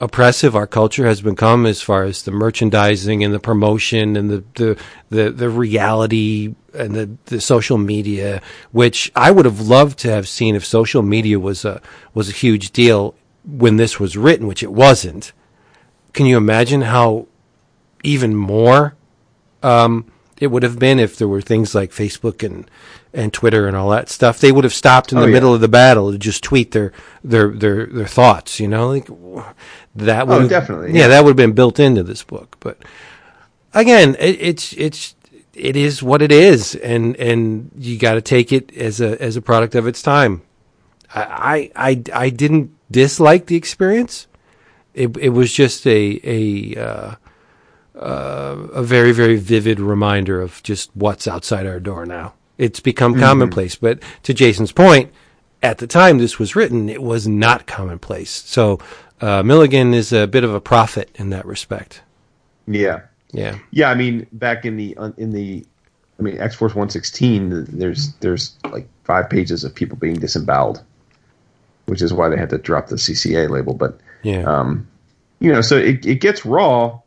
[SPEAKER 2] oppressive our culture has become as far as the merchandising and the promotion and the the, the, the reality and the, the social media, which I would have loved to have seen if social media was a was a huge deal when this was written, which it wasn't. Can you imagine how even more um, it would have been if there were things like Facebook and and Twitter and all that stuff. They would have stopped in
[SPEAKER 4] Oh,
[SPEAKER 2] the
[SPEAKER 4] yeah.
[SPEAKER 2] middle of the battle to just tweet their their their their thoughts. You know, like that. Would
[SPEAKER 4] Oh, definitely,
[SPEAKER 2] Yeah,
[SPEAKER 4] yeah.
[SPEAKER 2] that would have been built into this book. But again, it, it's it's it is what it is, and and you got to take it as a as a product of its time. I I I, I didn't dislike the experience. It it was just a a uh, uh, a very very vivid reminder of just what's outside our door now. It's become commonplace, but to Jason's point, at the time this was written, it was not commonplace. So uh, Milligan is a bit of a prophet in that respect.
[SPEAKER 4] Yeah,
[SPEAKER 2] Yeah,
[SPEAKER 4] yeah. I mean, back in the in the, I mean, X Force One Sixteen. There's there's like five pages of people being disemboweled, which is why they had to drop the CCA label. But
[SPEAKER 2] yeah,
[SPEAKER 4] um, you know, so it it gets raw.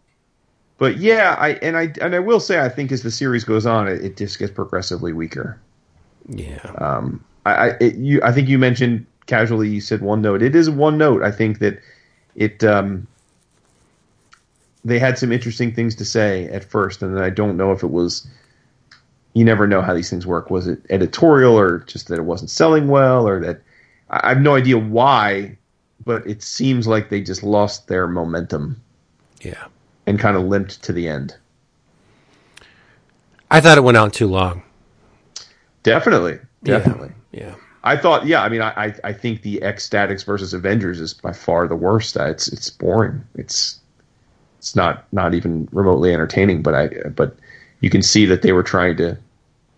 [SPEAKER 4] But yeah, I and I and I will say, I think as the series goes on, it, it just gets progressively weaker.
[SPEAKER 2] yeah.
[SPEAKER 4] Um, I, I it, you I think you mentioned casually. You said one note. It is one note. I think that it. Um, they had some interesting things to say at first, and then I don't know if it was. You never know how these things work. Was it editorial, or just that it wasn't selling well, or that I I have no idea why, but it seems like they just lost their momentum
[SPEAKER 2] yeah.
[SPEAKER 4] And kind of limped to the end.
[SPEAKER 2] I thought it went on too long.
[SPEAKER 4] Definitely, definitely.
[SPEAKER 2] Yeah.
[SPEAKER 4] I thought, yeah. I mean, I, I, I think the X-Statix versus Avengers is by far the worst. Uh, It's it's boring. It's it's not not even remotely entertaining. But I but you can see that they were trying to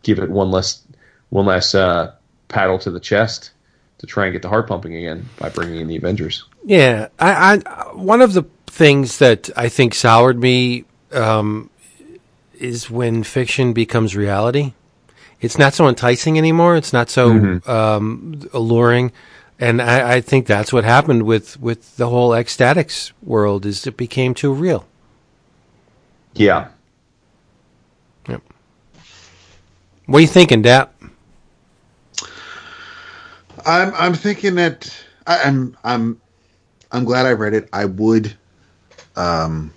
[SPEAKER 4] give it one less one less uh, paddle to the chest to try and get the heart pumping again by bringing in the Avengers.
[SPEAKER 2] Yeah, I, I one of the things that I think soured me um, is when fiction becomes reality. It's not so enticing anymore. It's not so um, alluring, and I, I think that's what happened with with the whole X-Statix world. Is it became too real.
[SPEAKER 4] Yeah.
[SPEAKER 2] What are you thinking, Dap?
[SPEAKER 3] I'm I'm thinking that I, I'm I'm I'm glad I read it. I would um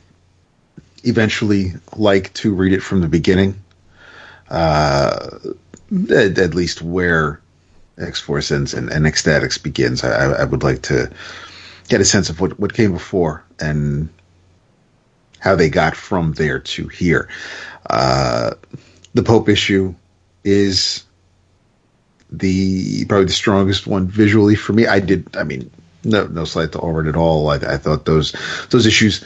[SPEAKER 3] eventually like to read it from the beginning. Uh at, at least where X Force ends and, and X-Statix begins. I, I would like to get a sense of what, what came before and how they got from there to here. Uh the Pope issue is the probably the strongest one visually for me. I did. I mean, no no slight to Allred at all. I, I thought those those issues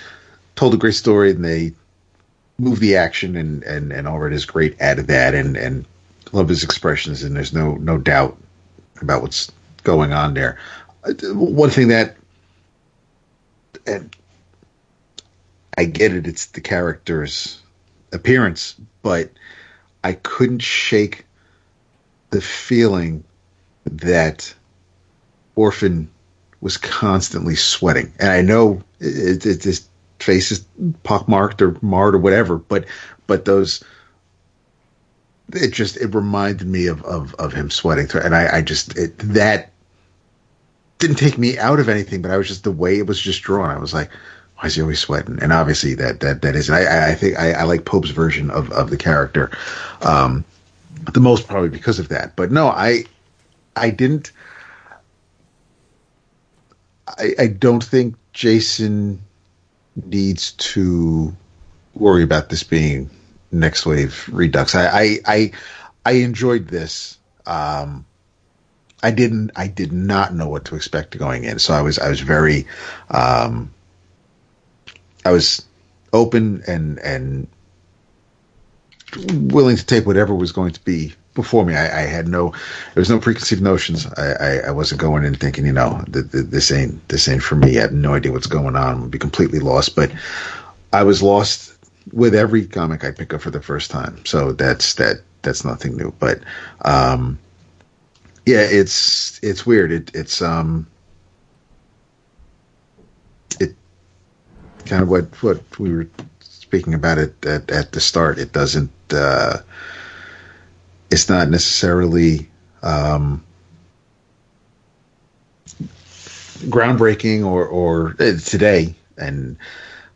[SPEAKER 3] told a great story, and they movie action and and and Allred is great at that, and and love his expressions, and there's no no doubt about what's going on there. One thing that and I get it, it's the character's appearance, but I couldn't shake the feeling that Orphan was constantly sweating. And I know it, it, his face is pockmarked or marred or whatever, but but those it just it reminded me of of, of him sweating and I, I just it, that didn't take me out of anything, but I was just the way it was just drawn. I was like, why is he always sweating? And obviously that that that is. And I I think I, I like Pope's version of of the character, um, the most probably because of that. But no, I I didn't. I I don't think Jason needs to worry about this being next wave redux. I I I, I enjoyed this. Um, I didn't. I did not know what to expect going in, so I was. I was very. Um, I was open and and willing to take whatever was going to be before me. I, I had no. There was no preconceived notions. I, I, I wasn't going in thinking, you know, th- th- this ain't this ain't for me. I have no idea what's going on. I'd be completely lost. But I was lost with every comic I pick up for the first time. So that's that. That's nothing new. But. um yeah, it's it's weird. It it's um it kind of what what we were speaking about it at, at the start. It doesn't uh it's not necessarily um groundbreaking or or uh, today and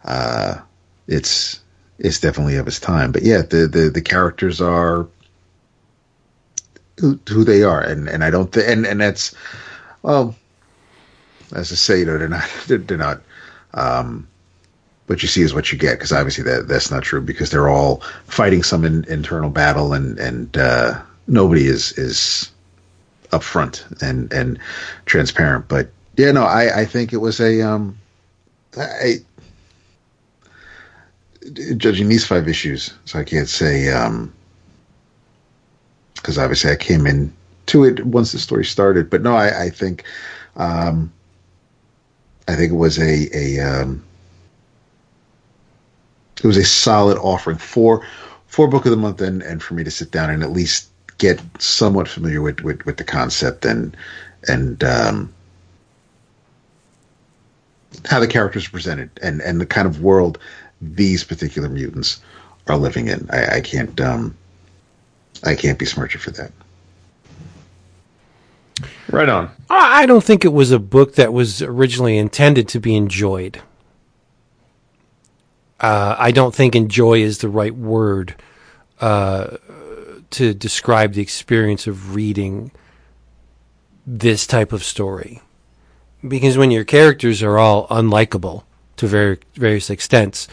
[SPEAKER 3] uh it's it's definitely of its time. But yeah, the the, the characters are who, who they are, and and I don't think, and and that's well, as I say, they're not they're not. Um, what you see is what you get, because obviously that that's not true, because they're all fighting some in, internal battle, and and uh, nobody is is upfront and and transparent. But yeah, no, I I think it was a um, I judging these five issues, so I can't say um because obviously I came in to it once the story started. But no, I, I think, um, I think it was a a um, it was a solid offering for for book of the month and and for me to sit down and at least get somewhat familiar with with, with the concept and and um, how the characters are presented and and the kind of world these particular mutants are living in. I, I can't um, I can't be smarter for that.
[SPEAKER 4] Right on.
[SPEAKER 2] I I don't think it was a book that was originally intended to be enjoyed. Uh, I don't think enjoy is the right word uh, to describe the experience of reading this type of story. Because when your characters are all unlikable to very, various extents,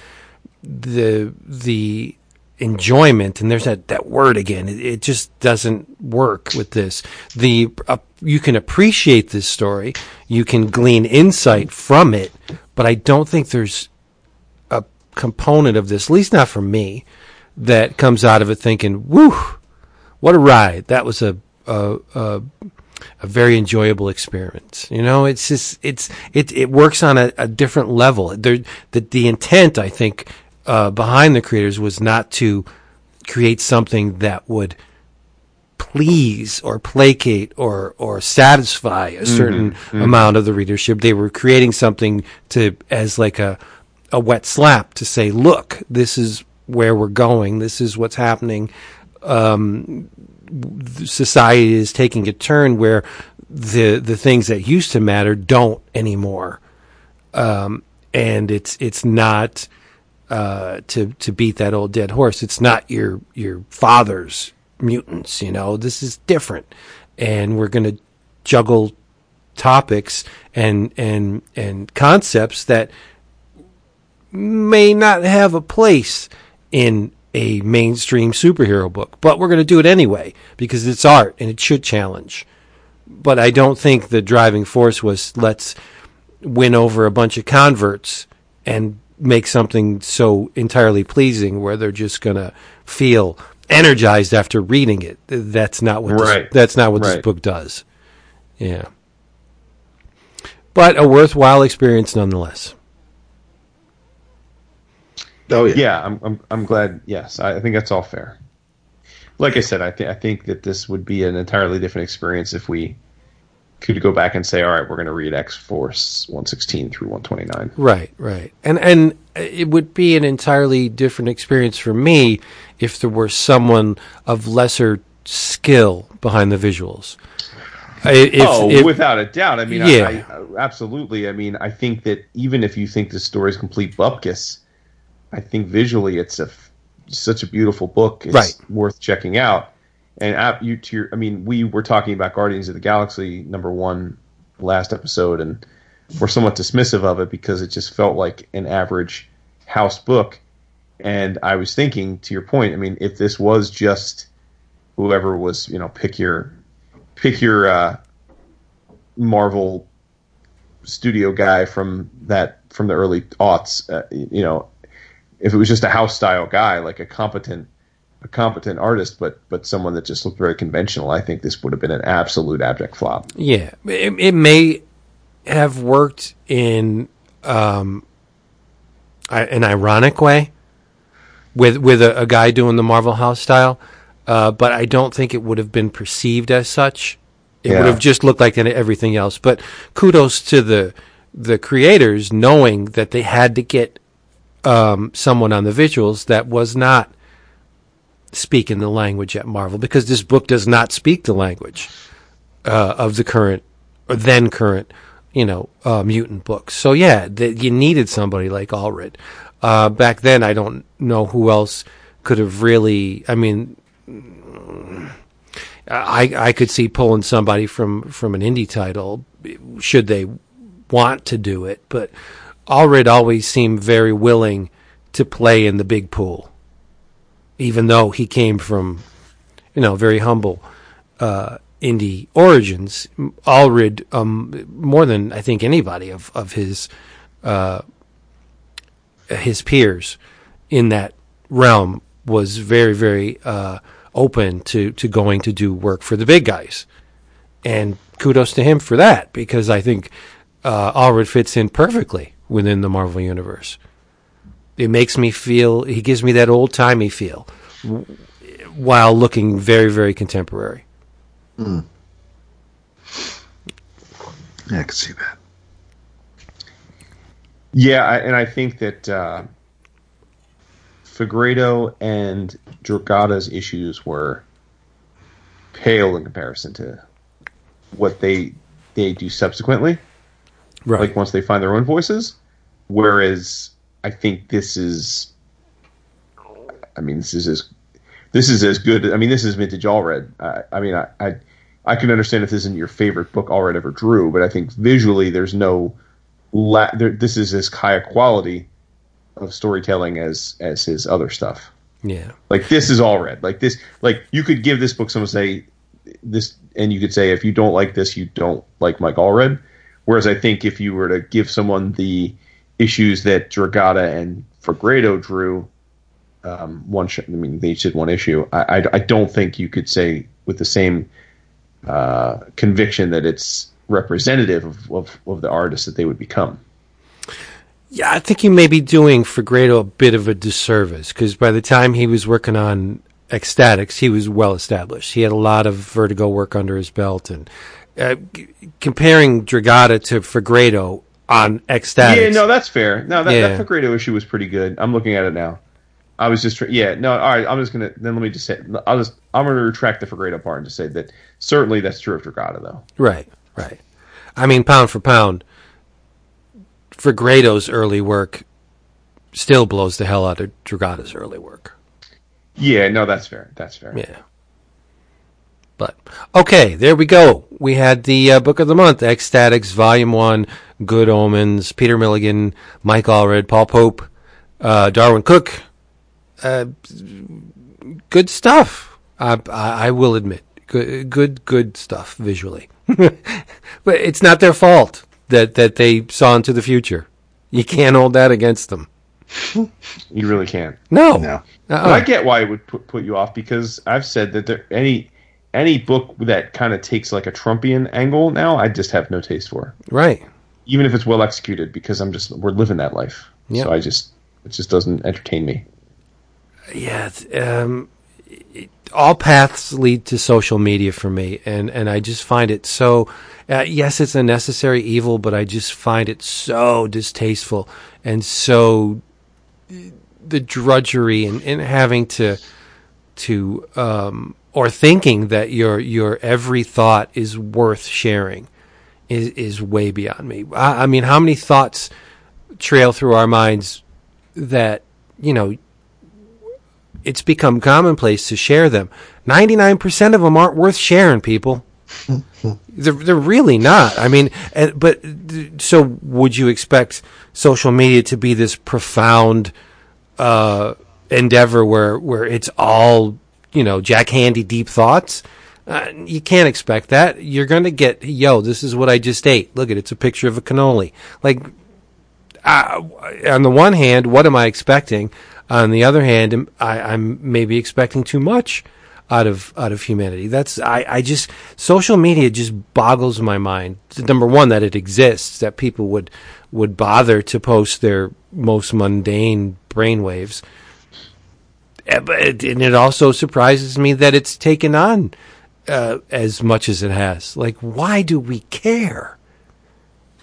[SPEAKER 2] the the enjoyment and there's that, that word again it, it just doesn't work with this the uh, you can appreciate this story you can glean insight from it but i don't think there's component of this at least not for me that comes out of it thinking woo what a ride. That was a a, a, a very enjoyable experience. You know it's just it's it it works on a, a different level. There the, the intent i think uh, behind the creators was not to create something that would please or placate or or satisfy a certain amount of the readership. They were creating something to as like a a wet slap to say, look, this is where we're going. This is what's happening. Um, society is taking a turn where the the things that used to matter don't anymore. Um, and it's it's not uh, to to beat that old dead horse. It's not your your father's mutants. You know, this is different, and we're going to juggle topics and and and concepts that may not have a place in a mainstream superhero book, but we're going to do it anyway because it's art and it should challenge. But I don't think the driving force was let's win over a bunch of converts and make something so entirely pleasing where they're just going to feel energized after reading it. That's not what
[SPEAKER 4] Right.
[SPEAKER 2] this, that's not what this book does. Yeah. But a worthwhile experience nonetheless.
[SPEAKER 3] Oh yeah.
[SPEAKER 4] yeah, I'm, I'm, I'm glad. Yes, I, I think that's all fair. Like I said, I think I think that this would be an entirely different experience if we could go back and say, all right, we're going to read X Force 116 through 129.
[SPEAKER 2] Right, right. And and it would be an entirely different experience for me if there were someone of lesser skill behind the visuals. If,
[SPEAKER 4] oh,
[SPEAKER 2] if-
[SPEAKER 4] without a doubt. I mean,
[SPEAKER 2] Yeah.
[SPEAKER 4] I, I, absolutely. I mean, I think that even if you think the story is complete bupkis, I think visually it's a such a beautiful book. It's
[SPEAKER 2] Right.
[SPEAKER 4] worth checking out. And at, you, to your, I mean, we were talking about Guardians of the Galaxy number one last episode, and we're somewhat dismissive of it because it just felt like an average house book. And I was thinking, to your point, I mean, if this was just whoever was, you know, pick your pick your uh, Marvel studio guy from that from the early aughts. Uh, you know, if it was just a house style guy, like a competent a competent artist, but but someone that just looked very conventional, I think this would have been an absolute abject flop.
[SPEAKER 2] yeah, it, it may have worked in um, I- an ironic way with with a, a guy doing the Marvel House style, uh, but I don't think it would have been perceived as such. It
[SPEAKER 4] Yeah.
[SPEAKER 2] would have just looked like everything else. But kudos to the the creators knowing that they had to get um, someone on the visuals that was not speaking the language at Marvel because this book does not speak the language uh, of the current or then current, you know, uh, mutant books. So yeah, th- you needed somebody like Allred. Uh, back then, I don't know who else could have really. I mean, I I could see pulling somebody from from an indie title should they want to do it, but Allred always seemed very willing to play in the big pool, even though he came from, you know, very humble uh, indie origins. Allred, um, more than I think anybody of of his uh, his peers in that realm was very very uh, open to to going to do work for the big guys, and kudos to him for that because I think uh, Allred fits in perfectly within the Marvel universe. It makes me feel he gives me that old timey feel while looking very very contemporary.
[SPEAKER 3] Yeah, I can see that.
[SPEAKER 4] Yeah, I, and I think that uh, Fegredo and Dragotta's issues were pale in comparison to what they they do subsequently.
[SPEAKER 2] Right.
[SPEAKER 4] like once they find their own voices. Whereas I think this is, I mean, this is as this is as good. I mean, this is vintage Allred. I, I mean, I, I I can understand if this isn't your favorite book Allred ever drew, but I think visually there's no la- there, this is as high a quality of storytelling as as his other stuff.
[SPEAKER 2] yeah.
[SPEAKER 4] Like this is Allred. Like this, like you could give this book someone say this, and you could say if you don't like this, you don't like Mike Allred. Whereas I think if you were to give someone the issues that Dragotta and Fegredo drew, um, one, sh- I mean they each did one issue. I, I, I don't think you could say with the same uh, conviction that it's representative of, of, of the artist that they would become.
[SPEAKER 2] Yeah, I think you may be doing Fegredo a bit of a disservice because by the time he was working on X-Statix, he was well established. He had a lot of Vertigo work under his belt, and uh, g- comparing Dragotta to Fegredo on X-Statix.
[SPEAKER 4] Yeah, no, that's fair. No, that,
[SPEAKER 2] Yeah.
[SPEAKER 4] that Fegredo issue was pretty good. I'm looking at it now. I was just, yeah, no, all right. I'm just gonna then let me just say, I'll just, I'm gonna retract the Fegredo part and just say that certainly that's true of Dragotta though.
[SPEAKER 2] Right, right. I mean, pound for pound, Fegredo's early work still blows the hell out of Dragotta's early work.
[SPEAKER 4] Yeah, no, that's fair. That's fair.
[SPEAKER 2] Yeah. But okay, there we go. We had the uh, book of the month, X-Statix, Volume One, Good Omens, Peter Milligan, Mike Allred, Paul Pope, uh, Darwyn Cooke. Uh, good stuff. I, I, I will admit, good, good, good stuff visually. but it's not their fault that that they saw into the future. You can't hold that against them.
[SPEAKER 4] You really can't.
[SPEAKER 2] No.
[SPEAKER 3] No.
[SPEAKER 2] Uh-uh.
[SPEAKER 4] I get why it would put, put you off because I've said that there any any book that kind of takes like a Trumpian angle now, I just have no taste for.
[SPEAKER 2] Right.
[SPEAKER 4] Even if it's well executed, because I'm just we're living that life.
[SPEAKER 2] Yeah.
[SPEAKER 4] So I just it just doesn't entertain me.
[SPEAKER 2] Yeah. Um, it- all paths lead to social media for me, and and I just find it so. Uh, yes, it's a necessary evil, but I just find it so distasteful and so uh, the drudgery and, and having to to um, or thinking that your your every thought is worth sharing is is way beyond me. I, I mean, how many thoughts trail through our minds that you know it's become commonplace to share them. Ninety nine percent of them aren't worth sharing, people. they're they're really not. I mean, and, but so would you expect social media to be this profound uh, endeavor where where it's all you know Jack Handey deep thoughts? Uh, you can't expect that. You're going to get, yo, this is what I just ate. Look at it, it's a picture of a cannoli. Like, uh, on the one hand, what am I expecting? On the other hand, I, I'm maybe expecting too much out of out of humanity. That's I, I just social media just boggles my mind. Number one, that it exists, that people would would bother to post their most mundane brainwaves. Eh, but And it also surprises me that it's taken on uh, as much as it has. Like, why do we care?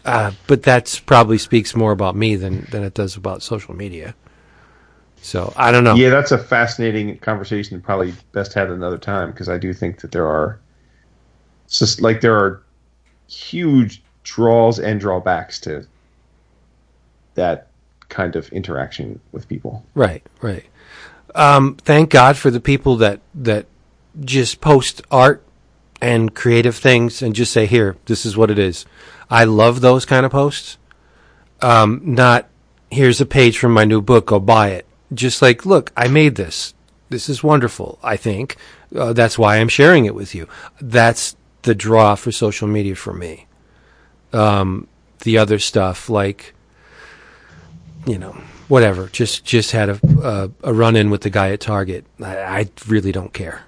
[SPEAKER 2] Uh, but that probably speaks more about me than than it does about social media. So I don't know.
[SPEAKER 4] Yeah, that's a fascinating conversation. Probably best had another time because I do think that there are, just like there are huge draws and drawbacks to that kind of interaction with people.
[SPEAKER 2] Right, right. Um, thank God for the people that that just post art and creative things and just say, "Here, this is what it is." I love those kind of posts. Um, not here's a page from my new book, go buy it. Just like, look, I made this. This is wonderful. I think uh, that's why I'm sharing it with you. That's the draw for social media for me. Um, the other stuff like you know, whatever. Just just had a uh, a run in with the guy at Target. I, I really don't care.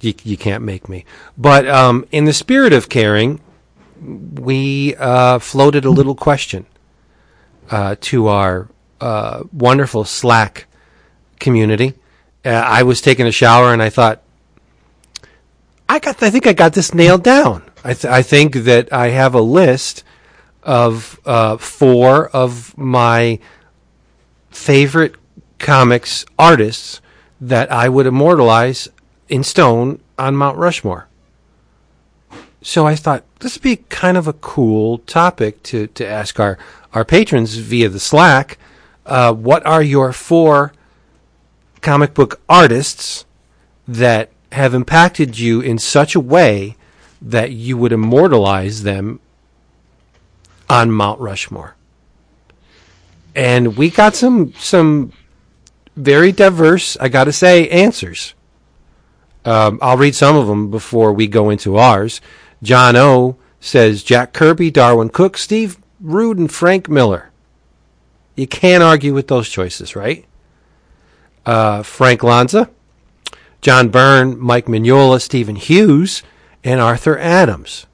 [SPEAKER 2] You you can't make me. But um, in the spirit of caring, we uh, floated a little question uh, to our uh, wonderful Slack community. Uh, I was taking a shower and I thought, I got. I think I got this nailed down. I th- I think that I have a list of uh, four of my favorite comics artists that I would immortalize in stone on Mount Rushmore. So I thought this would be kind of a cool topic to, to ask our, our patrons via the Slack. Uh, what are your four comic book artists that have impacted you in such a way that you would immortalize them on Mount Rushmore. And we got some some very diverse, I got to say, answers. Um, I'll read some of them before we go into ours. John O says Jack Kirby, Darwyn Cooke, Steve Rude, and Frank Miller. You can't argue with those choices, right? Uh, Frank Lanza, John Byrne, Mike Mignola, Steven Hughes, and Arthur Adams.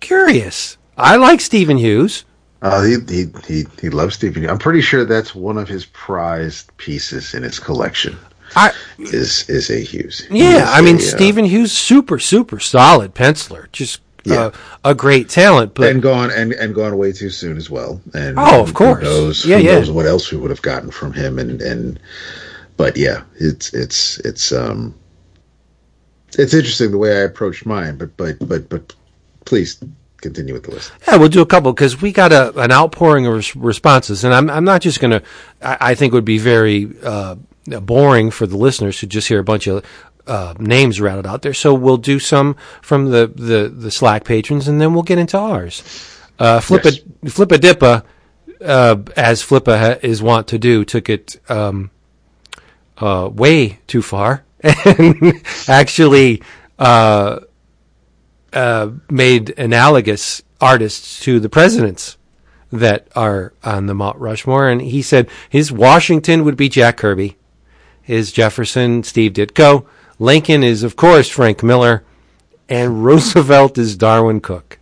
[SPEAKER 2] Curious. I like Steven Hughes.
[SPEAKER 3] Uh, he, he he he loves Steven. Hughes. I'm pretty sure that's one of his prized pieces in his collection.
[SPEAKER 2] I
[SPEAKER 3] Is is a Hughes?
[SPEAKER 2] Yeah, I mean
[SPEAKER 3] a, uh,
[SPEAKER 2] Steven Hughes, super super solid penciler, just
[SPEAKER 3] Yeah.
[SPEAKER 2] uh, a great talent. But
[SPEAKER 3] and gone and, and gone way too soon as well. And
[SPEAKER 2] Oh, of course, who
[SPEAKER 3] knows,
[SPEAKER 2] Yeah,
[SPEAKER 3] who
[SPEAKER 2] yeah.
[SPEAKER 3] knows what else we would have gotten from him and and but yeah, it's it's it's um it's interesting the way I approached mine, but but but but please continue with the list.
[SPEAKER 2] Yeah, we'll do a couple because we got a an outpouring of res- responses, and I'm I'm not just gonna. I, I think it would be very uh, boring for the listeners to just hear a bunch of uh, names rattled out there. So we'll do some from the the, the Slack patrons, and then we'll get into ours. Uh, Flip
[SPEAKER 3] Yes.
[SPEAKER 2] a Flip a Dippa, uh, as Flippa ha- is wont to do, took it um, uh, way too far, and actually. Uh, made analogous artists to the presidents that are on the Mount Rushmore, and he said his Washington would be Jack Kirby, his Jefferson Steve Ditko, Lincoln is of course Frank Miller, and Roosevelt is Darwyn Cooke.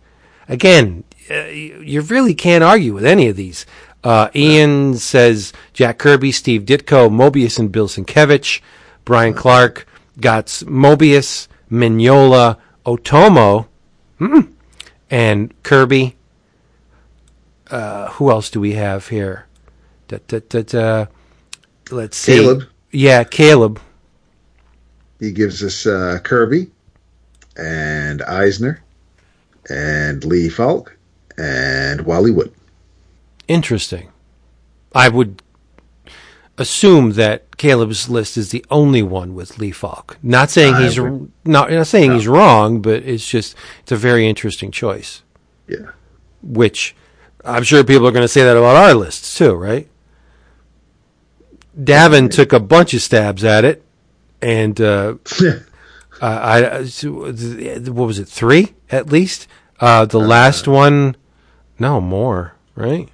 [SPEAKER 2] Again, uh, you really can't argue with any of these. Uh, Ian says Jack Kirby, Steve Ditko, Moebius, and Bill Sienkiewicz. Brian Clark got Moebius, Mignola, Otomo, and Kirby. Uh, who else do we have here? Da, da, da. Let's see.
[SPEAKER 3] Caleb.
[SPEAKER 2] Yeah, Caleb.
[SPEAKER 3] He gives us uh, Kirby and Eisner and Lee Falk and Wally Wood.
[SPEAKER 2] Interesting. I would assume that Caleb's list is the only one with Lee Falk. Not saying
[SPEAKER 3] I
[SPEAKER 2] he's
[SPEAKER 3] would-
[SPEAKER 2] not, not saying he's wrong, but it's just it's a very interesting choice.
[SPEAKER 3] Yeah.
[SPEAKER 2] Which I'm sure people are going to say that about our lists too, right? Davin took a bunch of stabs at it, and uh, uh, I what was it three at least? Uh, the last one, no more, right?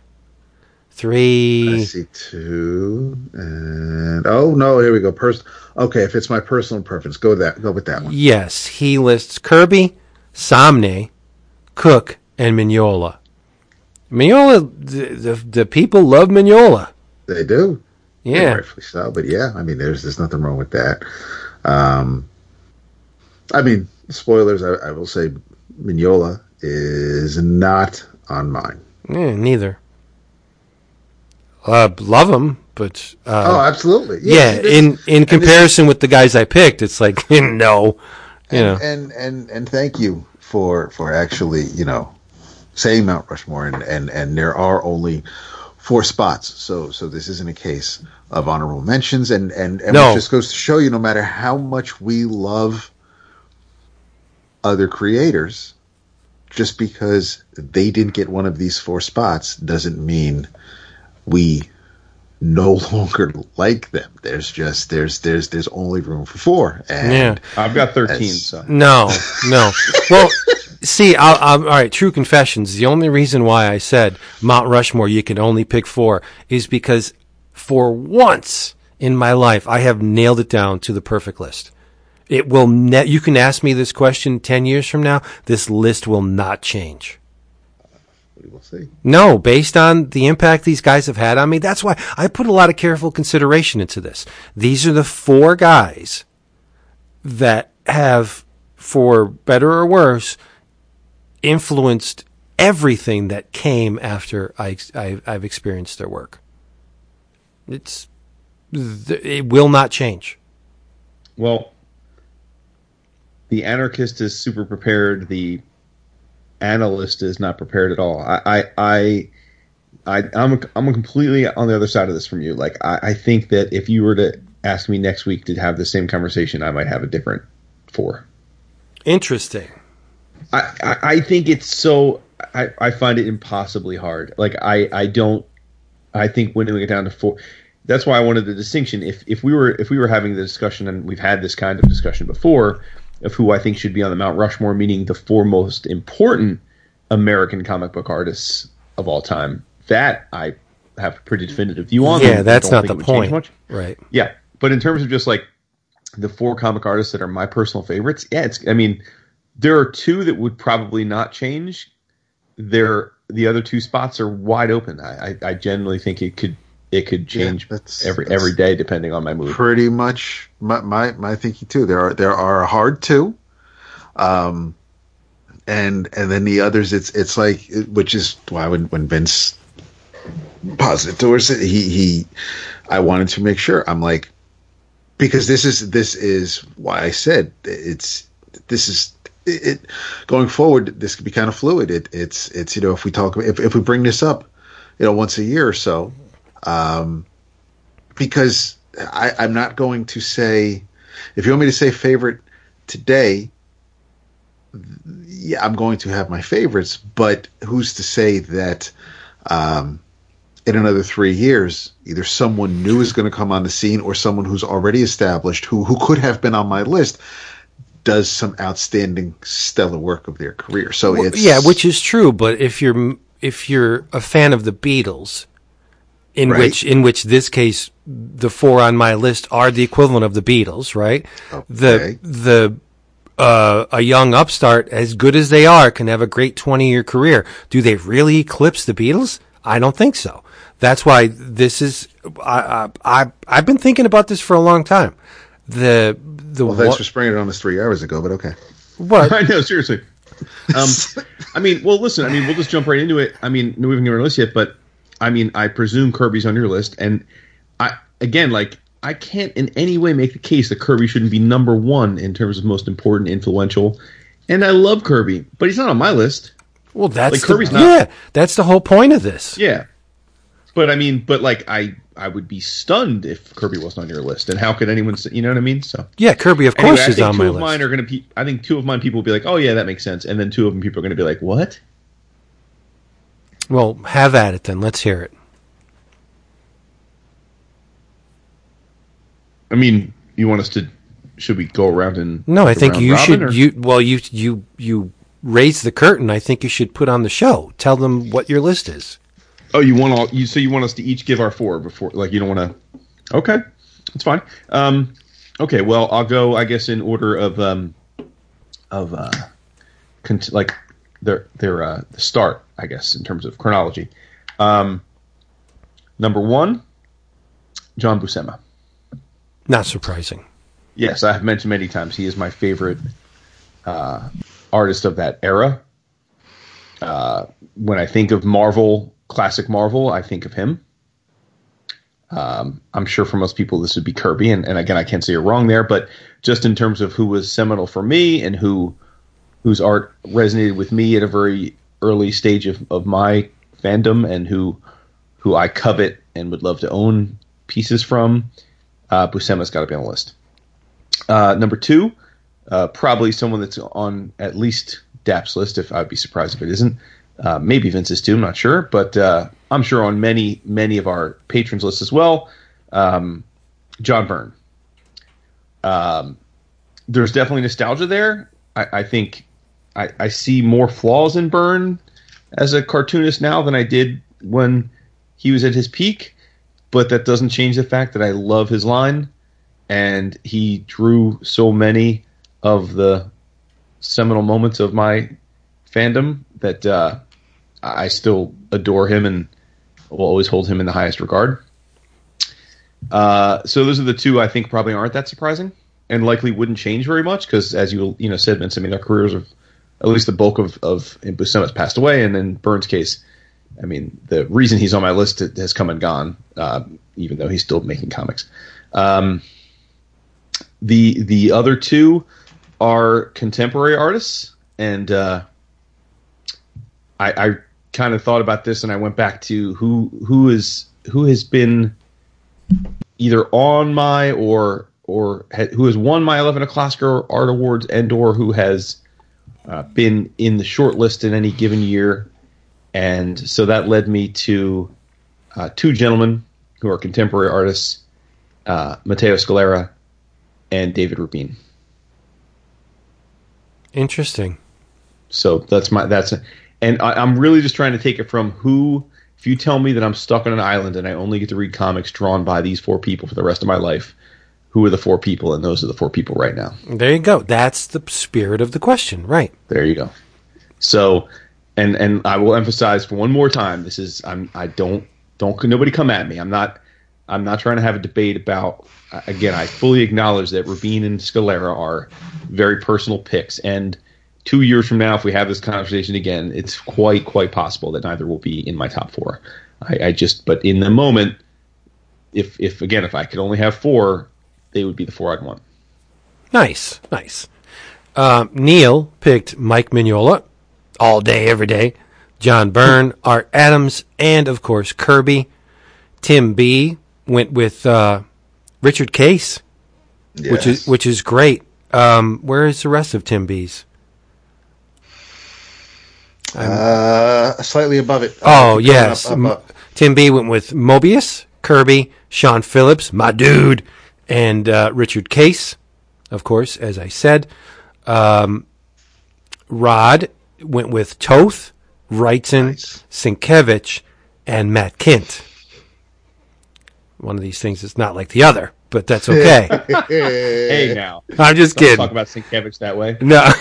[SPEAKER 3] I
[SPEAKER 2] Three.
[SPEAKER 3] see two and oh no, here we go. Pers- okay, if it's my personal preference, go with that. Go with that one.
[SPEAKER 2] Yes, he lists Kirby, Samnee, Cooke, and Mignola. Mignola, the, the, the people love Mignola.
[SPEAKER 3] They do.
[SPEAKER 2] Yeah.
[SPEAKER 3] rightfully so. But yeah, I mean, there's there's nothing wrong with that. Um, I mean, spoilers. I, I will say, Mignola is not on mine.
[SPEAKER 2] Yeah, neither. Uh, love him, but uh,
[SPEAKER 3] oh, absolutely.
[SPEAKER 2] yeah,
[SPEAKER 3] is-
[SPEAKER 2] in in comparison with the guys I picked, it's like no, you know.
[SPEAKER 3] and and and thank you for for actually you know saying Mount Rushmore and and and there are only four spots so so this isn't a case of honorable mentions and and, and
[SPEAKER 2] No.
[SPEAKER 3] it just goes to show you no matter how much we love other creators just because they didn't get one of these four spots doesn't mean we no longer like them there's just there's there's there's only room for four and
[SPEAKER 2] Yeah.
[SPEAKER 4] I've got 13, so.
[SPEAKER 2] No, no. Well, see, I'll, I'll, all right. True confessions. The only reason why I said Mount Rushmore, you can only pick four, is because for once in my life, I have nailed it down to the perfect list. It will. Ne- you can ask me this question ten years from now. This list will not change.
[SPEAKER 3] We'll see
[SPEAKER 2] No, based on the impact these guys have had on me. That's why I put a lot of careful consideration into this. These are the four guys that have, for better or worse, influenced everything that came after I, I, I've experienced their work. It's, it will not change.
[SPEAKER 4] Well, the anarchist is super prepared. The analyst is not prepared at all. I, I, I, I I'm I'm completely on the other side of this from you. Like I, I think that if you were to ask me next week to have the same conversation, I might have a different four.
[SPEAKER 2] Interesting.
[SPEAKER 4] I, I, I think it's so I, I find it impossibly hard. Like I, I don't I think when we get down to four that's why I wanted the distinction. If if we were if we were having the discussion and we've had this kind of discussion before of who I think should be on the Mount Rushmore, meaning the four most important American comic book artists of all time, that I have a pretty definitive view on.
[SPEAKER 2] Yeah,
[SPEAKER 4] I
[SPEAKER 2] that's not the point.
[SPEAKER 4] much.
[SPEAKER 2] Right.
[SPEAKER 4] Yeah, but in terms of just like the four comic artists that are my personal favorites, yeah, it's. I mean, there are two that would probably not change. There, the other two spots are wide open. I, I, I generally think it could it could change
[SPEAKER 3] that's-
[SPEAKER 4] every
[SPEAKER 3] that's-
[SPEAKER 4] every day depending on my mood.
[SPEAKER 3] pretty much my, my my thinking too. There are there are a hard two, um, and and then the others. It's it's like which is why when when Vince posited towards it, he he, I wanted to make sure. I'm like, because this is this is why I said it's this is. It, it going forward, this could be kind of fluid. It, it's it's you know if we talk if if we bring this up, you know once a year or so, um, because I, I'm not going to say if you want me to say favorite today. Yeah, I'm going to have my favorites, but who's to say that um, in another three years, either someone new is going to come on the scene or someone who's already established, who who could have been on my list, does some outstanding, stellar work of their career. So
[SPEAKER 2] Well,
[SPEAKER 3] it's
[SPEAKER 2] yeah, which is true. But if you're if you're a fan of the Beatles, in
[SPEAKER 3] Right.
[SPEAKER 2] which in which this case the four on my list are the equivalent of the Beatles, right? The
[SPEAKER 3] Okay.
[SPEAKER 2] the uh, a young upstart, as good as they are, can have a great twenty year career. Do they really eclipse the Beatles? I don't think so. That's why this is. I I I- I've been thinking about this for a long time. The the
[SPEAKER 3] Well, thanks
[SPEAKER 2] what-
[SPEAKER 3] for springing it on us three hours ago, but okay.
[SPEAKER 2] what
[SPEAKER 4] I know, seriously. Um, I mean, well, listen. I mean, we'll just jump right into it. I mean, we haven't given our list yet, but I mean, I presume Kirby's on your list, and I again, like, I can't in any way make the case that Kirby shouldn't be number one in terms of most important, influential. And I love Kirby, but he's not on my list.
[SPEAKER 2] Well, that's
[SPEAKER 4] Like,
[SPEAKER 2] the,
[SPEAKER 4] Kirby's not-
[SPEAKER 2] yeah, that's the whole point of this.
[SPEAKER 4] Yeah, but I mean, but like, I I would be stunned if Kirby wasn't on your list. And how could anyone? Say, you know what I mean? So.
[SPEAKER 2] Yeah, Kirby, of
[SPEAKER 4] Anyway,
[SPEAKER 2] course, is on
[SPEAKER 4] two
[SPEAKER 2] my
[SPEAKER 4] of
[SPEAKER 2] list.
[SPEAKER 4] mine are going to be. I think two of mine people will be like, "Oh yeah, that makes sense," and then two of them people are going to be like, "What?"
[SPEAKER 2] Well, have at it then. Let's hear it.
[SPEAKER 4] I mean, you want us to? Should we go around and?
[SPEAKER 2] No, I think you should.
[SPEAKER 4] or-
[SPEAKER 2] You well, you you you raise the curtain. I think you should put on the show. Tell them what your list is.
[SPEAKER 4] Oh, you want all? You so you want us to each give our four before? Like you don't want to? Okay, that's fine. Um, okay, well, I'll go. I guess in order of um, of uh, cont- like their their uh, the start. I guess in terms of chronology. Um, number one, John Buscema.
[SPEAKER 2] Not surprising.
[SPEAKER 4] Yes, I have mentioned many times he is my favorite uh, artist of that era. Uh, when I think of Marvel, classic Marvel, I think of him. Um, I'm sure for most people this would be Kirby, and, and again, I can't say you're wrong there, but just in terms of who was seminal for me and who whose art resonated with me at a very early stage of, of my fandom, and who who I covet and would love to own pieces from, uh, Buscema's got to be on the list. Uh, number two, uh, probably someone that's on at least Dap's list. If I'd be surprised if it isn't. Uh, maybe Vince's too. I'm not sure, but uh, I'm sure on many many of our patrons list as well. Um, John Byrne. Um, there's definitely nostalgia there. I, I think I, I see more flaws in Byrne as a cartoonist now than I did when he was at his peak, but that doesn't change the fact that I love his line and he drew so many of the seminal moments of my fandom that uh, I still adore him and will always hold him in the highest regard. Uh, so those are the two I think probably aren't that surprising and likely wouldn't change very much because, as you you know said, I mean their careers of at least the bulk of of Buscema's passed away, and in Byrne's case, I mean the reason he's on my list has come and gone, uh, even though he's still making comics. Um, the the other two are contemporary artists, and uh, I, I kind of thought about this, and I went back to who who is who has been either on my or or ha, who has won my Eleven O'clock Art Awards, and or who has uh, been in the short list in any given year, and so that led me to uh, two gentlemen who are contemporary artists, uh, Matteo Scalera and David Rubin.
[SPEAKER 2] Interesting.
[SPEAKER 4] So that's my that's and I, I'm really just trying to take it from who. If you tell me that I'm stuck on an island and I only get to read comics drawn by these four people for the rest of my life, who are the four people? And those are the four people right now.
[SPEAKER 2] There you go. That's the spirit of the question, right?
[SPEAKER 4] There you go. So, and and I will emphasize for one more time: this is I'm I don't don't nobody come at me. I'm not I'm not trying to have a debate about. Uh, again, I fully acknowledge that Rubin and Scalera are very personal picks, and two years from now, if we have this conversation again, it's quite quite possible that neither will be in my top four. I, I just, but in the moment, if if again, if I could only have four, they would be the four I'd want.
[SPEAKER 2] Nice, nice. Uh, Neil picked Mike Mignola all day, every day. John Byrne, Art Adams, and of course Kirby. Tim B went with uh, Richard Case, which is which is great. Um, where is the rest of Tim B's?
[SPEAKER 3] uh, slightly above it.
[SPEAKER 2] Oh
[SPEAKER 3] Uh, keep going
[SPEAKER 2] yes,
[SPEAKER 3] up, up, up.
[SPEAKER 2] Tim B went with Moebius, Kirby, Sean Phillips, my dude, and uh, Richard Case, of course, as I said. Um, Rod went with Toth, Wrightson,
[SPEAKER 3] Nice.
[SPEAKER 2] Sienkiewicz, and Matt Kindt. One of these things is not like the other, but that's okay.
[SPEAKER 4] Hey, now.
[SPEAKER 2] I'm just
[SPEAKER 4] Don't
[SPEAKER 2] kidding.
[SPEAKER 4] talk about Sienkiewicz that way.
[SPEAKER 2] No,
[SPEAKER 3] Uh,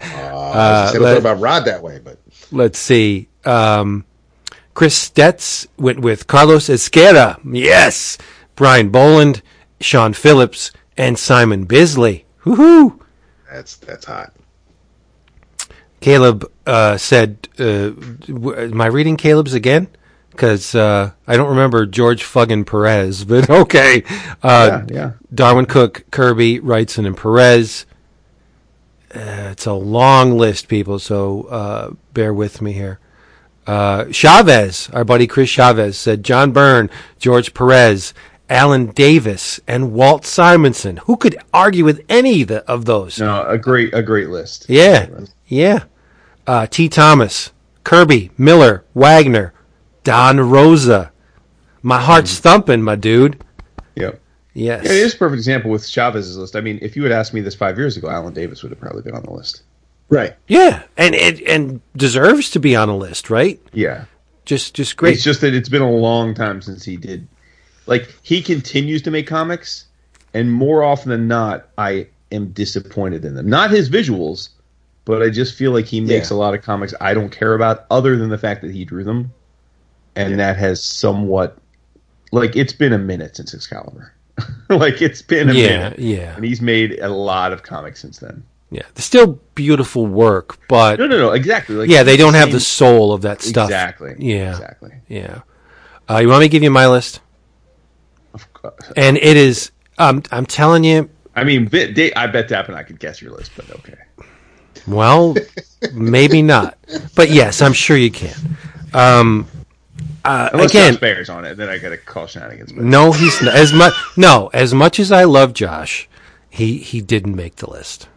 [SPEAKER 3] I said a
[SPEAKER 2] let-
[SPEAKER 3] little about Rod that way, but
[SPEAKER 2] let's see. Um, Chris Stetz went with Carlos Ezquerra. Yes. Brian Boland, Sean Phillips, and Simon Bisley. Woohoo!
[SPEAKER 3] that's that's hot.
[SPEAKER 2] Caleb uh, said, uh, w- "Am I reading Caleb's again?" Because uh, I don't remember George Fuggin Perez, but okay. Uh,
[SPEAKER 4] Yeah, yeah.
[SPEAKER 2] Darwyn Cooke, Kirby, Wrightson, and Perez. Uh, it's a long list, people, so uh, bear with me here. Uh, Chavez, our buddy Chris Chavez, said John Byrne, George Perez, Alan Davis, and Walt Simonson. Who could argue with any of those?
[SPEAKER 4] No, a great, a great list.
[SPEAKER 2] Yeah, yeah. Uh, T. Thomas, Kirby, Miller, Wagner, Don Rosa. My heart's thumping, my dude.
[SPEAKER 4] Yep.
[SPEAKER 2] Yes.
[SPEAKER 4] Yeah, it is a perfect example with Chavez's list. I mean, if you had asked me this five years ago, Alan Davis would have probably been on the list.
[SPEAKER 3] Right.
[SPEAKER 2] Yeah, and it and deserves to be on a list, right?
[SPEAKER 4] Yeah.
[SPEAKER 2] Just just great.
[SPEAKER 4] It's just that it's been a long time since he did. Like he continues to make comics, and more often than not, I am disappointed in them. Not his visuals, but I just feel like he makes
[SPEAKER 3] Yeah.
[SPEAKER 4] a lot of comics I don't care about, other than the fact that he drew them, and that has somewhat like it's been a minute since Excalibur. like it's been a
[SPEAKER 2] Yeah,
[SPEAKER 4] minute,
[SPEAKER 2] yeah.
[SPEAKER 4] and he's made a lot of comics since then.
[SPEAKER 2] yeah, it's still beautiful work, but
[SPEAKER 4] No, no, no, exactly. Like
[SPEAKER 2] yeah, they don't have
[SPEAKER 4] same-
[SPEAKER 2] the soul of that stuff.
[SPEAKER 4] exactly.
[SPEAKER 2] Yeah.
[SPEAKER 4] exactly.
[SPEAKER 2] Yeah. Uh, you want me to give you my list? And it is. Um, I'm telling you.
[SPEAKER 4] I mean, I bet Dap and I could guess your list, but okay.
[SPEAKER 2] Well, maybe not, but yes, I'm sure you can. Um, uh,
[SPEAKER 4] Unless
[SPEAKER 2] again,
[SPEAKER 4] Josh Bear's on it, then I got to call shenanigans. But
[SPEAKER 2] No, he's not. as much. No, as much as I love Josh, he he didn't make the list.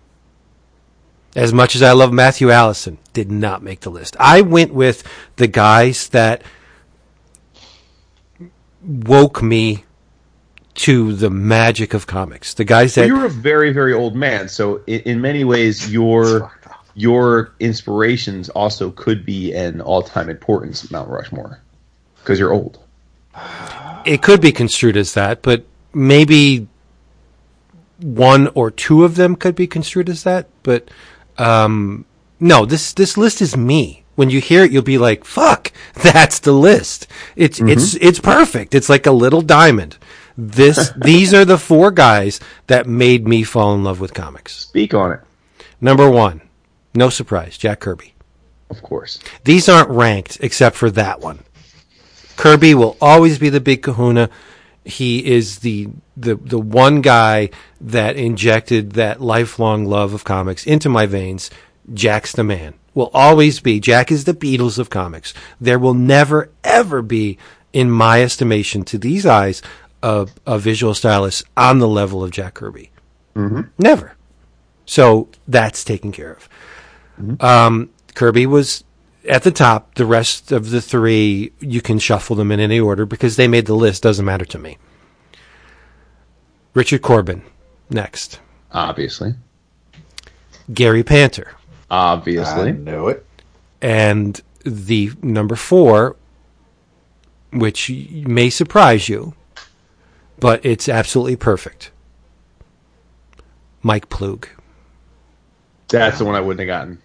[SPEAKER 2] As much as I love Matthew Allison, did not make the list. I went with the guys that woke me to the magic of comics. The guys that
[SPEAKER 4] you're a very, very old man, so in, in many ways, your your inspirations also could be an all-time importance Mount Rushmore because you're old.
[SPEAKER 2] it could be construed as that, but maybe one or two of them could be construed as that. But um, no, this this list is me. When you hear it, you'll be like, "Fuck, that's the list." It's it's it's perfect. It's like a little diamond. This these are the four guys that made me fall in love with comics.
[SPEAKER 4] Speak on it,
[SPEAKER 2] Number one, no surprise, Jack Kirby.
[SPEAKER 4] of course.
[SPEAKER 2] These aren't ranked except for that one. Kirby will always be the big kahuna. He is the the the one guy that injected that lifelong love of comics into my veins. Jack's the man. Will always be. Jack is the Beatles of comics. There will never ever be, in my estimation, to these eyes, a, a visual stylist on the level of Jack Kirby. Mm-hmm. Never. So that's taken care of. Um, Kirby was at the top. The rest of the three, you can shuffle them in any order because they made the list. Doesn't matter to me. Richard Corbin, next.
[SPEAKER 4] Obviously,
[SPEAKER 2] Gary Panter.
[SPEAKER 4] obviously.
[SPEAKER 3] I know it.
[SPEAKER 2] And the number four, which may surprise you, but it's absolutely perfect. Mike Ploog.
[SPEAKER 4] That's the one I wouldn't have gotten.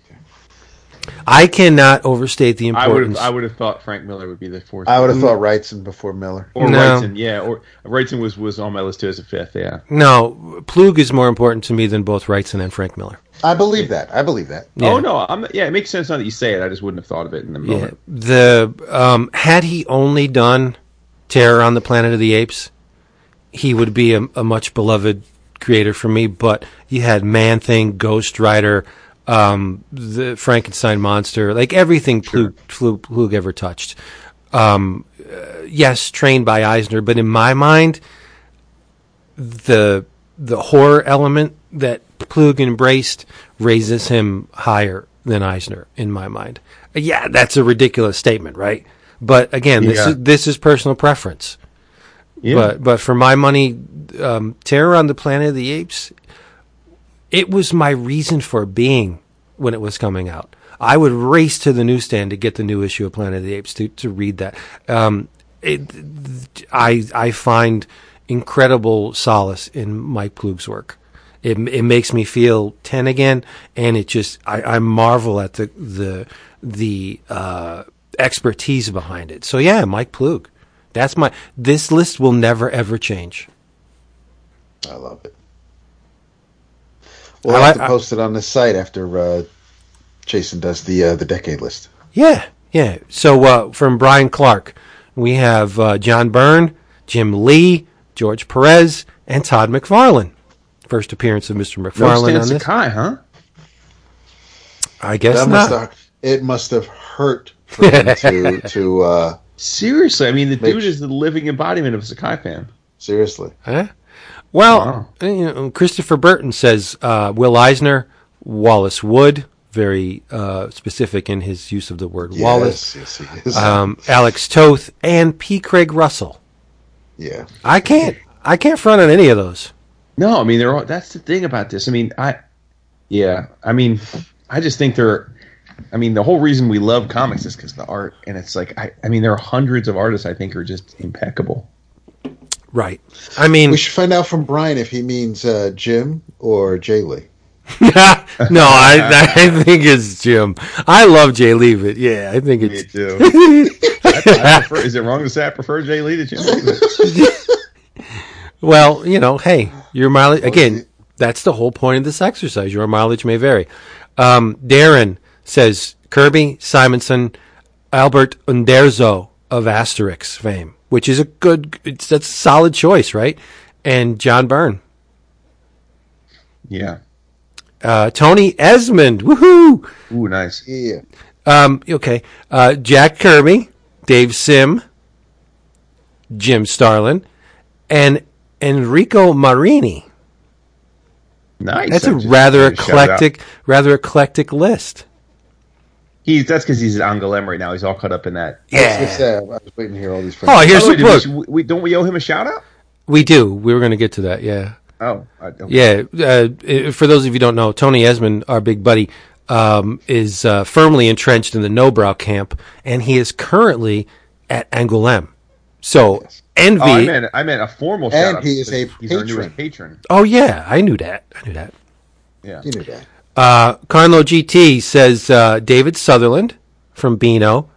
[SPEAKER 2] I cannot overstate the
[SPEAKER 4] I would have.
[SPEAKER 2] importance.
[SPEAKER 4] I would have thought Frank Miller would be the fourth.
[SPEAKER 3] I would have thought Wrightson before Miller.
[SPEAKER 4] or
[SPEAKER 2] No.
[SPEAKER 4] Wrightson, yeah, or Wrightson was was on my list too as a fifth. Yeah.
[SPEAKER 2] no, Ploog is more important to me than both Wrightson and Frank Miller.
[SPEAKER 3] I believe that. I believe that.
[SPEAKER 2] Yeah.
[SPEAKER 4] Oh no, I'm yeah. It makes sense now that you say it. I just wouldn't have thought of it in the
[SPEAKER 2] Yeah.
[SPEAKER 4] moment.
[SPEAKER 2] The um, had he only done Terror on the Planet of the Apes, he would be a, a much beloved creator for me. But you had Man Thing, Ghost Rider, um, the Frankenstein monster, like everything Ploog, Ploog, Ploog ever touched. Um, uh, yes, trained by Eisner, but in my mind, the the horror element that Ploog embraced raises him higher than Eisner in my mind. Yeah, that's a ridiculous statement, right? But again, this
[SPEAKER 4] Yeah.
[SPEAKER 2] is this is personal preference.
[SPEAKER 4] Yeah.
[SPEAKER 2] But but for my money, um, Terror on the Planet of the Apes, it was my reason for being when it was coming out. I would race to the newsstand to get the new issue of Planet of the Apes to to read that. Um, it, I I find incredible solace in Mike Ploog's work. It it makes me feel ten again, and it just I, I marvel at the the the uh, expertise behind it. So yeah, Mike Ploog. That's my. This list will never ever change.
[SPEAKER 3] I love it. We'll
[SPEAKER 2] I
[SPEAKER 3] have
[SPEAKER 2] like-
[SPEAKER 3] to post it on the site after uh, Jason does the uh, the decade list.
[SPEAKER 2] Yeah, yeah. So uh, from Brian Clark, we have uh, John Byrne, Jim Lee, George Perez, and Todd McFarlane. First appearance of Mr. McFarlane
[SPEAKER 4] Stan
[SPEAKER 2] on this.
[SPEAKER 4] Sakai, huh?
[SPEAKER 2] I guess
[SPEAKER 3] That
[SPEAKER 2] not.
[SPEAKER 3] must have, it must have hurt for him to to uh,
[SPEAKER 4] Seriously, I mean, the
[SPEAKER 3] Makes-
[SPEAKER 4] dude is the living embodiment of a Sakai fan.
[SPEAKER 3] seriously.
[SPEAKER 2] Huh? Well,
[SPEAKER 4] Wow.
[SPEAKER 2] you know, Christopher Burton says uh, Will Eisner, Wallace Wood, very uh, specific in his use of the word Wallace.
[SPEAKER 3] Yes, yes, he is.
[SPEAKER 2] Um, Alex Toth and P. Craig Russell.
[SPEAKER 3] yeah.
[SPEAKER 2] I can't. I can't front on any of those.
[SPEAKER 4] No, I mean, they're all, that's the thing about this. I mean, I, yeah, I mean, I just think they're, I mean, the whole reason we love comics is because the art, and it's like, I, I mean, there are hundreds of artists I think are just impeccable.
[SPEAKER 2] Right. I mean,
[SPEAKER 3] We should find out from Brian if he means uh, Jim or Jay Lee.
[SPEAKER 2] no, I, I think it's Jim. I love Jay Lee, but yeah, I think it's.
[SPEAKER 4] too. I, I prefer, is it wrong to say I prefer Jay Lee to Jim? Lee?
[SPEAKER 2] Well, you know, hey, your mileage again. That's the whole point of this exercise. Your mileage may vary. Um, Darren says Kirby Simonson, Albert Uderzo of Asterix fame, which is a good. It's, that's a solid choice, right? And John Byrne,
[SPEAKER 4] Yeah.
[SPEAKER 2] uh, Tony Esmond, woohoo!
[SPEAKER 4] Ooh, nice.
[SPEAKER 3] Yeah.
[SPEAKER 2] Um, okay, uh, Jack Kirby, Dave Sim, Jim Starlin, and Enrico Marini.
[SPEAKER 4] Nice.
[SPEAKER 2] That's
[SPEAKER 4] I
[SPEAKER 2] a
[SPEAKER 4] just-
[SPEAKER 2] rather
[SPEAKER 4] just shout out.
[SPEAKER 2] eclectic, rather eclectic list.
[SPEAKER 4] He's that's because he's at Angoulême right now. He's all caught up in that.
[SPEAKER 3] I was, gonna I was waiting to hear all these.
[SPEAKER 2] Oh, here's
[SPEAKER 4] the way, we-
[SPEAKER 2] book.
[SPEAKER 4] we, don't we owe him a shout out?
[SPEAKER 2] We do. We were going to get to that. Yeah,
[SPEAKER 4] Oh, I don't.
[SPEAKER 2] yeah. Uh, for those of you who don't know, Tony Esmond, our big buddy, um, is uh, firmly entrenched in the Nobrow camp, and he is currently at Angoulême. So envy.
[SPEAKER 4] Oh, I meant I meant a formal shout
[SPEAKER 3] And
[SPEAKER 4] out.
[SPEAKER 3] he is a
[SPEAKER 4] he's our
[SPEAKER 3] patron.
[SPEAKER 4] newest patron.
[SPEAKER 2] oh yeah, I knew that. I knew that.
[SPEAKER 4] Yeah.
[SPEAKER 3] You knew that.
[SPEAKER 2] Uh, Carlo GT says uh, David Sutherland from Beano,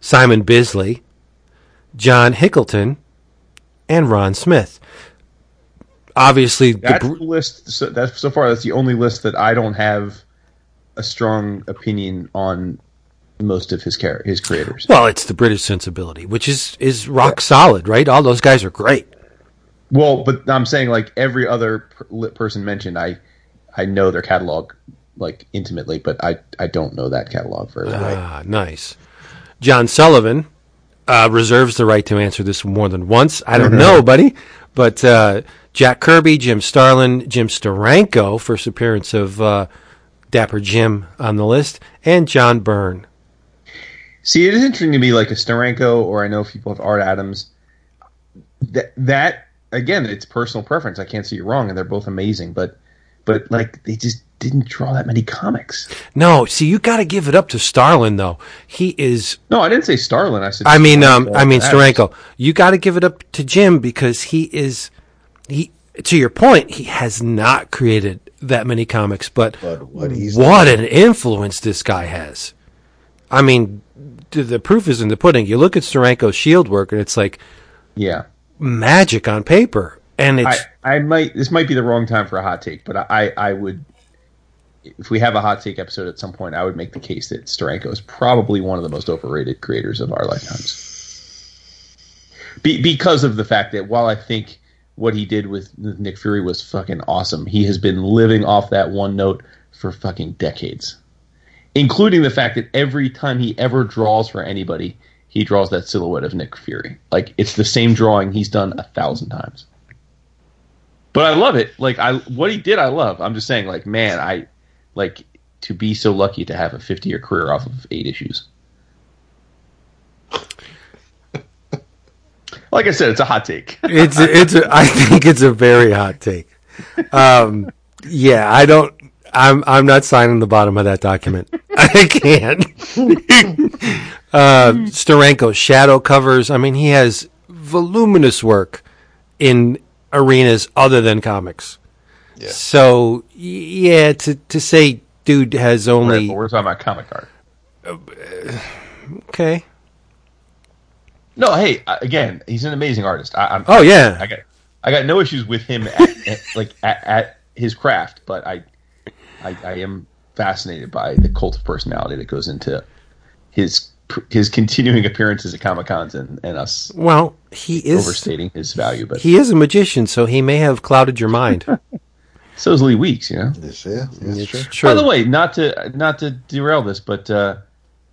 [SPEAKER 2] Simon Bisley, John Hicklenton, and Ron Smith. Obviously, the
[SPEAKER 4] That's
[SPEAKER 2] br-
[SPEAKER 4] the list. So, that's so far. That's the only list that I don't have a strong opinion on most of his char- his creators.
[SPEAKER 2] well, it's the British sensibility, which is is rock solid, right? All those guys are great.
[SPEAKER 4] Well, but I'm saying like every other per- person mentioned, I I know their catalog like intimately, but I I don't know that catalog very well.
[SPEAKER 2] Ah, nice. John Sullivan uh, reserves the right to answer this more than once. I don't know, buddy. But uh, Jack Kirby, Jim Starlin, Jim Steranko, first appearance of uh, Dapper Jim on the list, and John Byrne.
[SPEAKER 4] See, it is interesting to me, like a Steranko, or I know people have Art Adams. That that again, it's personal preference. I can't see you wrong, and they're both amazing. But but like they just didn't draw that many comics.
[SPEAKER 2] No, see, you got to give it up to Starlin, though. He is.
[SPEAKER 4] No, I didn't say Starlin. I said.
[SPEAKER 2] I mean, um, I mean
[SPEAKER 4] and Adams.
[SPEAKER 2] Steranko. You got to give it up to Jim because he is. He, to your point, he has not created that many comics, but
[SPEAKER 3] But what he's
[SPEAKER 2] what an influence this guy has. I mean, the, the proof is in the pudding. You look at Steranko's shield work, and it's like
[SPEAKER 4] Yeah,
[SPEAKER 2] magic on paper, and
[SPEAKER 4] I
[SPEAKER 2] it's
[SPEAKER 4] I might. This might be the wrong time for a hot take, but I I would. If we have a hot take episode at some point, I would make the case that Steranko is probably one of the most overrated creators of our lifetimes. Be, because of the fact that while I think what he did with Nick Fury was fucking awesome, he has been living off that one note for fucking decades. Including the fact that every time he ever draws for anybody, he draws that silhouette of Nick Fury. Like it's the same drawing he's done a thousand times. But I love it. Like I what he did I love. I'm just saying like man, I like to be so lucky to have a 50 year career off of 8 issues. Like I said, it's a hot take.
[SPEAKER 2] it's it's. A, I think it's a very hot take. Um, yeah, I don't. I'm I'm not signing the bottom of that document. I can't. uh, Steranko shadow covers. I mean, he has voluminous work in arenas other than comics.
[SPEAKER 3] Yeah.
[SPEAKER 2] So yeah, to to say dude has only
[SPEAKER 4] but we're talking about comic art.
[SPEAKER 2] okay.
[SPEAKER 4] No, hey, uh, again, he's an amazing artist. I, I'm,
[SPEAKER 2] Oh yeah,
[SPEAKER 4] I got I got no issues with him at, at, like at, at his craft, but I, I I am fascinated by the cult of personality that goes into his his continuing appearances at comic cons and, and us
[SPEAKER 2] well he is
[SPEAKER 4] overstating his value. But
[SPEAKER 2] he is a magician, so he may have clouded your mind.
[SPEAKER 4] so is Lee Weeks, you know.
[SPEAKER 3] Yes, yeah, that's
[SPEAKER 2] It's
[SPEAKER 3] true.
[SPEAKER 2] true.
[SPEAKER 4] By the way, not to not to derail this, but uh,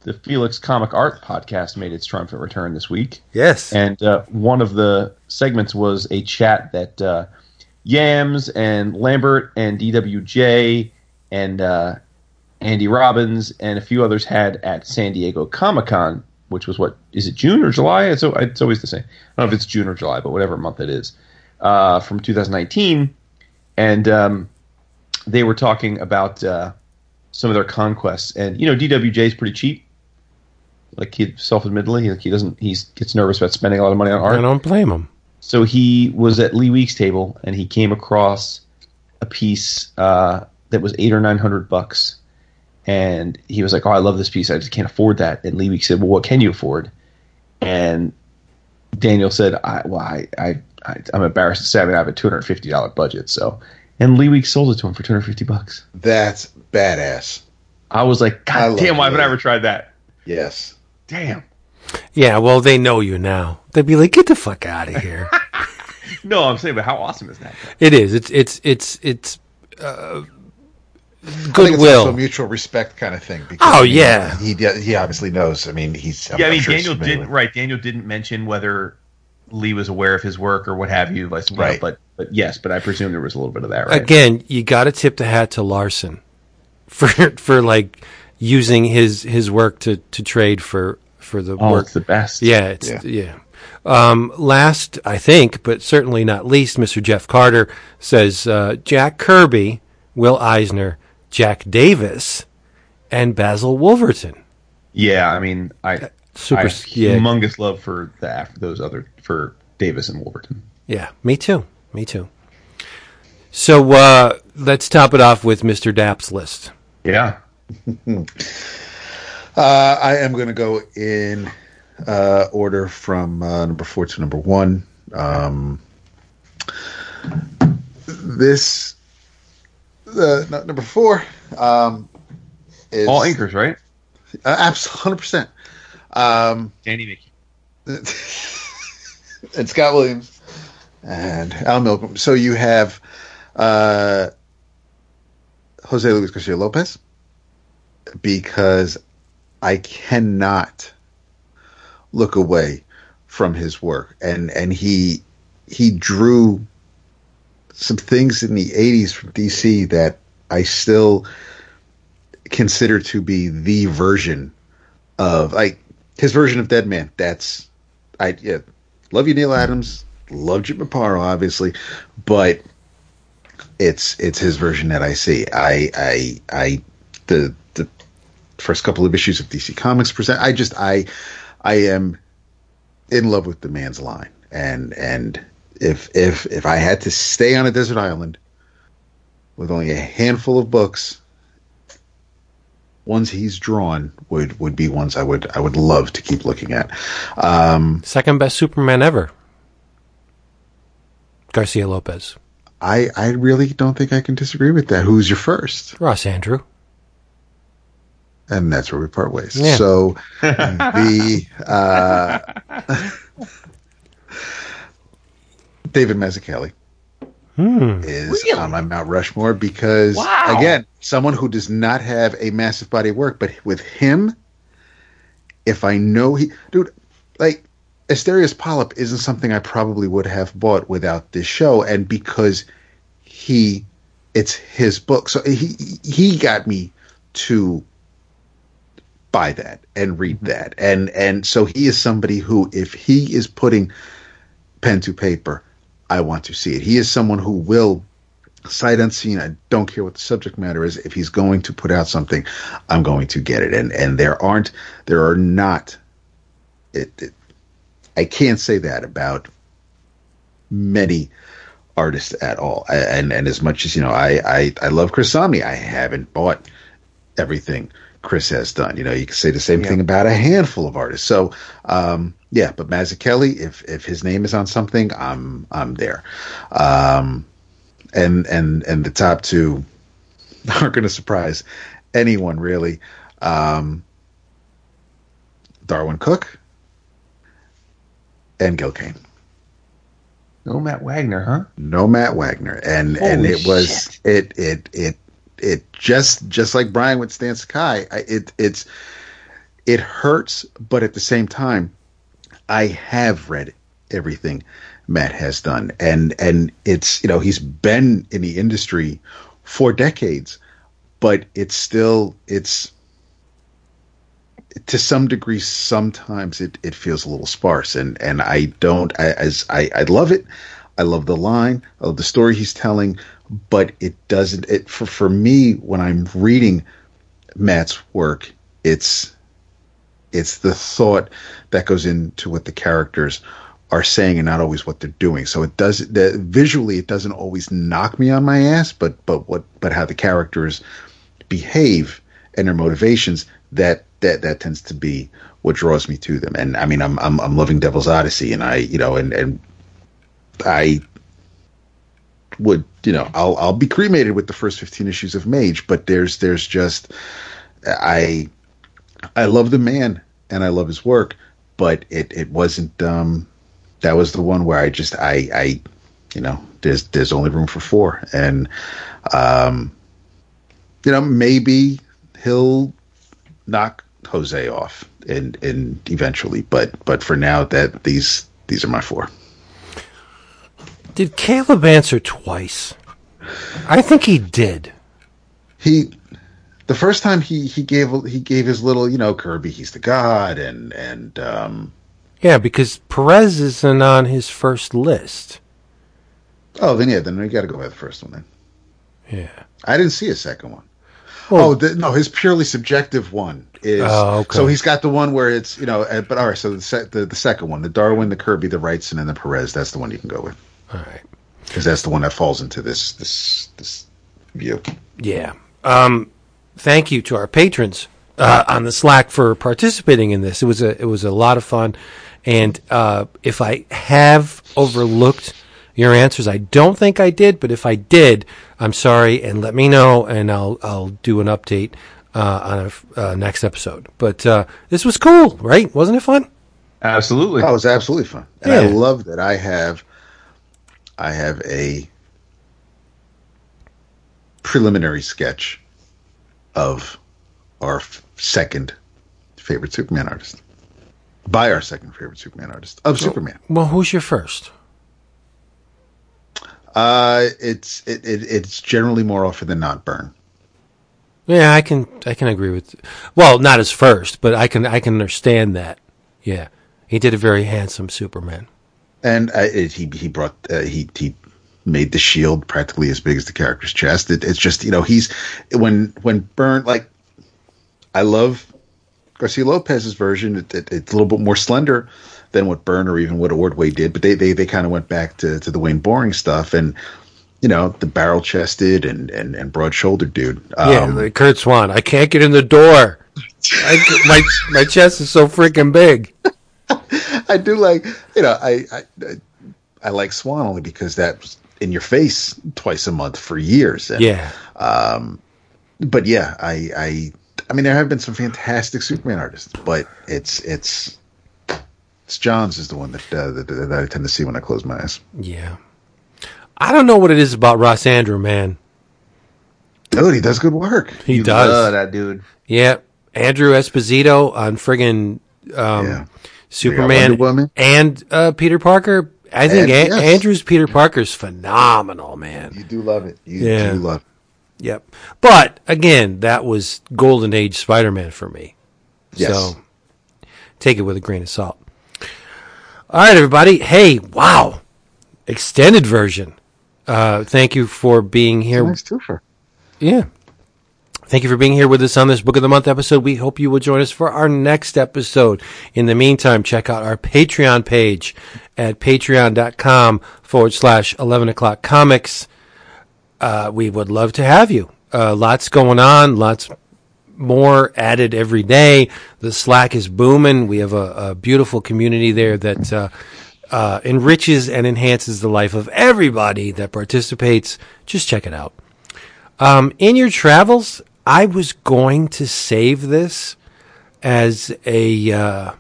[SPEAKER 4] the Felix Comic Art podcast made its triumphant return this week.
[SPEAKER 2] yes,
[SPEAKER 4] And uh, one of the segments was a chat that uh, Yams and Lambert and DWJ and uh, Andy Robbins and a few others had at San Diego Comic Con, which was what is it June or July? It's, it's always the same. I don't know if it's June or July, but whatever month it is uh, from 2019, and um, they were talking about uh, some of their conquests. And you know, DWJ is pretty cheap. Like he self-admittedly, like he doesn't. He gets nervous about spending a lot of money on art.
[SPEAKER 2] I don't blame him.
[SPEAKER 4] So he was at Lee Weeks' table and he came across a piece uh, that was eight or nine hundred bucks, and he was like, "Oh, I love this piece. I just can't afford that." And Lee Weeks said, "Well, what can you afford?" And Daniel said, "I well, I, I, I I'm embarrassed to say, I mean, I have a two hundred fifty dollar budget." So, and Lee Week sold it to him for two hundred fifty bucks.
[SPEAKER 3] That's badass.
[SPEAKER 4] I was like, "God
[SPEAKER 3] love
[SPEAKER 4] damn, why haven't I
[SPEAKER 3] Lee.
[SPEAKER 4] ever tried that?"
[SPEAKER 3] Yes.
[SPEAKER 4] Damn.
[SPEAKER 2] Yeah, well, they know you now. They'd be like, "Get the fuck out of here."
[SPEAKER 4] No, I'm saying, but how awesome is that?
[SPEAKER 2] it is. It's it's it's it's uh,
[SPEAKER 3] I think it's also
[SPEAKER 2] goodwill.
[SPEAKER 3] mutual respect kind of thing. Because,
[SPEAKER 2] Oh,
[SPEAKER 3] I mean,
[SPEAKER 2] yeah.
[SPEAKER 3] he he obviously knows. I mean, he's. I'm
[SPEAKER 4] yeah, I mean,
[SPEAKER 3] sure
[SPEAKER 4] Daniel didn't
[SPEAKER 3] with-
[SPEAKER 4] right. Daniel didn't mention whether Lee was aware of his work or what have you. Like, you know,
[SPEAKER 3] Right.
[SPEAKER 4] but but yes, but I presume there was a little bit of that, right?
[SPEAKER 2] Again, you got to tip the hat to Larson for for like using his his work to to trade for for the
[SPEAKER 4] oh,
[SPEAKER 2] work.
[SPEAKER 4] it's the best.
[SPEAKER 2] Yeah, it's
[SPEAKER 3] Yeah.
[SPEAKER 2] yeah. Um, last, I think, but certainly not least, Mr. Jeff Carter says uh, Jack Kirby, Will Eisner, Jack Davis, and Basil Wolverton.
[SPEAKER 4] yeah. I mean, I
[SPEAKER 2] Super,
[SPEAKER 4] I have
[SPEAKER 2] yeah,
[SPEAKER 4] humongous love for the af- those other for Davis and Wolverton.
[SPEAKER 2] yeah. Me too. Me too. So uh, let's top it off with Mr. Dapp's list.
[SPEAKER 4] Yeah,
[SPEAKER 3] Uh, I am going to go in uh, order from uh, number four to number one. Um, this uh, number four um, is
[SPEAKER 4] all anchors, right?
[SPEAKER 3] Uh, absolutely, hundred percent. Um,
[SPEAKER 4] Danny Miki.
[SPEAKER 3] and Scott Williams and Al Milgrom. So you have uh, Jose Luis Garcia Lopez because I cannot look away from his work, and and he he drew some things in the '80s from DC that I still consider to be the version of like his version of Deadman. That's I yeah, love you Neal Adams, love Jim Aparo obviously, but it's it's his version that I see. I I I the the first couple of issues of DC Comics present. I just I I am in love with the man's line, and and if if if I had to stay on a desert island with only a handful of books. Ones he's drawn would, would be ones I would I would love to keep looking at. Um,
[SPEAKER 2] Second best Superman ever. Garcia Lopez.
[SPEAKER 3] I I really don't think I can disagree with that. Who's your first?
[SPEAKER 2] Ross Andru.
[SPEAKER 3] And that's where we part ways.
[SPEAKER 2] Yeah.
[SPEAKER 3] So the uh, David Mazzucchelli Hmm. is on my um, Mount Rushmore because
[SPEAKER 4] Wow.
[SPEAKER 3] again, someone who does not have a massive body of work, but with him, if I know he, dude, like Asterios Polyp isn't something I probably would have bought without this show, and because he, it's his book, so he he got me to buy that and read mm-hmm. that, and and so he is somebody who, if he is putting pen to paper, I want to see it. He is someone who will sight unseen. I don't care what the subject matter is. If he's going to put out something, I'm going to get it. And and there aren't, there are not. It, it I can't say that about many artists at all. And and as much as you know, I I, I love Chris Samnee. I haven't bought everything Chris has done. You know, you can say the same
[SPEAKER 4] Yeah.
[SPEAKER 3] thing about a handful of artists. So, um, yeah, but Mazzucchelli, if if his name is on something, I'm I'm there. Um, and and and the top two aren't going to surprise anyone really. Um, Darwyn Cooke and Gil Kane.
[SPEAKER 4] No Matt Wagner, huh?
[SPEAKER 3] No Matt Wagner, and and it was
[SPEAKER 4] shit.
[SPEAKER 3] it it it it just just like Brian with Stan Sakai. I, it it's it hurts, but at the same time, I have read everything Matt has done, and and it's you know he's been in the industry for decades, but it's still it's to some degree sometimes it, it feels a little sparse. And and I don't I, as I I love it. I love the line. I love the story he's telling. But it doesn't it for for me when I'm reading Matt's work it's it's the thought that goes into what the characters are saying and not always what they're doing. So it does the, visually it doesn't always knock me on my ass but but what but how the characters behave and their motivations that that that tends to be what draws me to them. And i mean i'm i'm, I'm loving devil's odyssey and i you know and and i would you know i'll i'll be cremated with the first 15 issues of mage but there's there's just i i love the man and i love his work but it it wasn't um that was the one where i just i i you know there's there's only room for four and um you know maybe he'll knock Jose off and and eventually, but but for now that these these are my four.
[SPEAKER 2] Did Caleb answer twice? I think he did.
[SPEAKER 3] He the first time he he gave he gave his little you know Kirby he's the god and and um
[SPEAKER 2] Yeah, because Perez isn't on his first list.
[SPEAKER 3] oh then yeah then we got to go by the first one then.
[SPEAKER 2] Yeah.
[SPEAKER 3] I didn't see a second one.
[SPEAKER 2] Well-
[SPEAKER 3] oh the, no, his purely subjective one is
[SPEAKER 2] Oh, okay.
[SPEAKER 3] so he's got the one where it's you know uh, but all right so the, se- the the second one the Darwyn the Kirby the Wrightson and the Perez that's the one you can go with
[SPEAKER 2] All right.
[SPEAKER 3] because that's the one that falls into this this this view.
[SPEAKER 2] Yeah. Um, thank you to our patrons uh, on the Slack for participating in this. It was a it was a lot of fun, and uh, if I have overlooked your answers, I don't think I did. But if I did, I'm sorry, and let me know, and I'll I'll do an update uh, on a f- uh, next episode. But uh, this was cool, right? Wasn't it fun?
[SPEAKER 4] Absolutely.
[SPEAKER 3] Oh, it was absolutely fun, and I love that I have, I have a preliminary sketch of our second favorite Superman artist, by our second favorite Superman artist of Superman.
[SPEAKER 2] Well, who's your first?
[SPEAKER 3] Uh, it's it, it it's generally more often than not Byrne.
[SPEAKER 2] Yeah, I can I can agree with. Well, not his first, but I can I can understand that. Yeah, he did a very handsome Superman.
[SPEAKER 3] and uh, it, he he brought uh, he he made the shield practically as big as the character's chest. It, it's just you know he's when when Byrne like I love Garcia Lopez's version. It, it, it's a little bit more slender than what Byrne or even what Ordway did, but they they, they kind of went back to, to the Wayne Boring stuff and. You know the barrel chested and, and, and broad shouldered dude.
[SPEAKER 2] yeah,
[SPEAKER 3] Um,
[SPEAKER 2] like Curt Swan. I can't get in the door. I my my chest is so freaking big.
[SPEAKER 3] I do like you know I, I I- I like Swan only because that was in your face twice a month for years. And,
[SPEAKER 2] Yeah,
[SPEAKER 3] but yeah, I, I, I mean, there have been some fantastic Superman artists, but it's it's it's Johns is the one that uh, that, that I tend to see when I close my eyes.
[SPEAKER 2] yeah. I don't know what it is about Ross Andru, man.
[SPEAKER 3] Dude, he does good work.
[SPEAKER 2] He
[SPEAKER 4] You
[SPEAKER 2] does.
[SPEAKER 4] love that dude.
[SPEAKER 2] Yeah, Andru Esposito on friggin' um,
[SPEAKER 3] Yeah.
[SPEAKER 2] Superman
[SPEAKER 3] Woman.
[SPEAKER 2] and uh, Peter Parker. I think
[SPEAKER 3] And-
[SPEAKER 2] An-
[SPEAKER 3] yes.
[SPEAKER 2] Andru's Peter Parker's phenomenal, man.
[SPEAKER 3] You do love it. You
[SPEAKER 2] Yeah.
[SPEAKER 3] do love.
[SPEAKER 2] Yep. But again, that was Golden Age Spider Man for me.
[SPEAKER 3] Yes.
[SPEAKER 2] So take it with a grain of salt. All right, everybody. Hey, wow. Extended version Uh, thank you for being here.
[SPEAKER 3] Nice twofer.
[SPEAKER 2] Yeah. Thank you for being here with us on this Book of the Month episode. We hope you will join us for our next episode. In the meantime, check out our Patreon page at patreon.com forward slash 11 o'clock comics. Uh, we would love to have you. Uh, lots going on, lots more added every day. The Slack is booming. We have a, a beautiful community there that uh, uh, enriches and enhances the life of everybody that participates. Just check it out. Um, in your travels, I was going to save this as a, uh,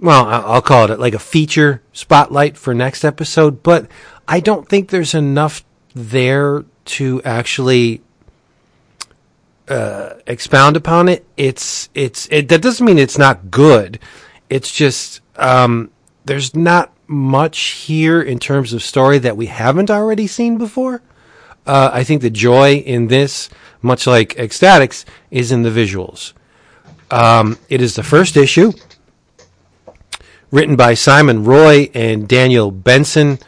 [SPEAKER 2] well, I'll call it like a feature spotlight for next episode, but I don't think there's enough there to actually uh, expound upon it. It's it's it, that doesn't mean it's not good. It's just um, there's not much here in terms of story that we haven't already seen before. Uh, I think the joy in this, much like X-Statix, is in the visuals. Um, it is the first issue, written by Simon Roy and Daniel Bensen,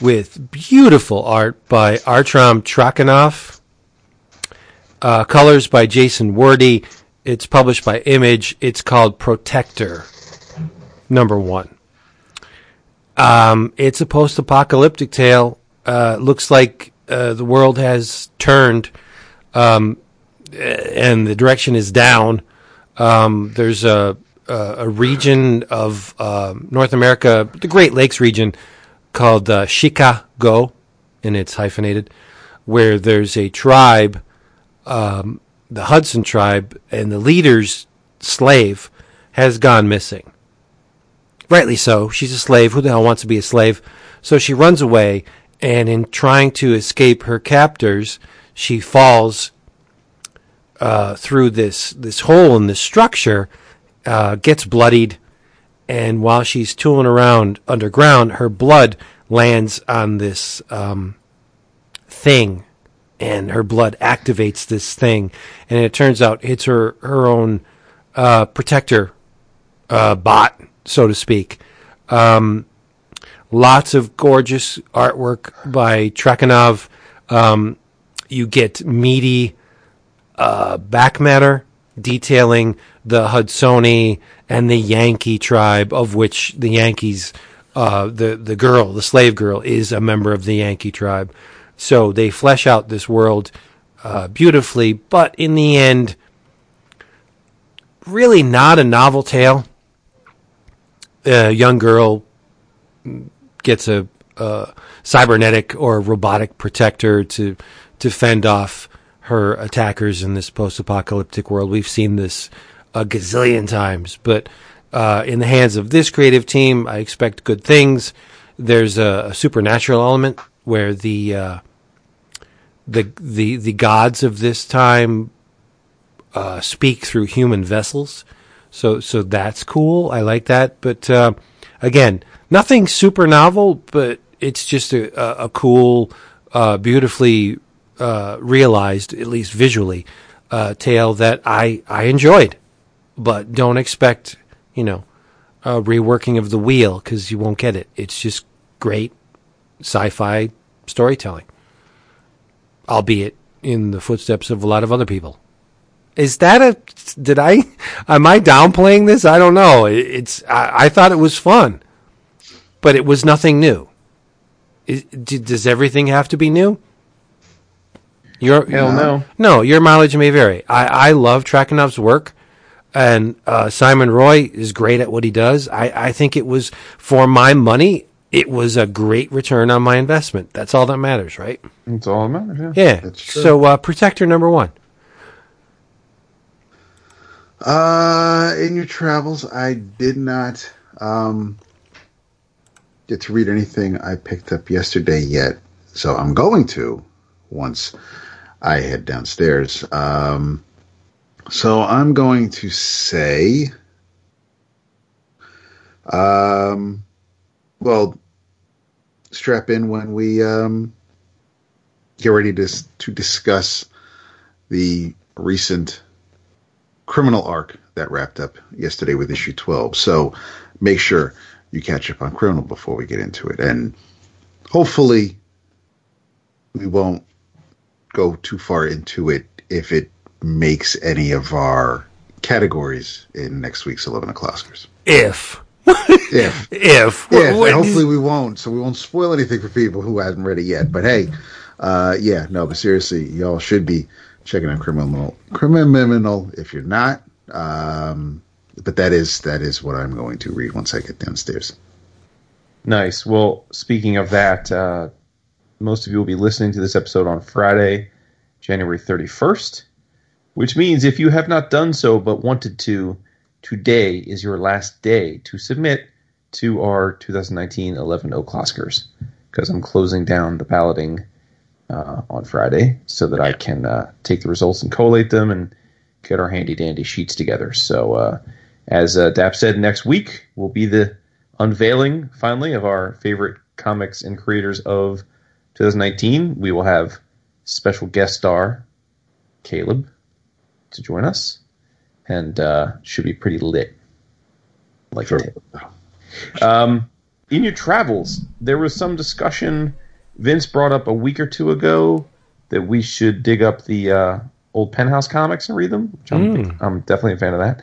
[SPEAKER 2] with beautiful art by Artyom Trakhanov. Uh, colors by Jason Wordie. It's published by Image. It's called Protector, number one. Um, it's a post-apocalyptic tale. Uh, looks like uh, the world has turned, um, and the direction is down. Um, there's a, a region of uh, North America, the Great Lakes region, called uh, Chicago, and it's hyphenated, where there's a tribe, um, the Hudson tribe, and the leader's slave has gone missing. Rightly so. She's a slave. Who the hell wants to be a slave? So she runs away, and in trying to escape her captors, she falls uh, through this this hole in this structure, uh, gets bloodied, and while she's tooling around underground, her blood lands on this um, thing, and her blood activates this thing, and it turns out it's her her own uh, protector uh, bot, so to speak. Um, lots of gorgeous artwork by Trakhanov. Um, you get meaty uh, back matter detailing the Hudsoni and the Yankee tribe, of which the Yankees, uh, the the girl, the slave girl, is a member of the Yankee tribe. So they flesh out this world uh, beautifully, but in the end, really not a novel tale. A young girl gets a, a cybernetic or robotic protector to to fend off her attackers in this post-apocalyptic world. We've seen this a gazillion times, but uh, in the hands of this creative team, I expect good things. There's a, a supernatural element where the uh, the the the gods of this time uh, speak through human vessels. So so that's cool. I like that. But uh, again, nothing super novel, but it's just a, a, a cool, uh, beautifully uh, realized, at least visually, uh, tale that I I enjoyed. But don't expect you know a reworking of the wheel because you won't get it. It's just great sci-fi storytelling, albeit in the footsteps of a lot of other people. Is that a? Did I? Am I downplaying this? I don't know. It's. I, I thought it was fun, but it was nothing new. Is, does everything have to be new? Your
[SPEAKER 4] Hell no.
[SPEAKER 2] no, your mileage may vary. I, I love Trakhanov's work, and uh, Simon Roy is great at what he does. I, I think it was for my money. It was a great return on my investment. That's all that matters, right?
[SPEAKER 4] That's all that matters.
[SPEAKER 2] Yeah.
[SPEAKER 3] That's true.
[SPEAKER 2] So, uh, Protector number one.
[SPEAKER 3] Uh, in your travels, I did not um, get to read anything I picked up yesterday yet, so I'm going to once I head downstairs. Um, so I'm going to say, um, well, strap in when we um, get ready to to discuss the recent criminal arc that wrapped up yesterday with issue 12. So make sure you catch up on criminal before we get into it. And hopefully we won't go too far into it if it makes any of our categories in next week's 11 o'clockers.
[SPEAKER 2] If.
[SPEAKER 3] If.
[SPEAKER 2] If.
[SPEAKER 3] Yeah,
[SPEAKER 2] What-
[SPEAKER 3] and hopefully we won't. So we won't spoil anything for people who haven't read it yet. But hey, uh, yeah, no, but seriously, y'all should be checking out criminal criminal if you're not. Um, but that is that is what I'm going to read once I get downstairs.
[SPEAKER 4] Nice. Well, speaking of that, uh, most of you will be listening to this episode on Friday, January 31st, which means if you have not done so but wanted to, today is your last day to submit to our 2019 11 O'Clockers because I'm closing down the balloting uh, on Friday so that I can uh, take the results and collate them and get our handy dandy sheets together. So, uh, as uh, Dap said, next week will be the unveiling finally of our favorite comics and creators of 2019. We will have special guest star Caleb to join us, and uh, should be pretty lit. Like
[SPEAKER 3] Sure.
[SPEAKER 4] Um, in your travels, there was some discussion. Vince brought up a week or two ago that we should dig up the uh, old Penthouse comics and read them. Which I'm, I'm definitely a fan of that.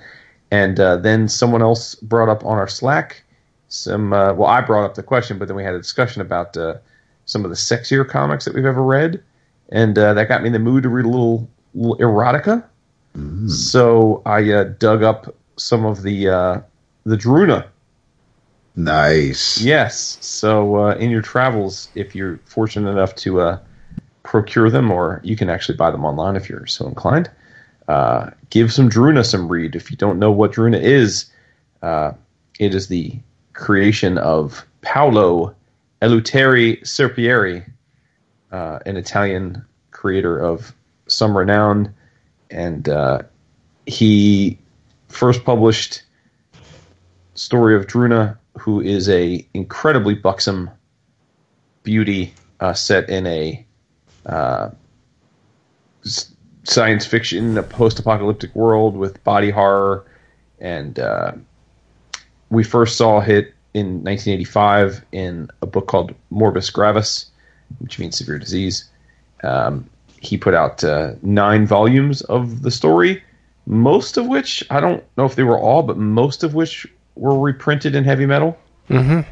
[SPEAKER 4] And uh, then someone else brought up on our Slack some. Uh, well, I brought up the question, but then we had a discussion about uh, some of the sexier comics that we've ever read, and uh, that got me in the mood to read a little, little erotica. So I uh, dug up some of the uh, the Druuna.
[SPEAKER 3] Nice.
[SPEAKER 4] Yes. So uh, in your travels, if you're fortunate enough to uh, procure them, or you can actually buy them online if you're so inclined, uh, give some Druuna some read. If you don't know what Druuna is, uh, it is the creation of Paolo Eleuteri Serpieri, uh, an Italian creator of some renown, and uh, he first published story of Druuna, who is a incredibly buxom beauty uh, set in a uh, science fiction, a post-apocalyptic world with body horror, and uh, we first saw it in 1985 in a book called Morbus Gravis, which means severe disease. Um, he put out uh, nine volumes of the story, most of which I don't know if they were all, but most of which were reprinted in heavy metal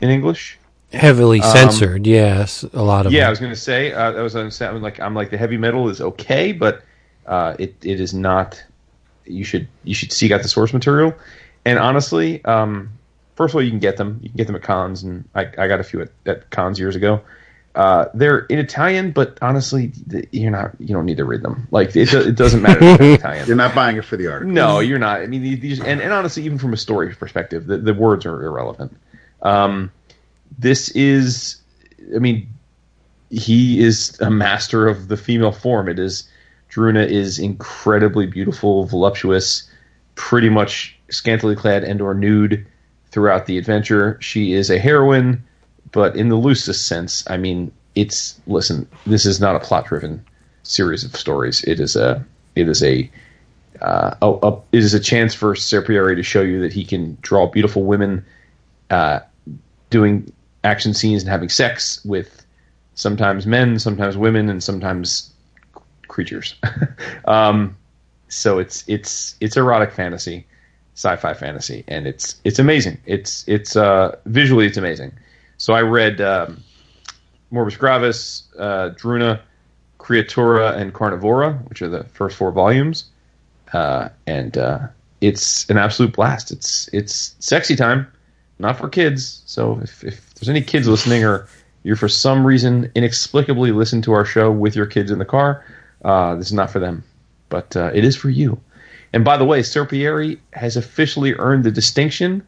[SPEAKER 4] in English.
[SPEAKER 2] Heavily censored, yes. A lot of
[SPEAKER 4] Um, Yeah, I was going to say uh, that was I was like I'm like the heavy metal is okay, but uh, it it is not. You should you should seek out the source material. And honestly, um, first of all, you can get them. You can get them at cons, and I, I got a few at, at cons years ago. Uh, they're in Italian, but honestly, you're not. You don't need to read them. Like it, do- it doesn't matter if they're Italian.
[SPEAKER 3] You're not buying it for the article.
[SPEAKER 4] No, you're not. I mean, these, these and, and honestly, even from a story perspective, the, the words are irrelevant. Um, this is, I mean, he is a master of the female form. It is, Druuna is incredibly beautiful, voluptuous, pretty much scantily clad and or nude throughout the adventure. She is a heroine, but in the loosest sense, I mean, it's listen. This is not a plot driven series of stories. It is a it is a uh, a, a, it is a chance for Serpieri to show you that he can draw beautiful women uh, doing action scenes and having sex with sometimes men, sometimes women, and sometimes creatures. um, so it's it's it's erotic fantasy, sci-fi fantasy, and it's it's amazing. It's it's uh, visually it's amazing. So I read um, Morbus Gravis, uh, Druuna, Creatura, and Carnivora, which are the first four volumes uh, and uh, it's an absolute blast. It's it's sexy time, not for kids. So if, if there's any kids listening, or you're for some reason inexplicably listen to our show with your kids in the car, uh, this is not for them, but uh, it is for you. And by the way, Serpieri has officially earned the distinction.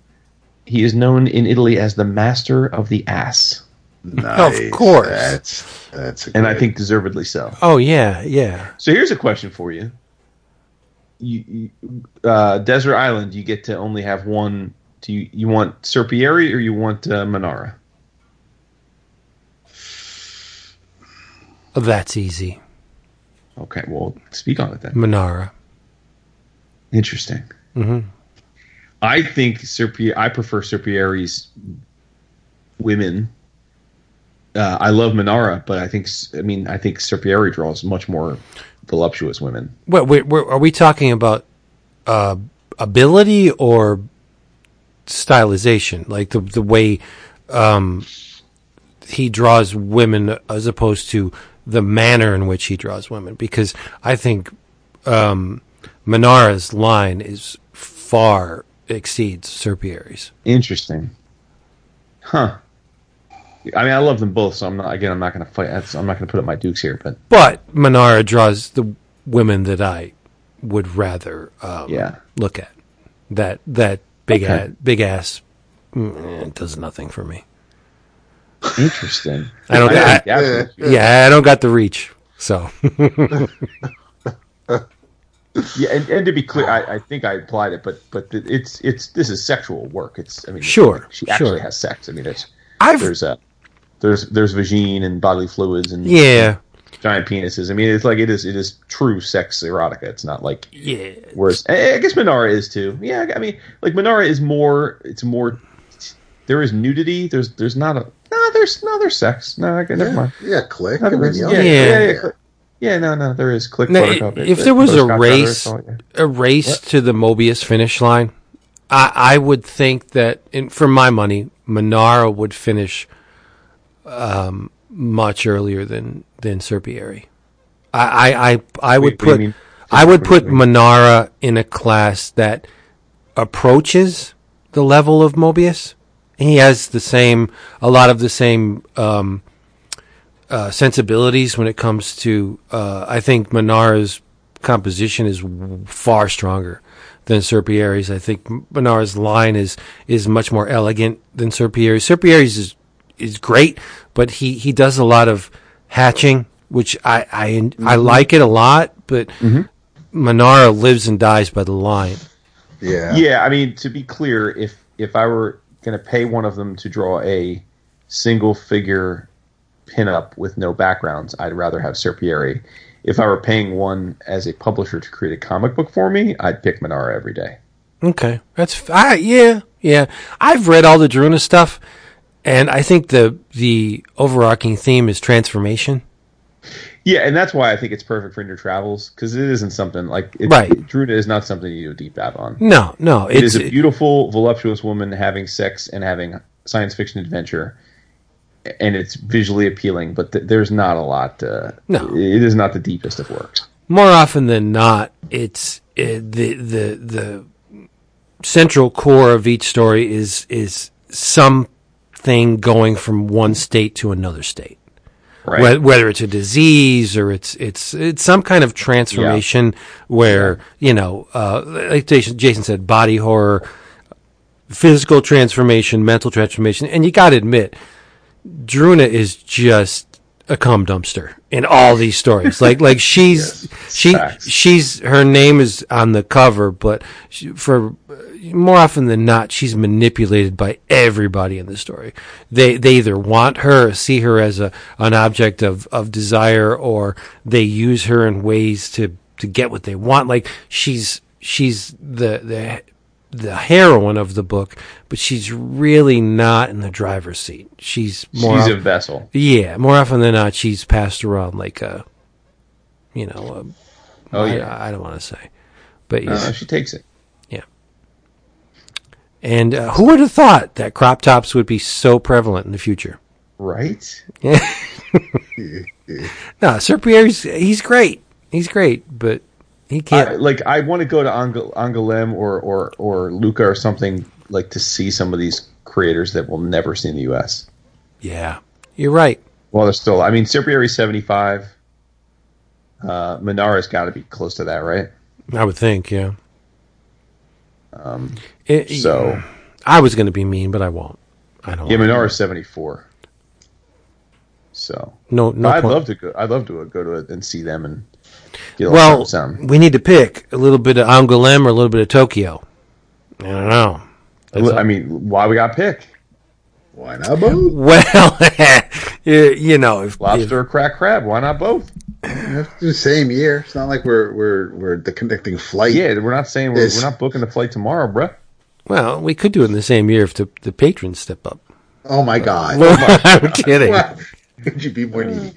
[SPEAKER 4] He is known in Italy as the master of the ass,
[SPEAKER 3] Nice.
[SPEAKER 2] Of course.
[SPEAKER 3] That's that's a
[SPEAKER 4] and I think deservedly so.
[SPEAKER 2] Oh, yeah, yeah.
[SPEAKER 4] So here's a question for you. You, you uh, Desert Island, you get to only have one. Do you you want Serpieri or you want uh, Manara?
[SPEAKER 2] That's easy.
[SPEAKER 4] Okay, well, speak on it then.
[SPEAKER 2] Manara.
[SPEAKER 4] Interesting.
[SPEAKER 2] Mhm.
[SPEAKER 4] I think Serpieri. I prefer Serpieri's women uh, I love Manara, but I think I mean I think Serpieri draws much more voluptuous women.
[SPEAKER 2] What wait, wait, are we talking about? Uh, ability or stylization, like the the way um, he draws women, as opposed to the manner in which he draws women. Because I think um, Manara's line is far exceeds Serpieri's.
[SPEAKER 4] Interesting, huh? I mean, I love them both, so I'm not. Again, I'm not going to fight. That's, I'm not going to put up my dukes here, but
[SPEAKER 2] But Manara draws the women that I would rather um,
[SPEAKER 4] Yeah.
[SPEAKER 2] look at. That that big
[SPEAKER 4] Okay.
[SPEAKER 2] ass, big ass mm, does nothing for me.
[SPEAKER 4] interesting.
[SPEAKER 2] I don't- I-
[SPEAKER 4] think absolutely-
[SPEAKER 2] Yeah, I don't got the reach. So
[SPEAKER 4] Yeah, and, and to be clear, I, I think I implied it, but but it's it's this is sexual work. It's I mean,
[SPEAKER 2] Sure,
[SPEAKER 4] she actually
[SPEAKER 2] sure.
[SPEAKER 4] has sex. I mean, it's
[SPEAKER 2] I've
[SPEAKER 4] there's a there's there's vagine and bodily fluids and
[SPEAKER 2] yeah
[SPEAKER 4] giant penises. I mean, it's like it is it is true sex erotica. It's not like
[SPEAKER 2] yeah
[SPEAKER 4] whereas I I guess Manara is too. Yeah, I mean, like Manara is more. It's more. There is nudity. There's there's not a no. There's no. There's sex. No, okay, never
[SPEAKER 3] Yeah,
[SPEAKER 4] mind.
[SPEAKER 3] yeah, click.
[SPEAKER 4] No,
[SPEAKER 3] I
[SPEAKER 4] there
[SPEAKER 3] mean, yeah.
[SPEAKER 4] Yeah,
[SPEAKER 2] Yeah.
[SPEAKER 4] yeah, yeah, no, no, there is. Click
[SPEAKER 2] No,
[SPEAKER 4] photocopy.
[SPEAKER 2] if there was a race,
[SPEAKER 4] so, yeah.
[SPEAKER 2] a race to the Moebius finish line, I, I would think that, in, for my money, Manara would finish um, much earlier than than Serpieri. I I, I, I would
[SPEAKER 4] you
[SPEAKER 2] put
[SPEAKER 4] mean?
[SPEAKER 2] I would
[SPEAKER 4] What do you
[SPEAKER 2] put
[SPEAKER 4] mean?
[SPEAKER 2] Manara in a class that approaches the level of Moebius. He has the same, a lot of the same um, uh, sensibilities when it comes to. Uh, I think Manara's composition is far stronger than Serpieri's. I think Manara's line is is much more elegant than Serpieri's. Serpieri's is is great, but he he does a lot of hatching, which I I I like it a lot, but Manara lives and dies by the line.
[SPEAKER 3] Yeah.
[SPEAKER 4] Yeah, I mean, to be clear, if if I were going to pay one of them to draw a single figure pinup with no backgrounds, I'd rather have Serpieri. If I were paying one as a publisher to create a comic book for me, I'd pick Manara every day.
[SPEAKER 2] Okay, that's I, yeah, yeah. I've read all the Druuna stuff, and I think the the overarching theme is transformation.
[SPEAKER 4] Yeah, and that's why I think it's perfect for your travels because it isn't something like it,
[SPEAKER 2] Right.
[SPEAKER 4] Druuna is not something you do a deep dive on.
[SPEAKER 2] No, no,
[SPEAKER 4] It
[SPEAKER 2] it's
[SPEAKER 4] is a beautiful, voluptuous woman having sex and having science fiction adventure, and it's visually appealing. But th- there's not a lot. Uh,
[SPEAKER 2] No.
[SPEAKER 4] it is not the deepest of works.
[SPEAKER 2] more often than not. It's uh, the the the central core of each story is is something going from one state to another state.
[SPEAKER 4] Right?
[SPEAKER 2] Whether it's a disease or it's it's it's some kind of transformation where you know, uh, like Jason, Jason said, body horror, physical transformation, mental transformation, and you got to admit, Druuna is just a cum dumpster in all these stories. Like like she's she
[SPEAKER 4] facts.
[SPEAKER 2] she's her name is on the cover, but she, for more often than not, she's manipulated by everybody in the story. They they either want her, see her as a an object of of desire, or they use her in ways to to get what they want. Like she's she's the the the heroine of the book, but she's really not in the driver's seat. She's more
[SPEAKER 4] She's
[SPEAKER 2] of-
[SPEAKER 4] a vessel.
[SPEAKER 2] yeah, more often than not, she's passed around like a, you know, a,
[SPEAKER 4] Oh
[SPEAKER 2] I-
[SPEAKER 4] yeah,
[SPEAKER 2] I, don't want to say, but yeah.
[SPEAKER 4] uh, she takes it. Yeah.
[SPEAKER 2] And uh, who would have thought that crop tops would be so prevalent in the future?
[SPEAKER 4] Right? Yeah.
[SPEAKER 2] No, Serpieri's he's great, he's great, but he can't.
[SPEAKER 4] like I want to go to Ang- Angoulême or or or Lucca or something like to see some of these creators that we'll never see in the U.S.
[SPEAKER 2] yeah, you're right.
[SPEAKER 4] Well, they're still. I mean, seventy five. Uh, Manara's got to be close to that, right?
[SPEAKER 2] I would think, yeah.
[SPEAKER 4] Um,
[SPEAKER 2] It-
[SPEAKER 4] so
[SPEAKER 2] I was going to be mean, but I won't. I don't.
[SPEAKER 4] yeah, Manara's seventy four. So
[SPEAKER 2] no, no.
[SPEAKER 4] I'd
[SPEAKER 2] point.
[SPEAKER 4] love to go. I'd love to go to it and see them and
[SPEAKER 2] well,
[SPEAKER 4] little sound.
[SPEAKER 2] we need to pick a little bit of Angoulême or a little bit of Tokyo. I don't know.
[SPEAKER 4] I mean, why we got pick
[SPEAKER 3] Why not both?
[SPEAKER 2] Well, you, you know, if, if
[SPEAKER 4] lobster or crack crab? Why not both?
[SPEAKER 3] It's the same year. It's not like we're we're we're the connecting flight.
[SPEAKER 4] Yeah, we're not saying we're, we're not booking the flight tomorrow, bruh.
[SPEAKER 2] well, we could do it in the same year if the, the patrons step up.
[SPEAKER 3] Oh my god.
[SPEAKER 2] Oh I'm kidding.
[SPEAKER 3] Wow. Could you be more needy?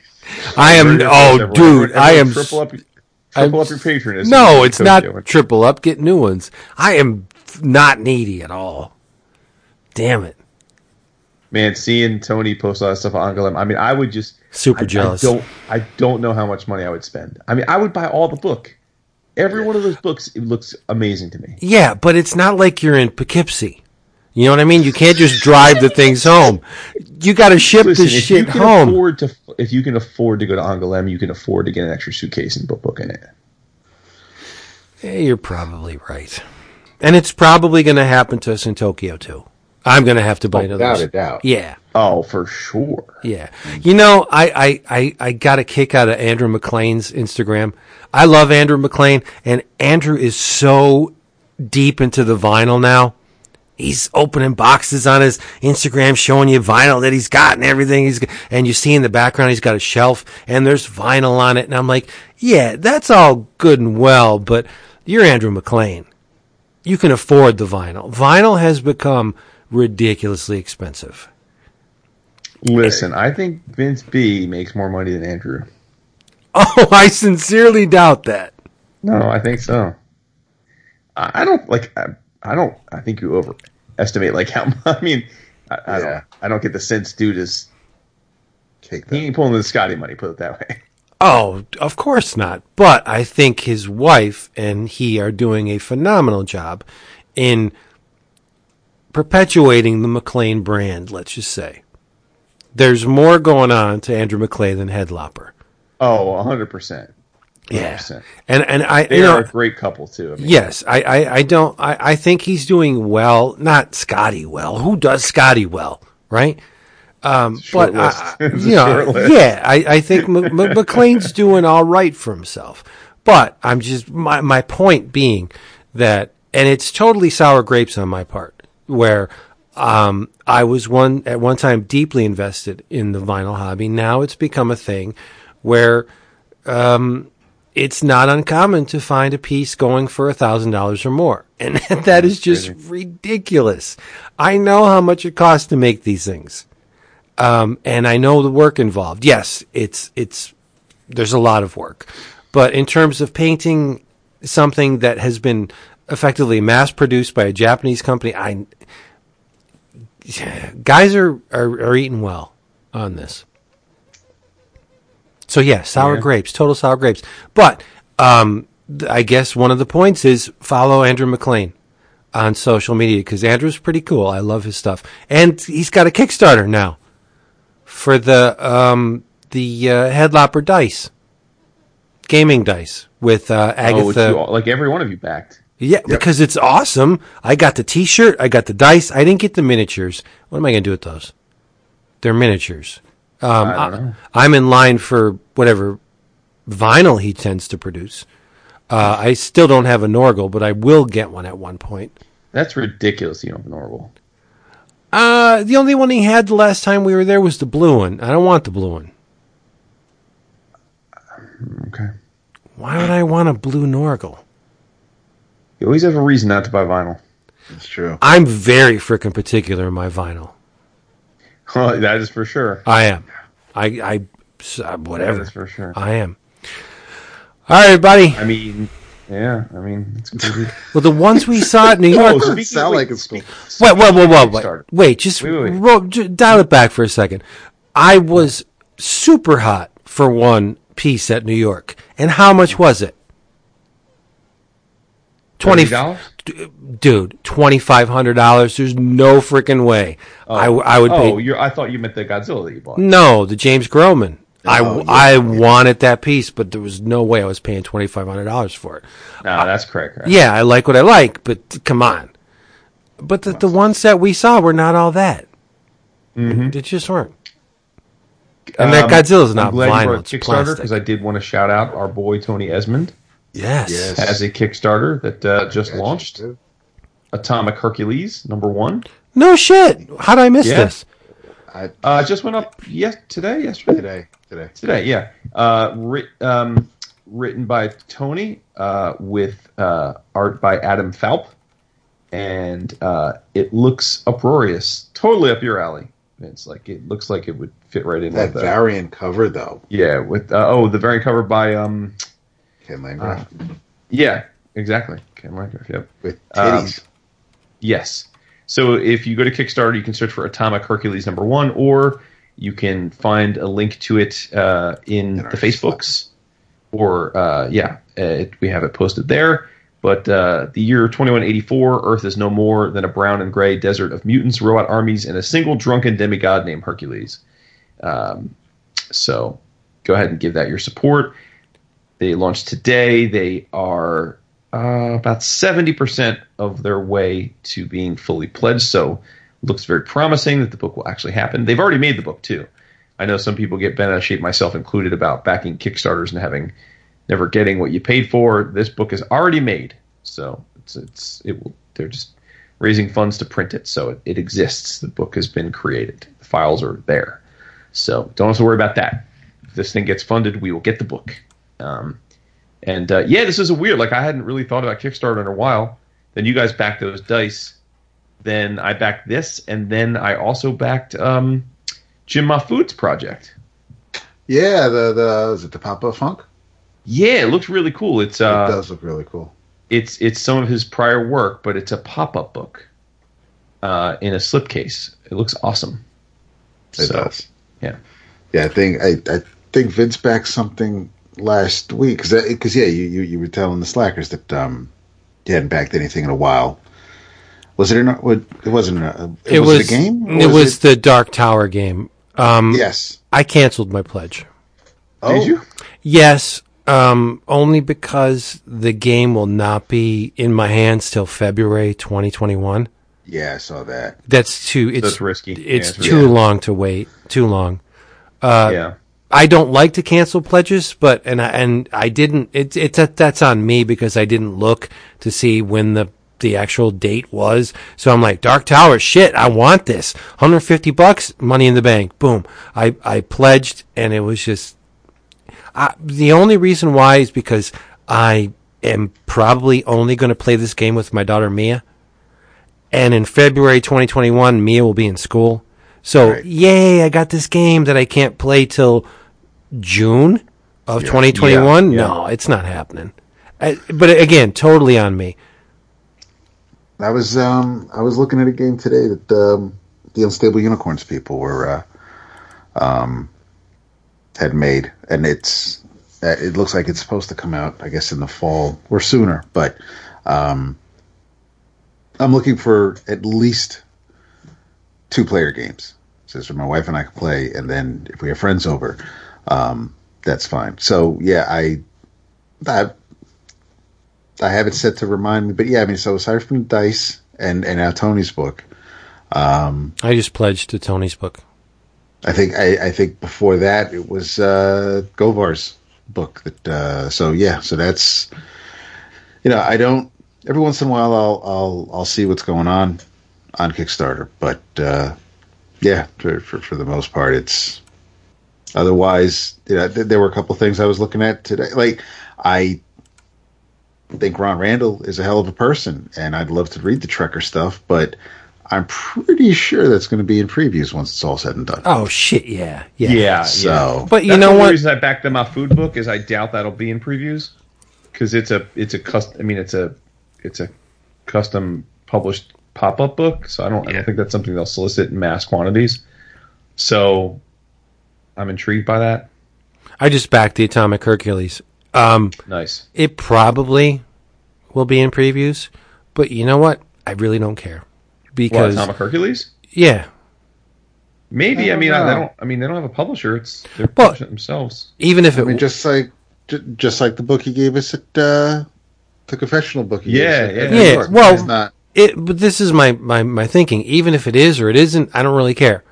[SPEAKER 2] I am. Oh, dude, I am.
[SPEAKER 4] triple up, triple up your patronage.
[SPEAKER 2] No, it's not triple up. Get new ones. I am not needy at all. Damn it.
[SPEAKER 4] Man, seeing Tony post all that stuff on Angoulême, I mean, I would just
[SPEAKER 2] Super
[SPEAKER 4] I,
[SPEAKER 2] jealous.
[SPEAKER 4] I don't, I don't know how much money I would spend. I mean, I would buy all the book. Every one of those books it looks amazing to me.
[SPEAKER 2] Yeah, but it's not like you're in Poughkeepsie. You know what I mean? You can't just drive the things home. You got to ship
[SPEAKER 4] Listen,
[SPEAKER 2] the shit
[SPEAKER 4] can
[SPEAKER 2] home.
[SPEAKER 4] afford to, if you can afford to go to Angoulême, you can afford to get an extra suitcase and put book in it.
[SPEAKER 2] Yeah, you're probably right. And it's probably going to happen to us in Tokyo too. I'm going to have to buy
[SPEAKER 3] Oh,
[SPEAKER 2] another.
[SPEAKER 3] without a doubt.
[SPEAKER 2] Yeah.
[SPEAKER 4] Oh, for sure.
[SPEAKER 2] Yeah. You know, I, I, I, I got a kick out of Andrew MacLean's Instagram. I love Andrew MacLean, and Andrew is so deep into the vinyl now. He's opening boxes on his Instagram showing you vinyl that he's got and everything. He's and you see in the background he's got a shelf and there's vinyl on it. And I'm like, yeah, that's all good and well, but you're Andrew MacLean. You can afford the vinyl. Vinyl has become ridiculously expensive.
[SPEAKER 4] Listen, I think Vince B makes more money than Andrew.
[SPEAKER 2] Oh, I sincerely doubt that.
[SPEAKER 4] No, I think so. I don't like. I, I don't. I think you overestimate like how. I mean, I, I
[SPEAKER 3] Yeah.
[SPEAKER 4] don't. I don't get the sense, dude is
[SPEAKER 3] Take
[SPEAKER 4] he ain't pulling the Scotty money. Put it that way.
[SPEAKER 2] Oh, of course not. But I think his wife and he are doing a phenomenal job in perpetuating the MacLean brand, let's just say. There's more going on to Andrew MacLean than Headlopper.
[SPEAKER 4] Oh, hundred percent.
[SPEAKER 2] Yeah.
[SPEAKER 4] 100%.
[SPEAKER 2] And and I
[SPEAKER 4] They
[SPEAKER 2] you
[SPEAKER 4] are
[SPEAKER 2] know
[SPEAKER 4] a great couple too. I mean,
[SPEAKER 2] Yes, I, I, I don't I, I think he's doing well, not Scotty well. Who does Scotty well, right? Um, but. I- you know, yeah, I, I think M- M- MacLean's doing all right for himself. But I'm just my my point being that, and it's totally sour grapes on my part, where um, I was one at one time deeply invested in the vinyl hobby. Now it's become a thing where um, it's not uncommon to find a piece going for a thousand dollars or more, and that is just ridiculous. I know how much it costs to make these things, um, and I know the work involved. Yes, it's it's there's a lot of work, but in terms of painting something that has been effectively mass produced by a Japanese company, I guys are are, are eating well on this. So yeah, sour
[SPEAKER 4] Yeah.
[SPEAKER 2] grapes, total sour grapes. But um, th- I guess one of the points is follow Andrew MacLean on social media because Andrew's pretty cool. I love his stuff, and he's got a Kickstarter now for the um, the uh, Headlopper dice, gaming dice with uh,
[SPEAKER 4] Oh,
[SPEAKER 2] Agatha.
[SPEAKER 4] you all, like every one of you backed.
[SPEAKER 2] Yeah, because it's awesome. I got the T-shirt. I got the dice. I didn't get the miniatures. What am I going to do with those? They're miniatures. Um,
[SPEAKER 4] I don't know.
[SPEAKER 2] I, am in line for whatever vinyl he tends to produce. Uh, I still don't have a Norgal, but I will get one at one point.
[SPEAKER 4] That's ridiculous. You don't have an Orville.
[SPEAKER 2] Uh, the only one he had the last time we were there was the blue one. I don't want the blue one.
[SPEAKER 4] Okay.
[SPEAKER 2] Why would I want a blue Norgal?
[SPEAKER 4] You always have a reason not to buy vinyl.
[SPEAKER 3] That's true.
[SPEAKER 2] I'm very frickin' particular in my vinyl.
[SPEAKER 4] Well, that is for sure.
[SPEAKER 2] I am. I, I, I uh, whatever.
[SPEAKER 4] for sure.
[SPEAKER 2] I am. All right, everybody.
[SPEAKER 4] I mean, yeah. I mean, it's crazy.
[SPEAKER 2] Well, the ones we saw at New
[SPEAKER 4] Oh,
[SPEAKER 2] York.
[SPEAKER 4] speaking
[SPEAKER 3] Doesn't sound
[SPEAKER 4] wait,
[SPEAKER 3] like it's cool.
[SPEAKER 2] Wait, wait, wait, wait, wait. Wait, just,
[SPEAKER 4] Wait, wait, wait.
[SPEAKER 2] ro- j- dial it back for a second. I was super hot for one piece at New York. And how much was it? Twenty
[SPEAKER 4] $30?
[SPEAKER 2] Dude, twenty five hundred dollars. There's no freaking way. I, w- I would
[SPEAKER 4] Oh,
[SPEAKER 2] pay.
[SPEAKER 4] I thought you meant the Godzilla that you bought.
[SPEAKER 2] No, the James Groman. I,
[SPEAKER 3] Oh, yeah.
[SPEAKER 2] I wanted that piece, but there was no way I was paying twenty five hundred dollars for it.
[SPEAKER 4] No, that's correct. Right?
[SPEAKER 2] Yeah, I like what I like, but come on. But the, the ones that we saw were not all that. They just weren't. And that
[SPEAKER 4] Um,
[SPEAKER 2] Godzilla's not
[SPEAKER 4] I'm glad you
[SPEAKER 2] vinyl;
[SPEAKER 4] brought
[SPEAKER 2] it's
[SPEAKER 4] Kickstarter because I did want to shout out our boy Tony Esmond
[SPEAKER 2] yes.
[SPEAKER 3] Yes.
[SPEAKER 4] has a Kickstarter that uh, just
[SPEAKER 3] Gotcha.
[SPEAKER 4] launched. Atomic Hercules number one.
[SPEAKER 2] No shit. How did I miss
[SPEAKER 4] Yeah.
[SPEAKER 2] this?
[SPEAKER 3] I,
[SPEAKER 4] Uh, just went up yes today, yesterday,
[SPEAKER 3] today, today.
[SPEAKER 4] today. Yeah, uh, writ, um, written by Tony uh, with uh, art by Adam Falp, and uh, it looks uproarious, totally up your alley. It's like it looks like it would fit right in
[SPEAKER 3] That
[SPEAKER 4] with that.
[SPEAKER 3] variant cover though,
[SPEAKER 4] yeah, with uh, oh the variant cover by um
[SPEAKER 3] Ken Landgraf
[SPEAKER 4] Uh, yeah exactly Ken Landgraf, yep
[SPEAKER 3] with
[SPEAKER 4] um. Yes. So if you go to Kickstarter, you can search for Atomic Hercules number one, or you can find a link to it uh, in,
[SPEAKER 3] In
[SPEAKER 4] the Facebooks, or uh, yeah, uh, it, we have it posted there. But uh, the year 2184, Earth is no more than a brown and gray desert of mutants, robot armies, and a single drunken demigod named Hercules. Um, so go ahead and give that your support. They launched today. They are uh, about 70% of their way to being fully pledged. So looks very promising that the book will actually happen. They've already made the book too. I know some people get bent out of shape, myself included, about backing Kickstarters and having never getting what you paid for. This book is already made, so it's it's it will. They're just raising funds to print it, so it, it exists. The book has been created. The files are there, so don't have to worry about that. If this thing gets funded, we will get the book. Um, and uh, yeah, this is a weird. Like I hadn't really thought about Kickstarter in a while. Then you guys backed those dice. Then I backed this, and then I also backed um, Jim Mahfood's project.
[SPEAKER 3] Yeah, the the is it the Papa Funk?
[SPEAKER 4] Yeah, it looks really cool. It's
[SPEAKER 3] it
[SPEAKER 4] uh,
[SPEAKER 3] does look really cool.
[SPEAKER 4] it's it's some of his prior work, but it's a pop up book uh, in a slipcase. It looks awesome.
[SPEAKER 3] It
[SPEAKER 4] So,
[SPEAKER 3] does.
[SPEAKER 4] Yeah.
[SPEAKER 3] Yeah, I think I, I think Vince backed something last week because because yeah, you, you you were telling the slackers that um you hadn't backed anything in a while. Was it in a, what- it wasn't a,
[SPEAKER 2] It
[SPEAKER 3] was,
[SPEAKER 2] was,
[SPEAKER 3] it a game?
[SPEAKER 2] It was the Dark Tower game. Um,
[SPEAKER 3] yes.
[SPEAKER 2] I canceled my pledge.
[SPEAKER 3] Oh,
[SPEAKER 4] Did you?
[SPEAKER 2] Yes, um, only because the game will not be in my hands till February 2021.
[SPEAKER 3] Yeah, I saw that.
[SPEAKER 2] That's too. It's
[SPEAKER 4] That's risky.
[SPEAKER 2] It's
[SPEAKER 4] Yeah, it's
[SPEAKER 2] too
[SPEAKER 4] risky.
[SPEAKER 2] long to wait. Too long.
[SPEAKER 4] yeah.
[SPEAKER 2] I don't like to cancel pledges, but and I, and I didn't. It's it's that that's on me because I didn't look to see when the the actual date was. So I'm like, Dark Tower, shit, I want this. 150 bucks, money in the bank. Boom. I I pledged, and it was just. I, the only reason why is because I am probably only going to play this game with my daughter Mia. And in February 2021, Mia will be in school. So,
[SPEAKER 3] Right.
[SPEAKER 2] yay, I got this game that I can't play till June of 2021.
[SPEAKER 4] Yeah, yeah.
[SPEAKER 2] No, it's not happening. I, but again, totally on me.
[SPEAKER 3] I was um I was looking at a game today that um the Unstable Unicorns people were uh, um had made, and it's uh, it looks like it's supposed to come out, I guess, in the fall or sooner. But um, I'm looking for at least two player games, so so my wife and I can play, and then if we have friends over, um, that's fine. So yeah, I I I have it set to remind me, but yeah, I mean, so aside from dice and and now Tony's book,
[SPEAKER 2] I just pledged to Tony's book.
[SPEAKER 3] I think I, I think before that it was uh, Govar's book. That uh, so yeah, so that's you know I don't every once in a while I'll I'll I'll see what's going on on Kickstarter, but uh, yeah, for, for for the most part it's otherwise you know th- there were a couple things I was looking at today. Like I think Ron Randall is a hell of a person, and I'd love to read the Trekker stuff, but. I'm pretty sure that's going to be in previews once it's all said and done.
[SPEAKER 2] Oh shit, yeah, yeah.
[SPEAKER 4] Yeah.
[SPEAKER 3] So,
[SPEAKER 2] But you
[SPEAKER 4] That's
[SPEAKER 2] know
[SPEAKER 4] one of the
[SPEAKER 2] what?
[SPEAKER 4] reasons I backed them off food book is I doubt that'll be in previews because it's a it's a custom. I mean, it's a it's a custom published pop up book, so I don't I don't think that's something they'll solicit in mass quantities. So I'm intrigued by that.
[SPEAKER 2] I just backed the Atomic Hercules. Um,
[SPEAKER 4] Nice.
[SPEAKER 2] it probably will be in previews, but you know what? I really don't care
[SPEAKER 4] What,
[SPEAKER 2] because
[SPEAKER 4] Atomic Hercules?
[SPEAKER 2] yeah,
[SPEAKER 4] Maybe. I,
[SPEAKER 3] I don't
[SPEAKER 4] mean, I, they don't. I mean, they don't have a publisher. It's they're
[SPEAKER 2] Well-
[SPEAKER 4] publishing it themselves.
[SPEAKER 2] even if
[SPEAKER 3] I
[SPEAKER 2] it
[SPEAKER 3] mean, just like just like the book he gave us at uh, the confessional book. He gave
[SPEAKER 4] Yeah,
[SPEAKER 3] us at-
[SPEAKER 4] yeah.
[SPEAKER 3] at
[SPEAKER 2] Yeah, well-
[SPEAKER 3] it's not.
[SPEAKER 2] It but this is my, my my thinking. Even if it is or it isn't i don't really care.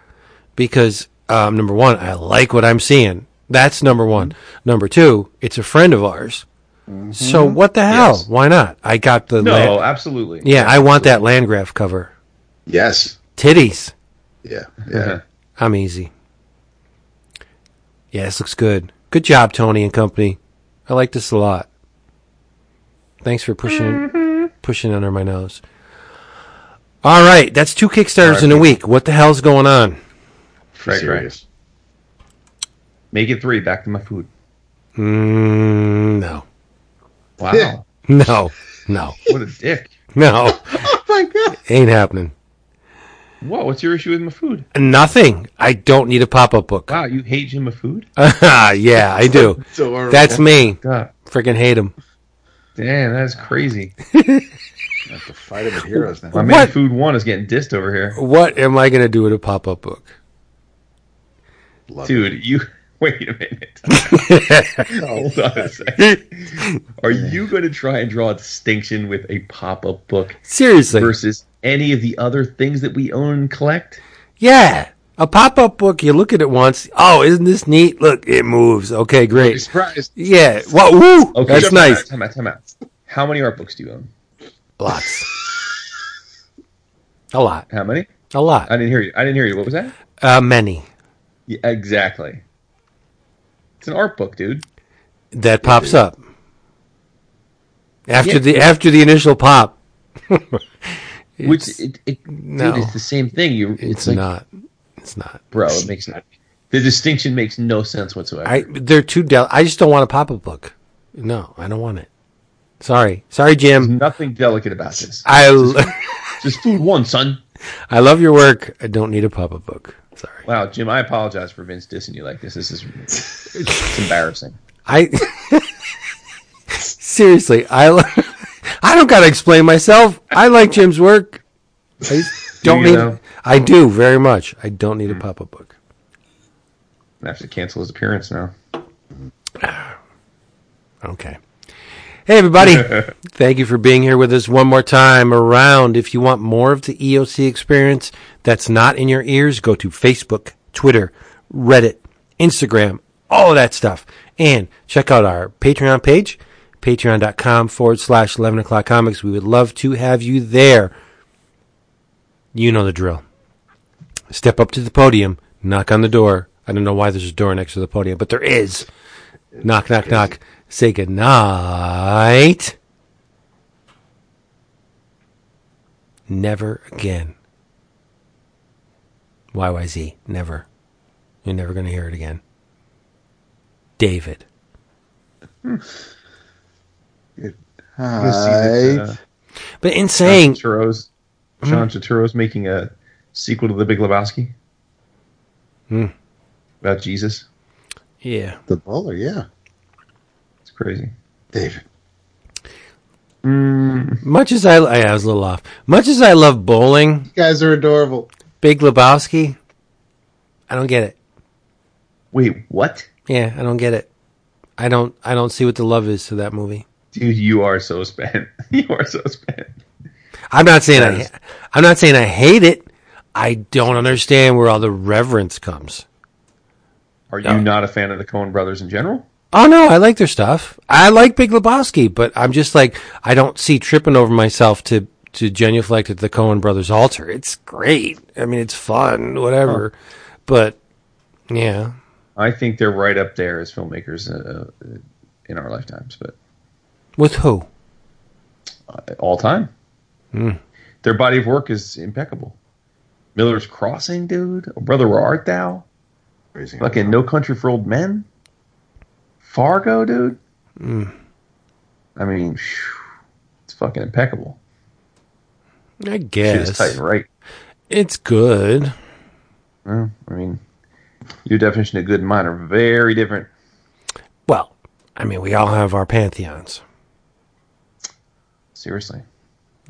[SPEAKER 2] Because um, number one i like what i'm seeing. That's number one. Mm-hmm. Number two it's a friend of ours. Mm-hmm. So what the hell?
[SPEAKER 4] Yes.
[SPEAKER 2] why not? I got the
[SPEAKER 4] No,
[SPEAKER 2] land-
[SPEAKER 4] absolutely.
[SPEAKER 2] yeah i want that landgraf cover.
[SPEAKER 3] Yes.
[SPEAKER 2] titties.
[SPEAKER 3] Yeah. Yeah.
[SPEAKER 2] i'm easy. Yeah this looks good. Good job tony and company. I like this a lot. Thanks for pushing mm-hmm. pushing under my nose all right that's two kickstarters in a week what the hell's going on
[SPEAKER 3] Let's
[SPEAKER 4] Right, right.
[SPEAKER 3] serious.
[SPEAKER 4] Make it three. Back to my food.
[SPEAKER 2] Mm, no,
[SPEAKER 4] Wow.
[SPEAKER 2] no, no,
[SPEAKER 4] what a dick.
[SPEAKER 2] no.
[SPEAKER 3] Oh my god!
[SPEAKER 2] Ain't happening.
[SPEAKER 4] What? What's your issue with my food?
[SPEAKER 2] Nothing. I don't need a pop up book.
[SPEAKER 4] Wow, you hate Jim Mahfood?
[SPEAKER 2] yeah, I do.
[SPEAKER 3] So.
[SPEAKER 2] That's me.
[SPEAKER 4] God.
[SPEAKER 2] Freaking hate him.
[SPEAKER 4] Damn, that's crazy.
[SPEAKER 3] I have fight him at Heroes now.
[SPEAKER 4] My man
[SPEAKER 2] What?
[SPEAKER 4] food one is getting dissed over here.
[SPEAKER 2] What am I going to do with a pop up book?
[SPEAKER 3] Love it.
[SPEAKER 4] Dude, you wait a minute. Hold on a second. Are you going to try and draw a distinction with a pop-up book
[SPEAKER 2] Seriously.
[SPEAKER 4] versus any of the other things that we own and collect?
[SPEAKER 2] Yeah. A pop up book, you look at it once. Oh, isn't this neat? Look, it moves. Okay, great.
[SPEAKER 3] surprised.
[SPEAKER 2] Yeah. Well, woo.
[SPEAKER 4] Okay,
[SPEAKER 2] That's nice.
[SPEAKER 4] Time out, time out. How many art books do you own?
[SPEAKER 2] Lots. A lot.
[SPEAKER 4] How many?
[SPEAKER 2] A lot.
[SPEAKER 4] I didn't hear you. I didn't hear you. What was that?
[SPEAKER 2] Uh, many.
[SPEAKER 4] Yeah, exactly. It's an art book, dude.
[SPEAKER 2] That pops up. After
[SPEAKER 4] Yeah.
[SPEAKER 2] the after the initial pop.
[SPEAKER 4] Which it, it
[SPEAKER 2] no.
[SPEAKER 4] dude, it's the same thing. You, it's,
[SPEAKER 2] it's
[SPEAKER 4] like,
[SPEAKER 2] not. It's not.
[SPEAKER 4] bro. It makes no, the distinction makes no sense whatsoever.
[SPEAKER 2] I they're too del- I just don't want a pop up book. No, I don't want it. Sorry. Sorry,
[SPEAKER 4] There's
[SPEAKER 2] Jim.
[SPEAKER 4] nothing delicate about this.
[SPEAKER 2] I
[SPEAKER 4] Just food one, son.
[SPEAKER 2] I love your work. I don't need a pop up book. Sorry.
[SPEAKER 4] Wow, Jim, I apologize for Vince dissing you like this. This is it's embarrassing.
[SPEAKER 2] I seriously, I I don't gotta explain myself. I like Jim's work. I don't
[SPEAKER 4] you
[SPEAKER 2] need.
[SPEAKER 4] though?
[SPEAKER 2] I do very much. I don't need a hmm. pop up book.
[SPEAKER 4] I have to cancel his appearance now.
[SPEAKER 2] Okay. Hey everybody! Thank you for being here with us one more time around. If you want more of the EOC experience that's not in your ears, go to Facebook, Twitter, Reddit, Instagram, all of that stuff. And check out our Patreon page, patreon.com forward slash 11 o'clock comics. We would love to have you there. You know the drill. Step up to the podium, knock on the door. I don't know why there's a door next to the podium, but there is. Knock, knock, knock. Say good night. Never again. YYZ. Never. You're never going to hear it again. David.
[SPEAKER 3] Hi.
[SPEAKER 4] Uh,
[SPEAKER 2] But in
[SPEAKER 4] John
[SPEAKER 2] saying,
[SPEAKER 4] Turturro's, John Turturro's making a sequel to The Big Lebowski
[SPEAKER 2] Hmm.
[SPEAKER 4] about Jesus.
[SPEAKER 2] yeah,
[SPEAKER 3] The bowler, yeah.
[SPEAKER 4] It's crazy.
[SPEAKER 3] David.
[SPEAKER 2] Mm, much as I, I was a little off. Much as I love bowling,
[SPEAKER 3] You guys are adorable.
[SPEAKER 2] Big Lebowski, I don't get it.
[SPEAKER 4] Wait, what?
[SPEAKER 2] Yeah, I don't get it. I don't, I don't see what the love is to that movie.
[SPEAKER 4] Dude, you are so spent. you are so spent.
[SPEAKER 2] I'm not saying I,
[SPEAKER 4] Yes.
[SPEAKER 2] I'm not saying I hate it. I don't understand where all the reverence comes.
[SPEAKER 4] Are you
[SPEAKER 2] No.
[SPEAKER 4] not a fan of the Coen brothers in general?
[SPEAKER 2] Oh no, I like their stuff. I like Big Lebowski, but I'm just like I don't see tripping over myself to to genuflect at the Coen brothers altar. It's great. I mean, it's fun, whatever. But yeah,
[SPEAKER 4] I think they're right up there as filmmakers uh, uh, in our lifetimes, but
[SPEAKER 2] with who?
[SPEAKER 4] uh, all time. Their body of work is impeccable. Miller's Crossing, dude. Oh, Brother, where art thou?
[SPEAKER 3] Crazy.
[SPEAKER 4] Fucking No Country for Old Men. Fargo, dude. Mm. I mean, it's fucking impeccable.
[SPEAKER 2] I
[SPEAKER 4] guess
[SPEAKER 2] guess
[SPEAKER 4] tight and right.
[SPEAKER 2] it's good.
[SPEAKER 4] Well, I mean, your definition of good and mine are very different.
[SPEAKER 2] Well, I mean, we all have our pantheons.
[SPEAKER 4] Seriously.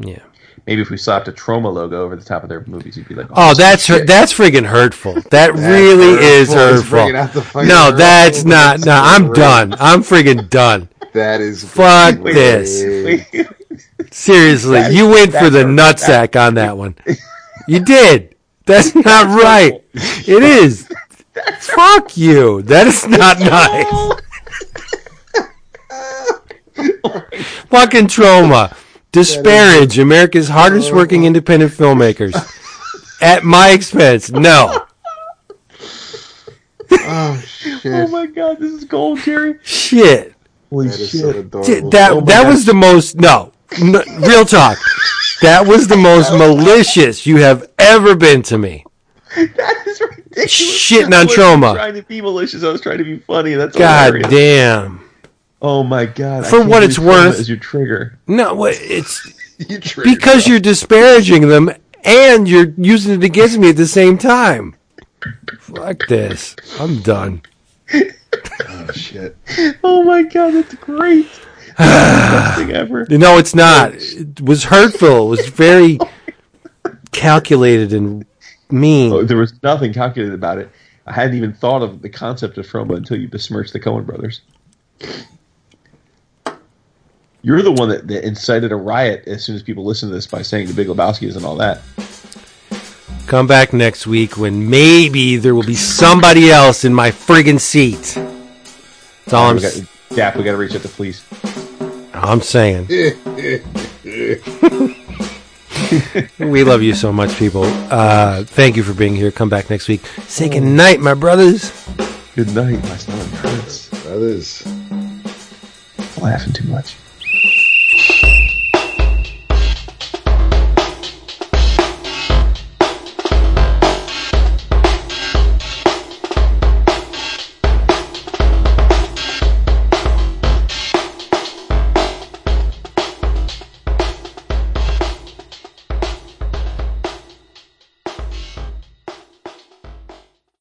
[SPEAKER 2] Yeah.
[SPEAKER 4] Maybe if we slapped a Troma logo over the top of their movies, you'd be like,
[SPEAKER 2] Oh, oh that's
[SPEAKER 4] shit.
[SPEAKER 2] that's friggin' hurtful. That really is
[SPEAKER 3] hurtful. He's
[SPEAKER 2] hurtful.
[SPEAKER 3] bringing out
[SPEAKER 2] No, that's not. No, I'm
[SPEAKER 3] Right.
[SPEAKER 2] done. I'm friggin' done.
[SPEAKER 3] That is
[SPEAKER 2] Fuck this. Seriously,
[SPEAKER 4] That-
[SPEAKER 2] you went for the nutsack on that one. You did. That's not right. It is. Fuck you. That is not nice. Fucking Troma. Disparage America's hardest oh, working oh. independent filmmakers at my expense. No.
[SPEAKER 3] Oh shit!
[SPEAKER 4] oh my god, this is gold, Jerry.
[SPEAKER 2] Shit.
[SPEAKER 4] Holy
[SPEAKER 3] that is so
[SPEAKER 2] Th-
[SPEAKER 3] adorable.
[SPEAKER 2] that
[SPEAKER 4] oh
[SPEAKER 2] that
[SPEAKER 4] God.
[SPEAKER 2] was the most no, n- real talk. That was the most malicious you have ever been to me.
[SPEAKER 4] that is ridiculous.
[SPEAKER 2] Shitting on
[SPEAKER 4] I wasn't Trying to be malicious. I was trying to be funny. That's
[SPEAKER 2] God
[SPEAKER 4] hilarious.
[SPEAKER 2] damn.
[SPEAKER 4] Oh my god. I
[SPEAKER 2] For
[SPEAKER 4] can't
[SPEAKER 2] what it's worth-
[SPEAKER 4] is your trigger.
[SPEAKER 2] No, it's
[SPEAKER 3] You
[SPEAKER 2] because
[SPEAKER 3] yourself.
[SPEAKER 2] you're disparaging them and you're using it against me at the same time. Fuck this. I'm done.
[SPEAKER 3] Oh shit.
[SPEAKER 4] Oh my god, that's great. Best thing ever.
[SPEAKER 2] No, it's not. It was hurtful. It was very oh calculated and
[SPEAKER 4] Oh,
[SPEAKER 2] mean.
[SPEAKER 4] there was nothing calculated about it. I hadn't even thought of the concept of Troma until you besmirched the Coen brothers. You're the one that, that incited a riot as soon as people listen to this by saying the Big Lebowski is and all that.
[SPEAKER 2] Come back next week when maybe there will be somebody else in my friggin' seat. That's all I'm,
[SPEAKER 4] we
[SPEAKER 2] s-
[SPEAKER 4] got, Dap, we got to reach out to police.
[SPEAKER 2] I'm saying. we love you so much, people. Uh, thank you for being here. Come back next week. Say good night, my brothers.
[SPEAKER 4] Good night. My stomach hurts.
[SPEAKER 3] Brothers.
[SPEAKER 4] Laughing too much.